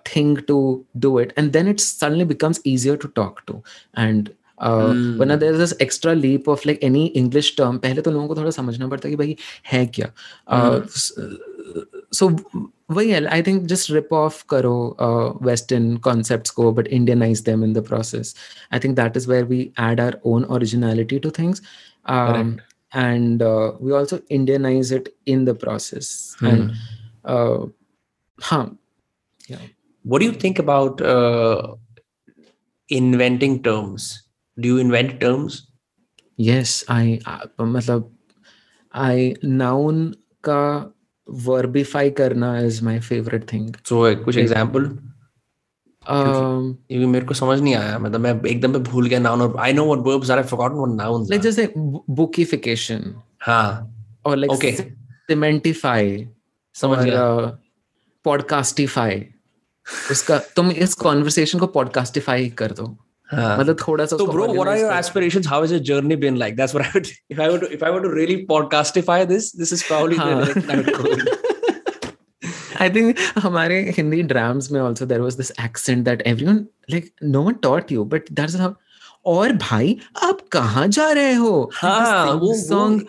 thing to do it and then it suddenly becomes easier to talk to and uh, when there's this extra leap of like any english term पहले तो लोगों को थोड़ा समझना पड़ता है कि भाई है क्या uh, so वही है I think just rip off करो वेस्टर्न कॉन्सेप्ट्स को but Indianize them in the process I think that is where we add our own originality to things and uh, we also indianize it in the process and uh, huh yeah What do you think about uh, inventing terms? Do you invent terms? yes i uh, मतलब i noun का verbify करना is my favorite thing. So uh, कुछ example? um क्योंकि मेरे को समझ नहीं आया। मतलब मैं एकदम पे भूल गया नाउन और I know what verbs are I forgotten what nouns like जैसे bookification. हाँ। Or like Okay. cementify. समझ और गया। पॉडकास्टिफाई उसका तुम इस कॉन्वर्सेशन को पॉडकास्टिफाई कर दो। मतलब थोड़ा सा तो bro what are your aspirations how is your journey been like that's what I would if I would if I would to really podcastify this this is probably I think हमारे Hindi dramas में also there was this accent that everyone like no one taught you but that's how और भाई आप कहाँ जा रहे हो? हाँ वो सॉन्ग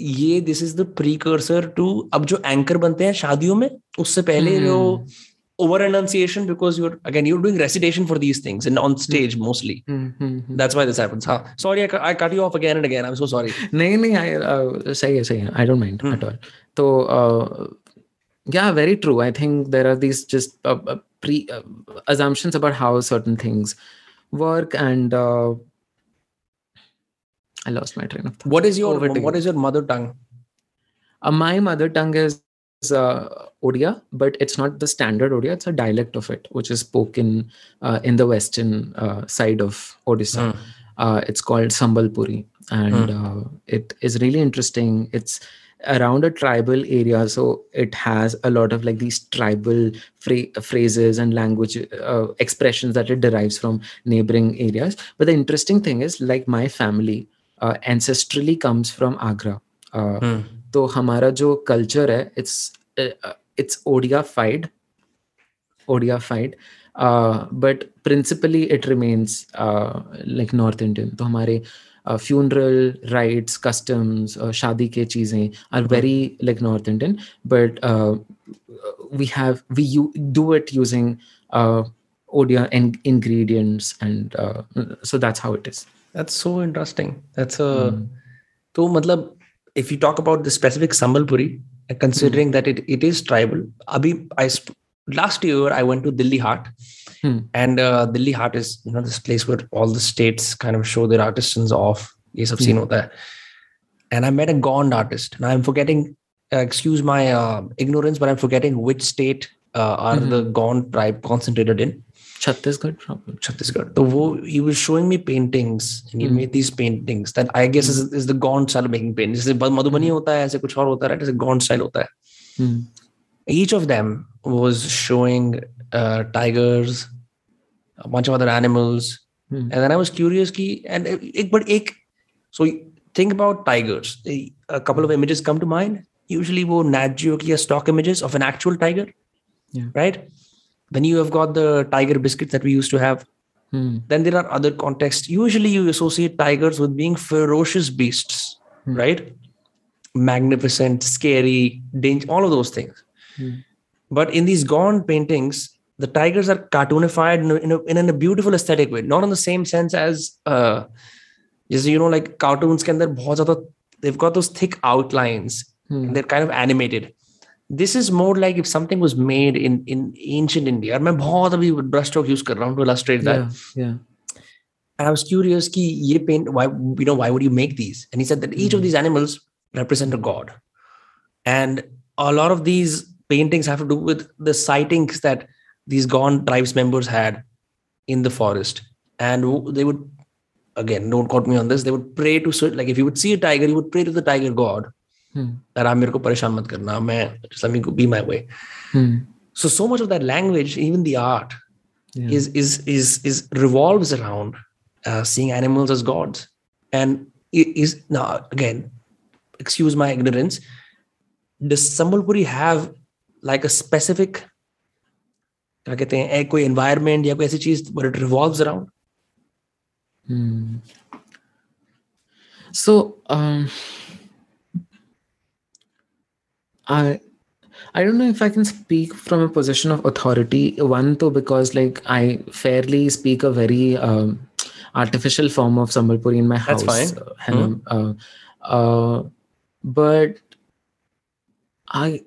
ये this is the precursor to अब जो एंकर बनते हैं शादियों में उससे पहले जो hmm. over enunciation because you're again you're doing recitation for these things and on hmm. stage mostly. Mm-hmm. that's why this happens. Huh? sorry I, cu- I, cut you off again and again. I'm so sorry. no no i uh, say say i don't mind mm. at all. so uh, yeah very true. I think there are these just uh, uh pre uh, assumptions about how certain things work and uh, i lost my train of thought. What is your Over what is your mother tongue? My mother tongue is Odia, but it's not the standard Odia. It's a dialect of it, which is spoken uh, in the western uh, side of Odisha. Uh, it's called Sambalpuri, and uh, it is really interesting. It's around a tribal area, so it has a lot of like these tribal phra- phrases and language uh, expressions that it derives from neighboring areas. But the interesting thing is, like my family, uh, ancestrally comes from Agra. Uh, hmm. तो हमारा जो culture है it's it's ओडियाफाइड ओडियाफाइड but principally it remains like north Indian तो हमारे funeral rights customs शादी के चीज़ें are very like north Indian but we have we you do it using Odia and ingredients and uh, so that's how it is. That's so interesting. That's a mm. so matlab if you talk about the specific Sambalpuri, considering hmm. that it, it is tribal. Abhi i last year i went to delhi haat. Hmm. and uh, delhi haat is you know this place where all the states kind of show their artisans off. Yes, have seen hota and i met a gond artist. And i'm forgetting uh, excuse my uh, ignorance but i'm forgetting which state uh, are mm-hmm. the gond tribe concentrated in. Chhattisgarh, probably. Chhattisgarh. So wo, he was showing me paintings and he mm. made these paintings that I guess mm. is, is the Gaunt style of making paintings. जैसे मधुबनी होता है ऐसे कुछ और होता है ऐसे Gaunt style होता है. Mm. Each of them was showing uh, tigers, a bunch of other animals. Mm. And then I was curious ki, and ek, but ek, so think about tigers. A couple of images come to mind. Usually wo Nat Geo ki stock images of an actual tiger. Yeah. Right? Then you have got the tiger biscuits that we used to have hmm. then there are other contexts usually you associate tigers with being ferocious beasts hmm. right magnificent scary danger all of those things hmm. but in these Gond paintings the tigers are cartoonified in a, in, a, in a beautiful aesthetic way not in the same sense as uh just you know like cartoons can they've got those thick outlines hmm. they're kind of animated this is more like if something was made in in ancient India. मैं बहुत अभी brush stroke use कर रहा हूँ to illustrate that. Yeah. yeah. And I was curious कि ये paint why you know why would you make these? And he said that each mm. of hmm. these animals represent a god, and a lot of these paintings have to do with the sightings that these Gond tribes members had in the forest, and they would again don't quote me on this. They would pray to like if you would see a tiger, you would pray to the tiger god that आप मेरे को परेशान मत करना मैं let me be my way hmm. so so much of that language even the art yeah. is is is is revolves around uh, seeing animals as gods and is now again excuse my ignorance does Sambalpuri have like a specific क्या कहते हैं कोई environment या कोई ऐसी चीज़ but it revolves around so I I don't know if I can speak from a position of authority. One, though, because like I fairly speak a very um, artificial form of Sambalpuri in my house. That's fine. Uh, mm-hmm. uh, uh, but I.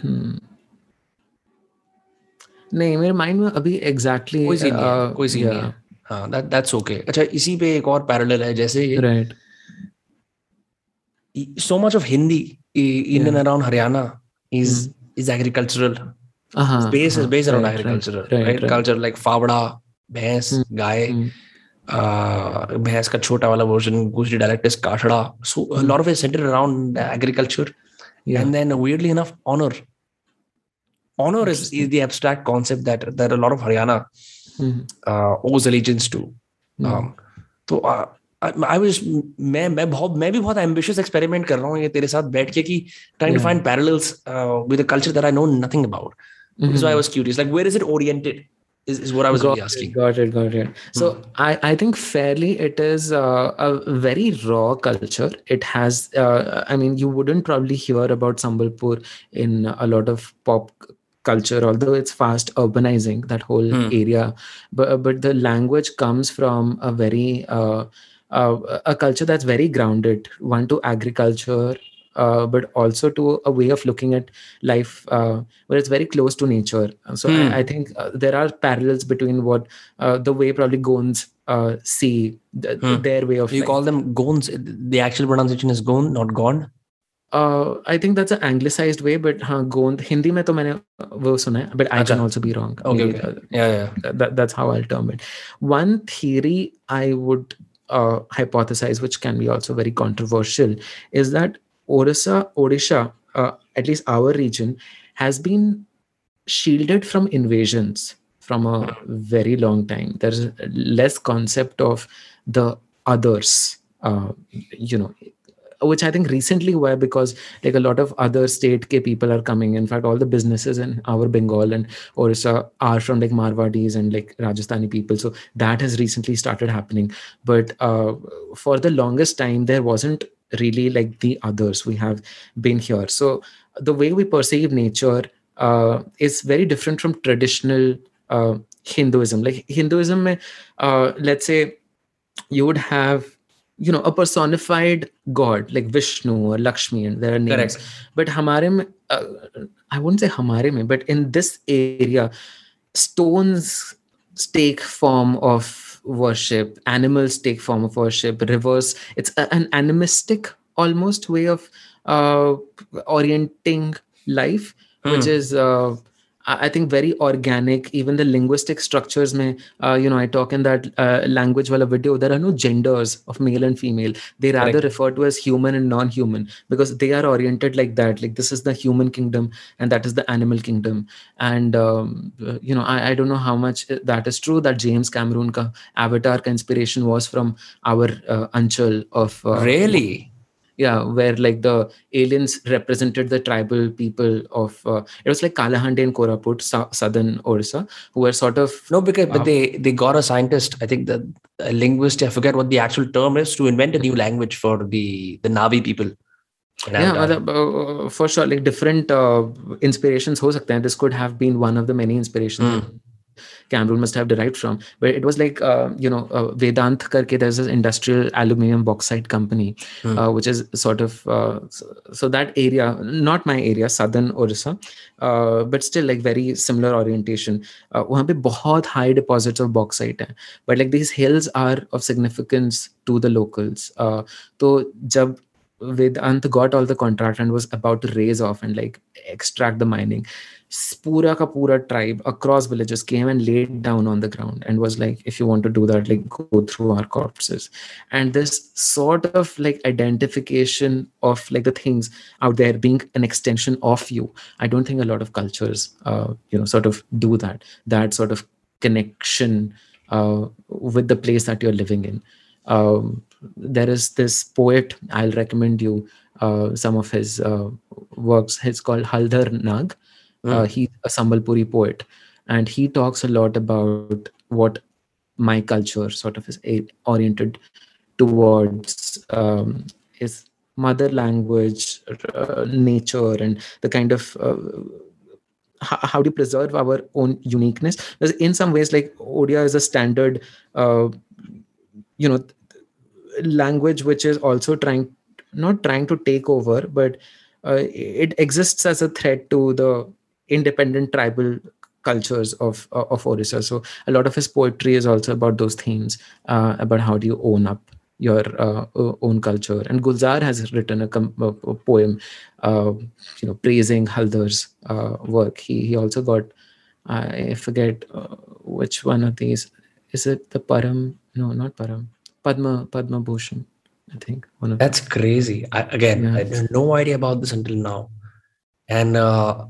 Hmm. नहीं मेरे mind में अभी exactly कोई scene नहीं है कोई scene नहीं है हाँ दैट दैट्स ओके अच्छा इसी पे एक और पैरेलल है जैसे right right. so much of Hindi in yeah. and around Haryana is mm. is agricultural. Uh-huh, it's based uh-huh. is based around right, agricultural, right, right, right, Culture like फावड़ा, भैंस, mm. गाय, mm. Uh, भैंस का छोटा वाला version, Gujri dialect is काठड़ा. So a lot of it is centered around agriculture, yeah. and then weirdly enough, honor. Honor is, is the abstract concept that that a lot of Haryana mm. uh, owes allegiance to. Mm. Um, तो आई was मैं मैं बहुत मैं भी बहुत ambitious experiment कर रहा हूँ ये तेरे साथ बैठ के कि trying to find parallels with a culture that I know nothing about so I was curious, like, where is it oriented? Is, is what I was got really asking. It, got it, got it. So hmm. I, I think fairly it is uh, a very raw culture. It has, uh, I mean, you wouldn't probably hear about Sambalpur in a lot of pop culture, although it's fast urbanizing that whole hmm. area. But but the language comes from a very uh, uh, a culture that's very grounded one to agriculture uh, but also to a way of looking at life uh, where it's very close to nature. So I, hmm. I, think uh, there are parallels between what uh, the way probably Gonds uh, see the, hmm. their way of. You life. call them Gonds. The actual pronunciation is Gond, not Gond. I think that's an anglicized way, but हाँ गोंद हिंदी में तो मैंने वो सुना है, but I can also be wrong. Okay, okay. yeah, yeah. That, that's how I'll term uh, hypothesize, which can be also very controversial, is that Orissa, Odisha, uh, at least our region, has been shielded from invasions from a very long time. There's less concept of the others uh, you know which I think recently were because like a lot of other state K people are coming. In fact, all the businesses in our Bengal and Orissa are from like Marwadis and like Rajasthani people. So that has recently started happening. But uh, for the longest time, there wasn't really like the others. We have been here. So the way we perceive nature uh, is very different from traditional uh, Hinduism. Like Hinduism, uh, let's say you would have you know a personified god like vishnu or lakshmi and there are names Correct. but hamare mein, uh, i wouldn't say hamare mein, but in this area stones take form of worship animals take form of worship rivers it's a, an animistic almost way of uh, orienting life which hmm. is uh, I think very organic. Even the linguistic structures, may uh, you know, I talk in that uh, language while a video. There are no genders of male and female. They rather Correct. refer to as human and non-human because they are oriented like that. Like this is the human kingdom and that is the animal kingdom. And um, you know, I, I don't know how much that is true. That James Cameron ka Avatar ka inspiration was from our uh, Anchal of uh, really yeah where like the aliens represented the tribal people of uh, it was like kalahandi and koraput southern orissa who were sort of no because uh, but they they got a scientist i think the a linguist i forget what the actual term is to invent a new language for the the na'vi people yeah uh, for sure like different uh, inspirations ho sakte hain. this could have been one of the many inspirations mm. Cameron must have derived from. But it was like, uh, you know, uh, Vedant karke, there's this industrial aluminium bauxite company, mm. uh, which is sort of, uh, so, so, that area, not my area, southern Orissa, uh, but still like very similar orientation. Uh, वहाँ पे बहुत high deposits of bauxite हैं. But like these hills are of significance to the locals. Uh, तो जब Vedant got all the contract and was about to raise off and like extract the mining pura ka pura tribe across villages came and laid down on the ground and was like if you want to do that like go through our corpses. And this sort of like identification of like the things out there being an extension of you i don't think a lot of cultures uh, you know sort of do that. That sort of connection uh, with the place that you're living in. Um, there is this poet i'll recommend you uh, some of his uh, works. It's called haldhar nag Mm. Uh, he's a Sambalpuri poet, and he talks a lot about what my culture sort of is oriented towards um, is mother language, uh, nature, and the kind of uh, how, how do you preserve our own uniqueness? Because in some ways, like Odia is a standard, uh, you know, language which is also trying, not trying to take over, but uh, it exists as a threat to the independent tribal cultures of of Orissa. So a lot of his poetry is also about those themes, uh, about how do you own up your uh, own culture. And Gulzar has written a, com- a poem, uh, you know, praising Haldhar's uh, work. He he also got, I forget uh, which one of these. Is it the Param? No, not Param. Padma Padma Bhushan. I think one of that's them. crazy. I, again, yeah. I had no idea about this until now, and uh,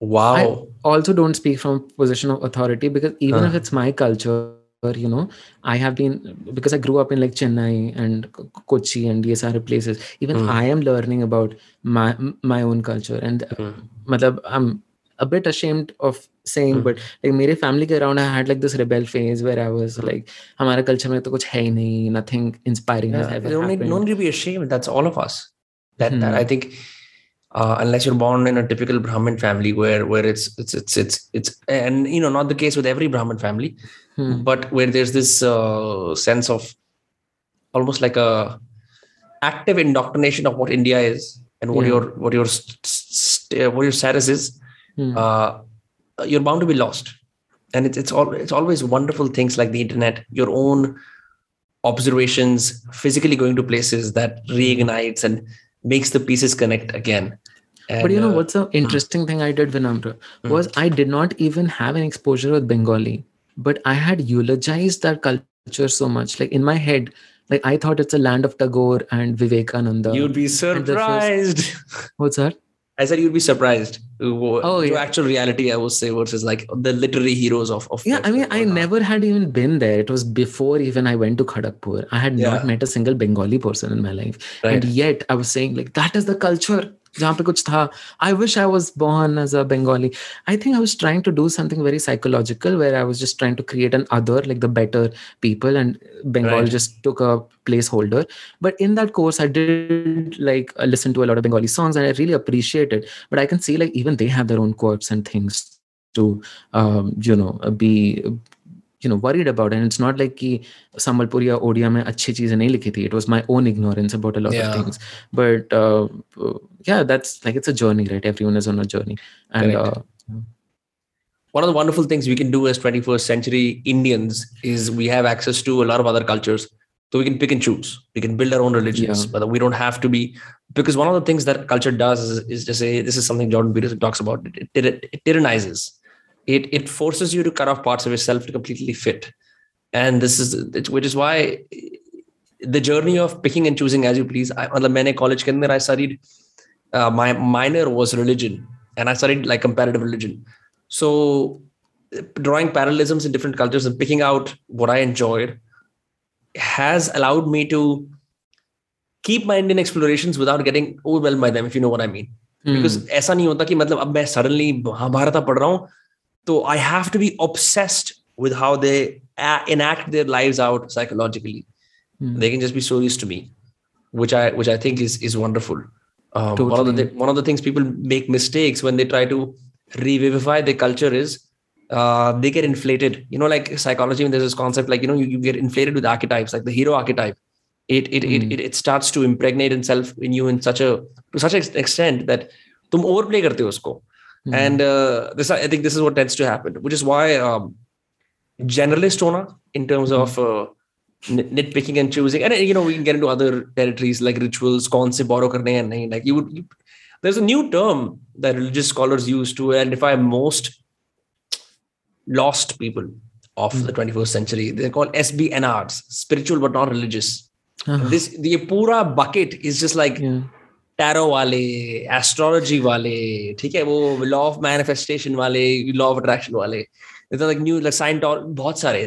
wow i also don't speak from position of authority because even if it's my culture you know i have been because i grew up in like chennai and kochi and these other places even mm. i am learning about my my own culture and mm. i'm a bit ashamed of saying mm. but like my family around i had like this rebel phase where i was like "Our culture mein to kuch hai nahi nothing inspiring yeah, has ever no, happened. no need to be ashamed that's all of us that, that hmm. i think uh, unless you're born in a typical Brahmin family where where it's it's it's it's it's and you know not the case with every Brahmin family, hmm. but where there's this uh, sense of almost like a active indoctrination of what India is and what yeah. your what your st- what your status is, hmm. uh, you're bound to be lost. And it's it's all it's always wonderful things like the internet, your own observations, physically going to places that reignites and makes the pieces connect again. And, but you know uh, what's the hmm. interesting thing I did, Vinamra, hmm. was I did not even have an exposure with Bengali, but I had eulogized that culture so much. Like in my head, like I thought it's a land of Tagore and Vivekananda. You'd be surprised. What's that? I said you'd be surprised. Oh, yeah. actual reality, I would say, versus like the literary heroes of. of yeah, I mean, I never had even been there. It was before even I went to Kharagpur. I had yeah. not met a single Bengali person in my life, right. and yet I was saying like that is the culture. जहाँ पे कुछ था I wish I was born as a Bengali I think I was trying to do something very psychological where I was just trying to create an other like the better people and bengal just took a placeholder but in that course i did like listen to a lot of bengali songs and i really appreciate it but i can see like even they have their own quirks and things to um, you know be you know worried about and it's not like ki Sambalpur ya Odia mein achhi cheezein nahi likhi thi it was my own ignorance about a lot of things but uh, yeah that's like it's a journey right everyone is on a journey and uh, one of the wonderful things we can do as 21st century Indians is we have access to a lot of other cultures so we can pick and choose. We can build our own religions, yeah. but we don't have to be because one of the things that culture does is, is to say this is something Jordan Peterson talks about. It, it, it, it tyrannizes it it forces you to cut off parts of yourself to completely fit and this is which is why the journey of picking and choosing as you please I, matlab, college ke andar I studied uh, my minor was religion and I studied like comparative religion so drawing parallelisms in different cultures and picking out what I enjoyed has allowed me to keep my Indian explorations without getting overwhelmed by them if you know what I mean mm. because ऐसा नहीं होता कि मतलब अब मैं suddenly Mahabharat पढ़ रहा हूँ so I have to be obsessed with how they a- enact their lives out psychologically. Mm. They can just be so used to me, which I which I think is is wonderful. Um, totally. One of the one of the things people make mistakes when they try to revivify their culture is uh, they get inflated. You know, like psychology, when there's this concept like you know you, you get inflated with archetypes, like the hero archetype. It it, mm. it it starts to impregnate itself in you in such a to such an extent that तुम overplay करते हो उसको Mm-hmm. And uh, this, I think, this is what tends to happen, which is why um, generalist owner in terms mm-hmm. of uh, nitpicking and choosing, and you know, we can get into other territories like rituals, कौन से borrow करने हैं नहीं. Like you would, you, there's a new term that religious scholars use to identify most lost people of mm-hmm. the 21st century. They're called SBNRs, spiritual but not religious. Uh-huh. This the pura bucket is just like. Yeah tarot वाले astrology वाले ठीक है वो law of manifestation वाले law of attraction वाले like new like Cyient बहुत सारे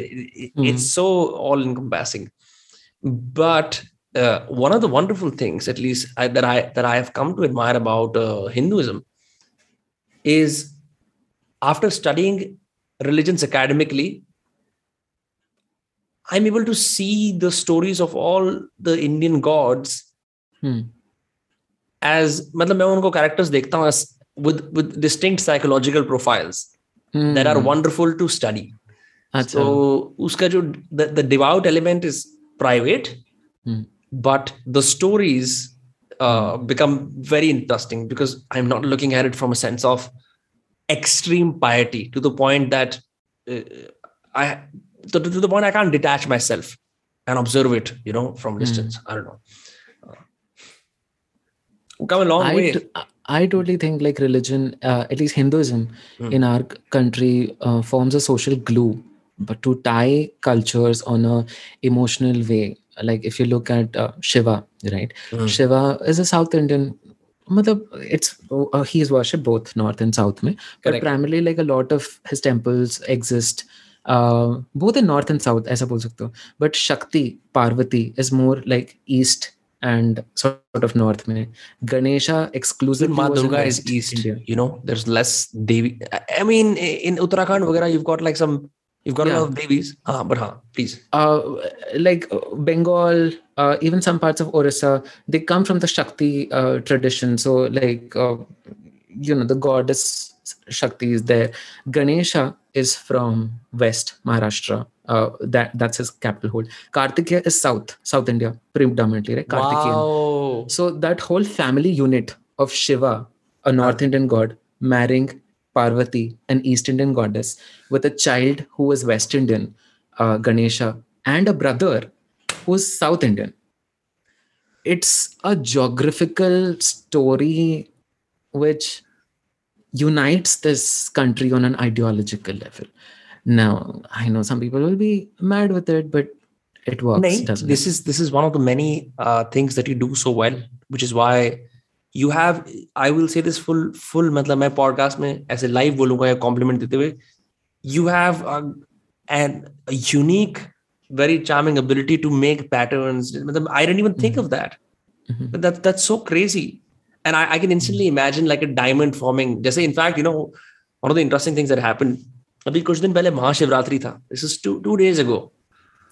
it's so all encompassing but uh, one of the wonderful things at least I, that i that i have come to admire about uh, hinduism is after studying religions academically i'm able to see the stories of all the indian gods hmm. as मतलब मैं उनको characters देखता हूँ with with distinct psychological profiles hmm. that are wonderful to study. Achha. So उसका जो the, the devout element is private, hmm. but the stories uh, become very interesting because I'm not looking at it from a sense of extreme piety to the point that uh, I to, to, the point I can't detach myself and observe it, you know, from distance. Mm. I don't know come a long I way. T- I totally think like religion, uh, at least Hinduism mm. in our country, uh, forms a social glue, but to tie cultures on a emotional way. Like if you look at uh, Shiva, right? Mm. Shiva is a South Indian. It's uh, he is worshipped both north and south, mein, but Correct. primarily like a lot of his temples exist uh, both in north and south. I suppose, but Shakti Parvati is more like east and sort of north. Mein ganesha exclusively Ma Durga is east India. you know there's less devi i mean in uttarakhand vagara you've got like some you've got yeah. a lot of devis. Ah, but huh, please. Uh, like uh, bengal uh, even some parts of orissa they come from the shakti uh, tradition. So like uh, you know the goddess shakti is there. Ganesha is from west maharashtra uh, that that's his capital hold. Kartikeya is South, South India, predominantly, right? Wow. So that whole family unit of Shiva, a North Indian god, marrying Parvati, an East Indian goddess, with a child who was West Indian, uh, Ganesha, and a brother who's South Indian. It's a geographical story which unites this country on an ideological level. Now, I know some people will be mad with it, but it works. Nahin, this it? is this is one of the many uh, things that you do so well, which is why you have i will say this full full matlab main podcast mein aise live bolunga ya compliment dete hue you have a, an a unique very charming ability to make patterns i didn't even think of that mm-hmm. but that that's so crazy and I, I can instantly imagine like a diamond forming just say in fact you know one of the interesting things that happened अभी कुछ दिन पहले महाशिवरात्रि था। This is two two days ago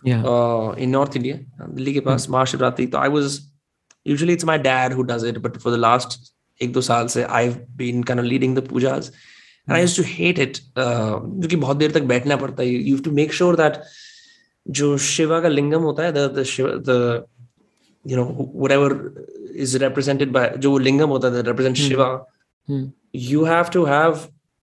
in North India Delhi के पास hmm। Mahashivratri. तो I was usually it's my dad who does it but for the last एक दो साल से I been can leading the puja and I used to hate it क्योंकि बहुत देर तक बैठना पड़ता है। You have to make sure that जो शिवा का लिंगम होता है you the you know whatever is represented जो लिंगम होता है represent mm. Shiva mm. you have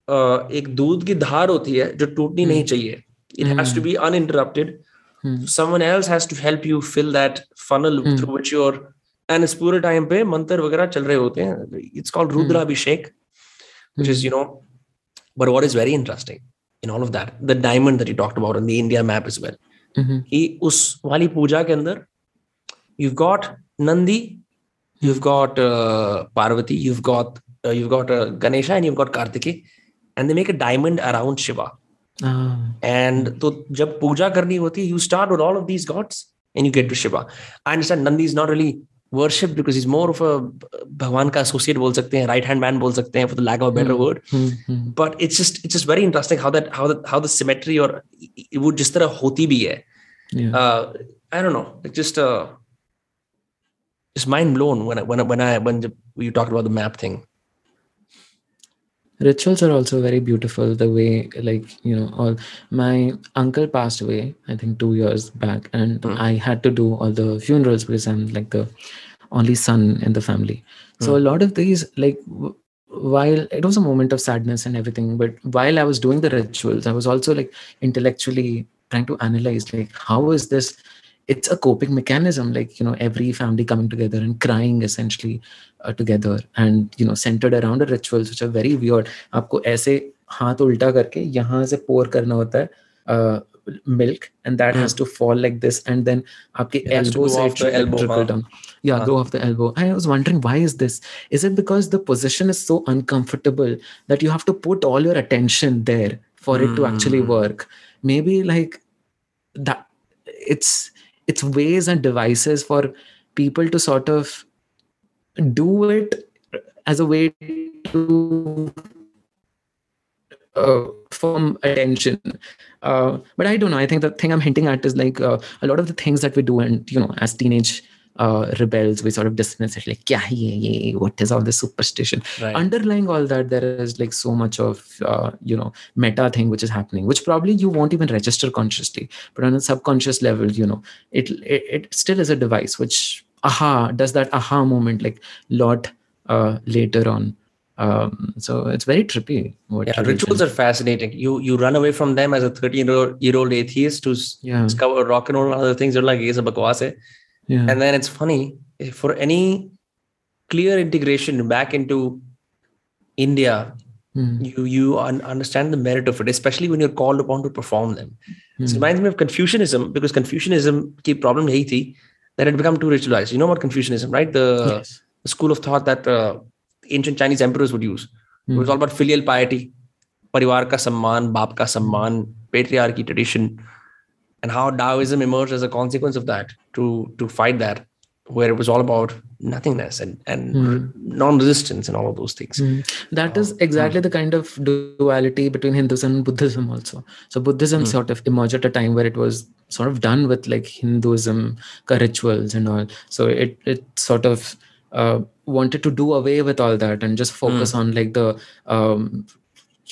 एक दूध की धार होती है जो टूटनी हम्म। नहीं चाहिए। It has to be uninterrupted someone else has to help you fill that funnel through which your and इस पूरे टाइम पे मंत्र वगैरह चल रहे होते हैं। It's hmm. Called Rudrabhishek which is you know but what is very interesting in all of that the diamond that you talked about on the India map as well कि उस वाली पूजा के अंदर you have got Nandi you have got Parvati you have got you have got Ganesha and you have got Kartikeya and they make a diamond around Shiva and तो जब पूजा करनी होती है you start with all of these gods and you get to Shiva I understand Nandi is not really worship because is more of a भगवान का associate बोल सकते हैं राइट हैंड मैन बोल सकते हैं for the lack of better word but it's just it's just very interesting how that how how the symmetry और वो जिस तरह होती भी है I don't know just it's mind blown when when I when you talk about the map thing rituals are also very beautiful the way like you know all my uncle passed away i think two years back and mm. i had to do all the funerals because i'm like the only son in the family. So mm. a lot of these, like, while it was a moment of sadness and everything, but while I was doing the rituals, I was also like intellectually trying to analyze, like, how is this? It's a coping mechanism, like, you know, every family coming together and crying essentially uh, together and, you know, centered around the rituals, which are very weird. आपको ऐसे हाथ उल्टा करके यहाँ से pour करना होता है uh, milk and that mm. has to fall like this and then aapke elbow se off the elbow trickle down yeah uh. go off the elbow i was wondering why is this is it because the position is so uncomfortable that you have to put all your attention there for mm. it to actually hmm. work maybe like that it's it's ways and devices for people to sort of do it as a way to uh, firm attention. Uh, but I don't know. I think the thing I'm hinting at is like uh, a lot of the things that we do, and you know, as teenage uh, rebels, we sort of dismiss it like, yeah, yeah, yeah, what is all this superstition? Right. Underlying all that, there is like so much of, uh, you know, meta thing which is happening, which probably you won't even register consciously. But on a subconscious level, you know, it, it, it still is a device which, aha, does that aha moment like lot uh, later on um, so it's very trippy yeah, rituals are fascinating you you run away from them as a 13 year old atheist who's yeah. discover rock and roll and other things you're like yeah. and then it's funny for any clear integration back into india mm. you you un- understand the merit of it especially when you're called upon to perform them mm. it reminds me of confucianism because confucianism the problem hai that had become too ritualized you know what confucianism right the, yes. the school of thought that uh, ancient Chinese emperors would use. Mm. It was all about filial piety, parivar ka samman, baap ka samman, patriarchy tradition, and how Taoism emerged as a consequence of that to to fight that, where it was all about nothingness and and mm. non-resistance and all of those things. Mm. That is exactly the kind of duality between Hinduism and Buddhism also. So Buddhism sort of emerged at a time where it was sort of done with like Hinduism rituals and all. So it it sort of uh, wanted to do away with all that and just focus mm. on like the um,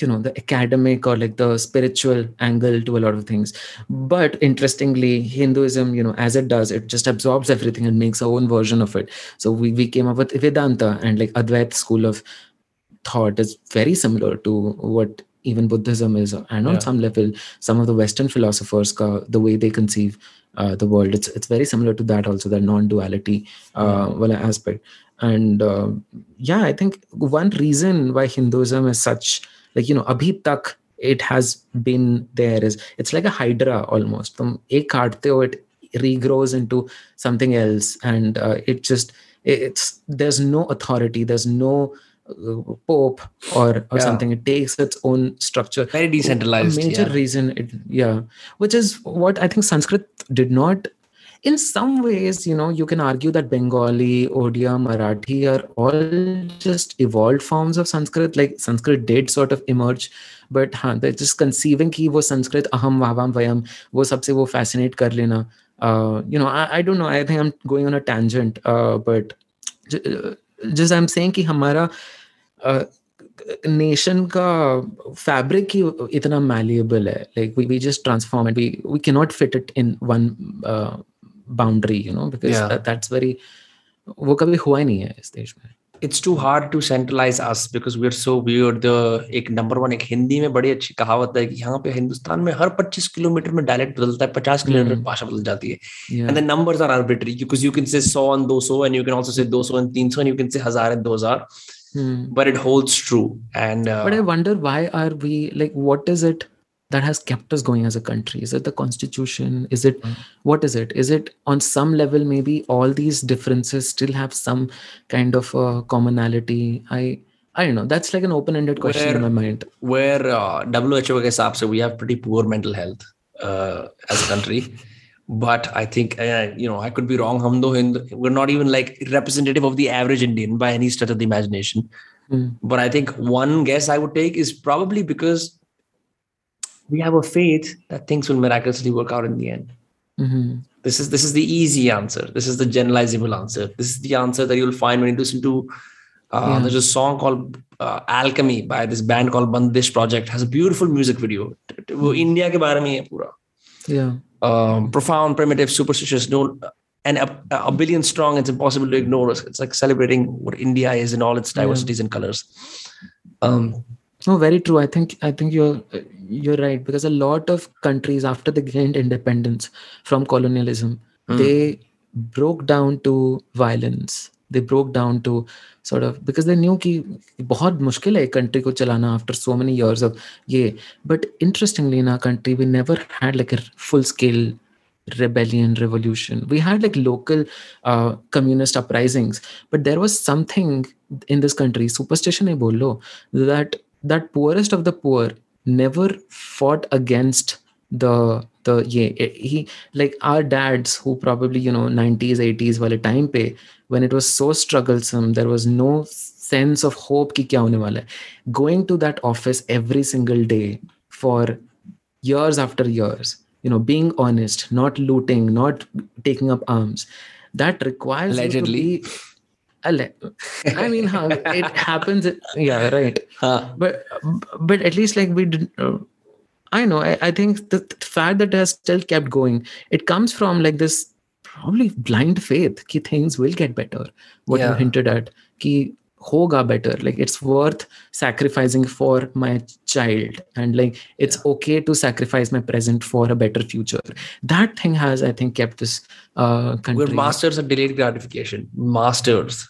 you know the academic or like the spiritual angle to a lot of things. But interestingly hinduism you know as it does it just absorbs everything and makes our own version of it. So we, we came up with vedanta and like advaita school of thought is very similar to what even buddhism is and on yeah. some level some of the western philosophers the way they conceive uh, the world it's it's very similar to that also the non-duality uh, well aspect. And uh, yeah i think one reason why hinduism is such like you know abhi tak it has been there is it's like a hydra almost from ek kaarte it regrows into something else and uh, it just it's there's no authority there's no uh, pope or or Yeah. something it takes its own structure Very decentralized. a major yeah. reason it yeah which is what i think sanskrit did not in some ways you know you can argue that bengali odia marathi are all just evolved forms of sanskrit like sanskrit did sort of emerge but हाँ they're just conceiving कि वो संस्कृत अहम वावाम वयम वो सबसे वो fascinate कर लेना uh, you know I, I don't know I think I'm going on a tangent uh, but j- uh, just I'm saying कि हमारा uh, नेशन का फैब्रिक ही इतना मैलिएबल है like we we just transform it we we can not fit it in one boundary you know because that's very वो कभी हुआ ही नहीं है इस देश में। It's too hard to centralise us because we are so weird the एक नंबर वन एक हिंदी में बड़ी अच्छी कहावत है कि यहाँ पे हिंदुस्तान में हर 25 किलोमीटर में डायलेक्ट बदलता है 50 किलोमीटर में भाषा बदल जाती है। And the numbers are arbitrary because you can say 100 and 200 and you can also say 200 and 300 and you can say 1000 and 2000 but it holds true and but I wonder why are we like what is it that has kept us going as a country? Is it the constitution? Is it what is it? Is it on some level maybe all these differences still have some kind of uh, commonality? I I don't know. That's like an open-ended question in Where- my mind. where uh, WHO के हिसाब से we have pretty poor mental health uh, as a country. But I think uh, you know I could be wrong. हम दो Hind we're not even like representative of the average Indian by any stretch of the imagination. Hmm. But I think one guess I would take is probably because we have a faith that things will miraculously work out in the end. Mm-hmm. This is this is the easy answer. This is the generalizable answer. This is the answer that you'll find when you listen to. Uh, yeah. There's a song called uh, Alchemy by this band called Bandish Projekt. Has a beautiful music video. Hmm. India India के mein hai pura. Yeah. Um, profound, primitive, superstitious, no, and a, a, billion strong. It's impossible to ignore. It's like celebrating what India is in all its diversities yeah. and colors. Um, no, very true. I think I think you're you're right because a lot of countries after they gained independence from colonialism mm. they broke down to violence. They broke down to sort of because they knew ki bahut mushkil hai country ko chalana after so many years of yeah but interestingly in our country we never had like a full scale rebellion revolution. We had like local uh, communist uprisings. But there was something in this country superstition hai bolo that that poorest of the poor never fought against the the yeah eh, he like our dads who probably you know 90s 80s wale time pe when it was so strugglesome there was no sense of hope ki kya hone wala hai going to that office every single day for years after years you know being honest not looting not taking up arms that requires Allegedly. you to be i mean how it happens yeah right. huh. but but at least like we did uh, i know I, I think the, the fact that it has still kept going it comes from like this probably blind faith ki things will get better. What you hinted at ki hoga better like it's worth sacrificing for my child. And like it's okay to sacrifice my present for a better future. That thing has i think kept this uh country We're masters of delayed gratification. Masters.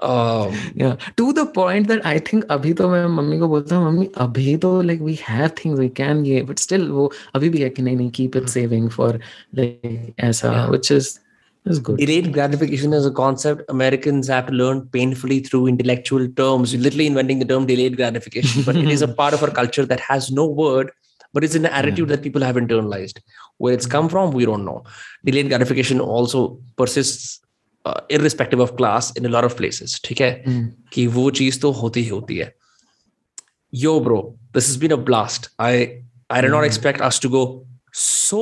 Um, yeah to the point that i think अभी तो मैं mummy को बोलता हूँ mummy अभी तो like we have things we can ये but still वो अभी भी है कि नहीं नहीं keep it saving for like ऐसा Yeah. which is is good delayed gratification is a concept Americans have to learn painfully through intellectual terms. You're literally inventing the term delayed gratification, but it is a part of our culture that has no word, but it's an attitude that people have internalized. Where it's come from, we don't know. Delayed gratification also persists uh, irrespective of class in a lot of places. ठीक है Hmm. कि वो चीज तो होती ही होती है yo bro this has been a blast i i did not expect us to go so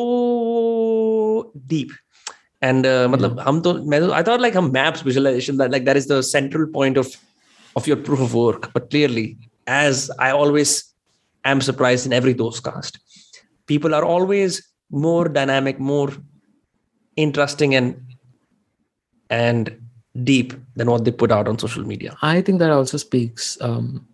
deep and uh, मतलब हम तो मैं तो I thought like हम maps visualization that like that is the central point of of your proof of work but clearly as I always am surprised in every cast people are always more dynamic more interesting and and deep than what they put out on social media I think that also speaks um,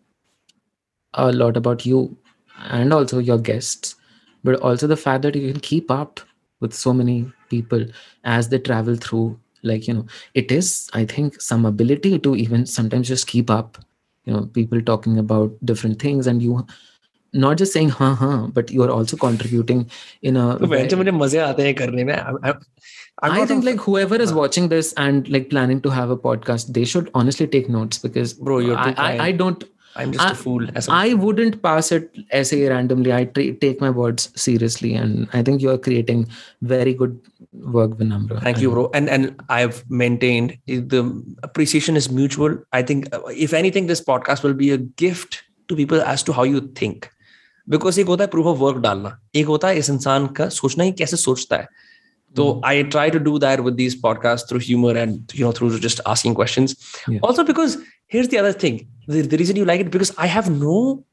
a lot about you and also your guests, but also the fact that you can keep up with so many people as they travel through. Like, you know, it is, I think, some ability to even sometimes just keep up. You know, people talking about different things, and you not just saying huh huh but you are also contributing in a तो मुझे मुझे मजे आते हैं करने में I, I, I'm I not think a- like whoever is watching this and like planning to have a podcast, they should honestly take notes because Bro, you're too I, kind. I, I don't I'm just a I- fool as a- I wouldn't pass it essay randomly. I tra- take my words seriously, and I think you're creating very good work, Vinamra. Thank you, bro. And and I've maintained the appreciation is mutual. I think uh, if anything, this podcast will be a gift to people as to how you think. Because एक होता है proof of work डालना एक होता है इस इंसान का सोचना ही कैसे सोचता है। तो I try to do that with this podcast through humour and you know through just asking question also because here the other thing the reason you like it because I have no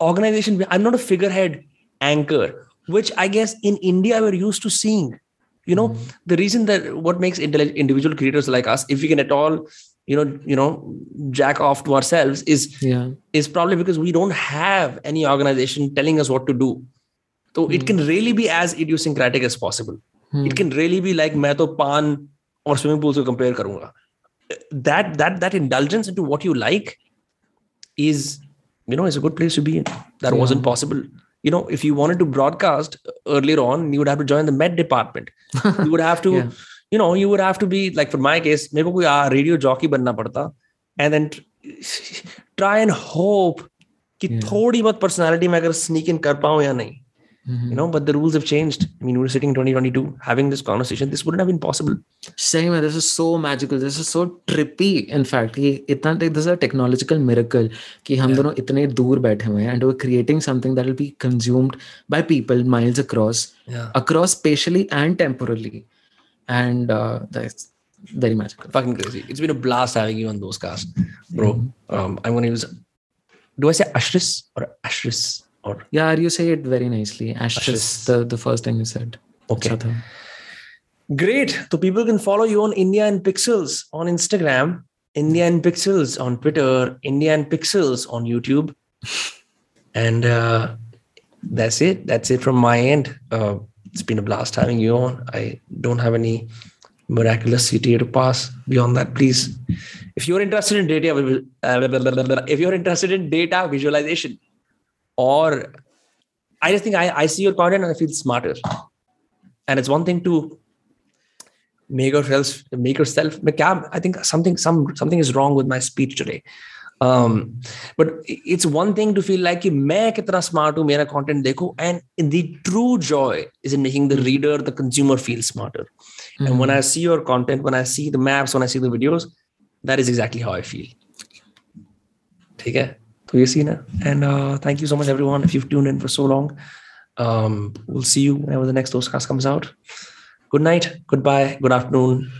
organisation I not a figure head anchor which I guess in India we're use to seeing you know the reason that what makes intelligent individual creators like us if you can at all you know, you know, jack off to ourselves, is Yeah. is probably because we don't have any organization telling us what to do. So it can really be as idiosyncratic as possible. It can really be like मैं तो पान और swimming pool से compare करूंगा. That that that indulgence into what you like is you know is a good place to be in. That Yeah. wasn't possible. You know, if you wanted to broadcast earlier on, you would have to join the med department. You would have to, Yeah. you know you would have to be like for my case मेरे को कोई radio jockey बनना पड़ता and then try and hope कि yeah. थोड़ी बहुत personality में अगर स्नीक इन कर पाऊँ या नहीं। You know but the rules have changed I mean we are sitting 2022 having this conversation this wouldn't have been possible same this is so magical this is so trippy in fact कि इतना tech this a technological miracle कि हम दोनों इतने दूर बैठे हुए हैं and we are creating something that will be consumed by people miles across across spatially and temporally and uh, that's very magical. Fucking crazy. It's been a blast having you on Dostcast, bro. Um, I'm gonna use. Do I say Ashris or Ashris or? Yeah, you say it very nicely. Ashris, Ashris. the the first time you said. Okay. Great. So people can follow you on India in Pixels on Instagram, India in Pixels on Twitter, India in Pixels on YouTube, and uh, that's it. That's it from my end. Uh, it's been a blast having you on. I don't have any miraculous CTA to pass. Beyond that, please, if you're interested in data, uh, if you're interested in data visualization, or I just think I, I see your content and I feel smarter. And it's one thing to make yourself make yourself. I think something some something is wrong with my speech today um but it's one thing to feel like कि मैं कितना smart हूँ मेरा content देखो and the true joy is in making the reader the consumer feel smarter and when I see your content when I see the maps when I see the videos that is exactly how I feel ठीक है तो ये scene है and uh, thank you so much everyone if you've tuned in for so long um we'll see you whenever the next Toastcast comes out good night, goodbye, good afternoon,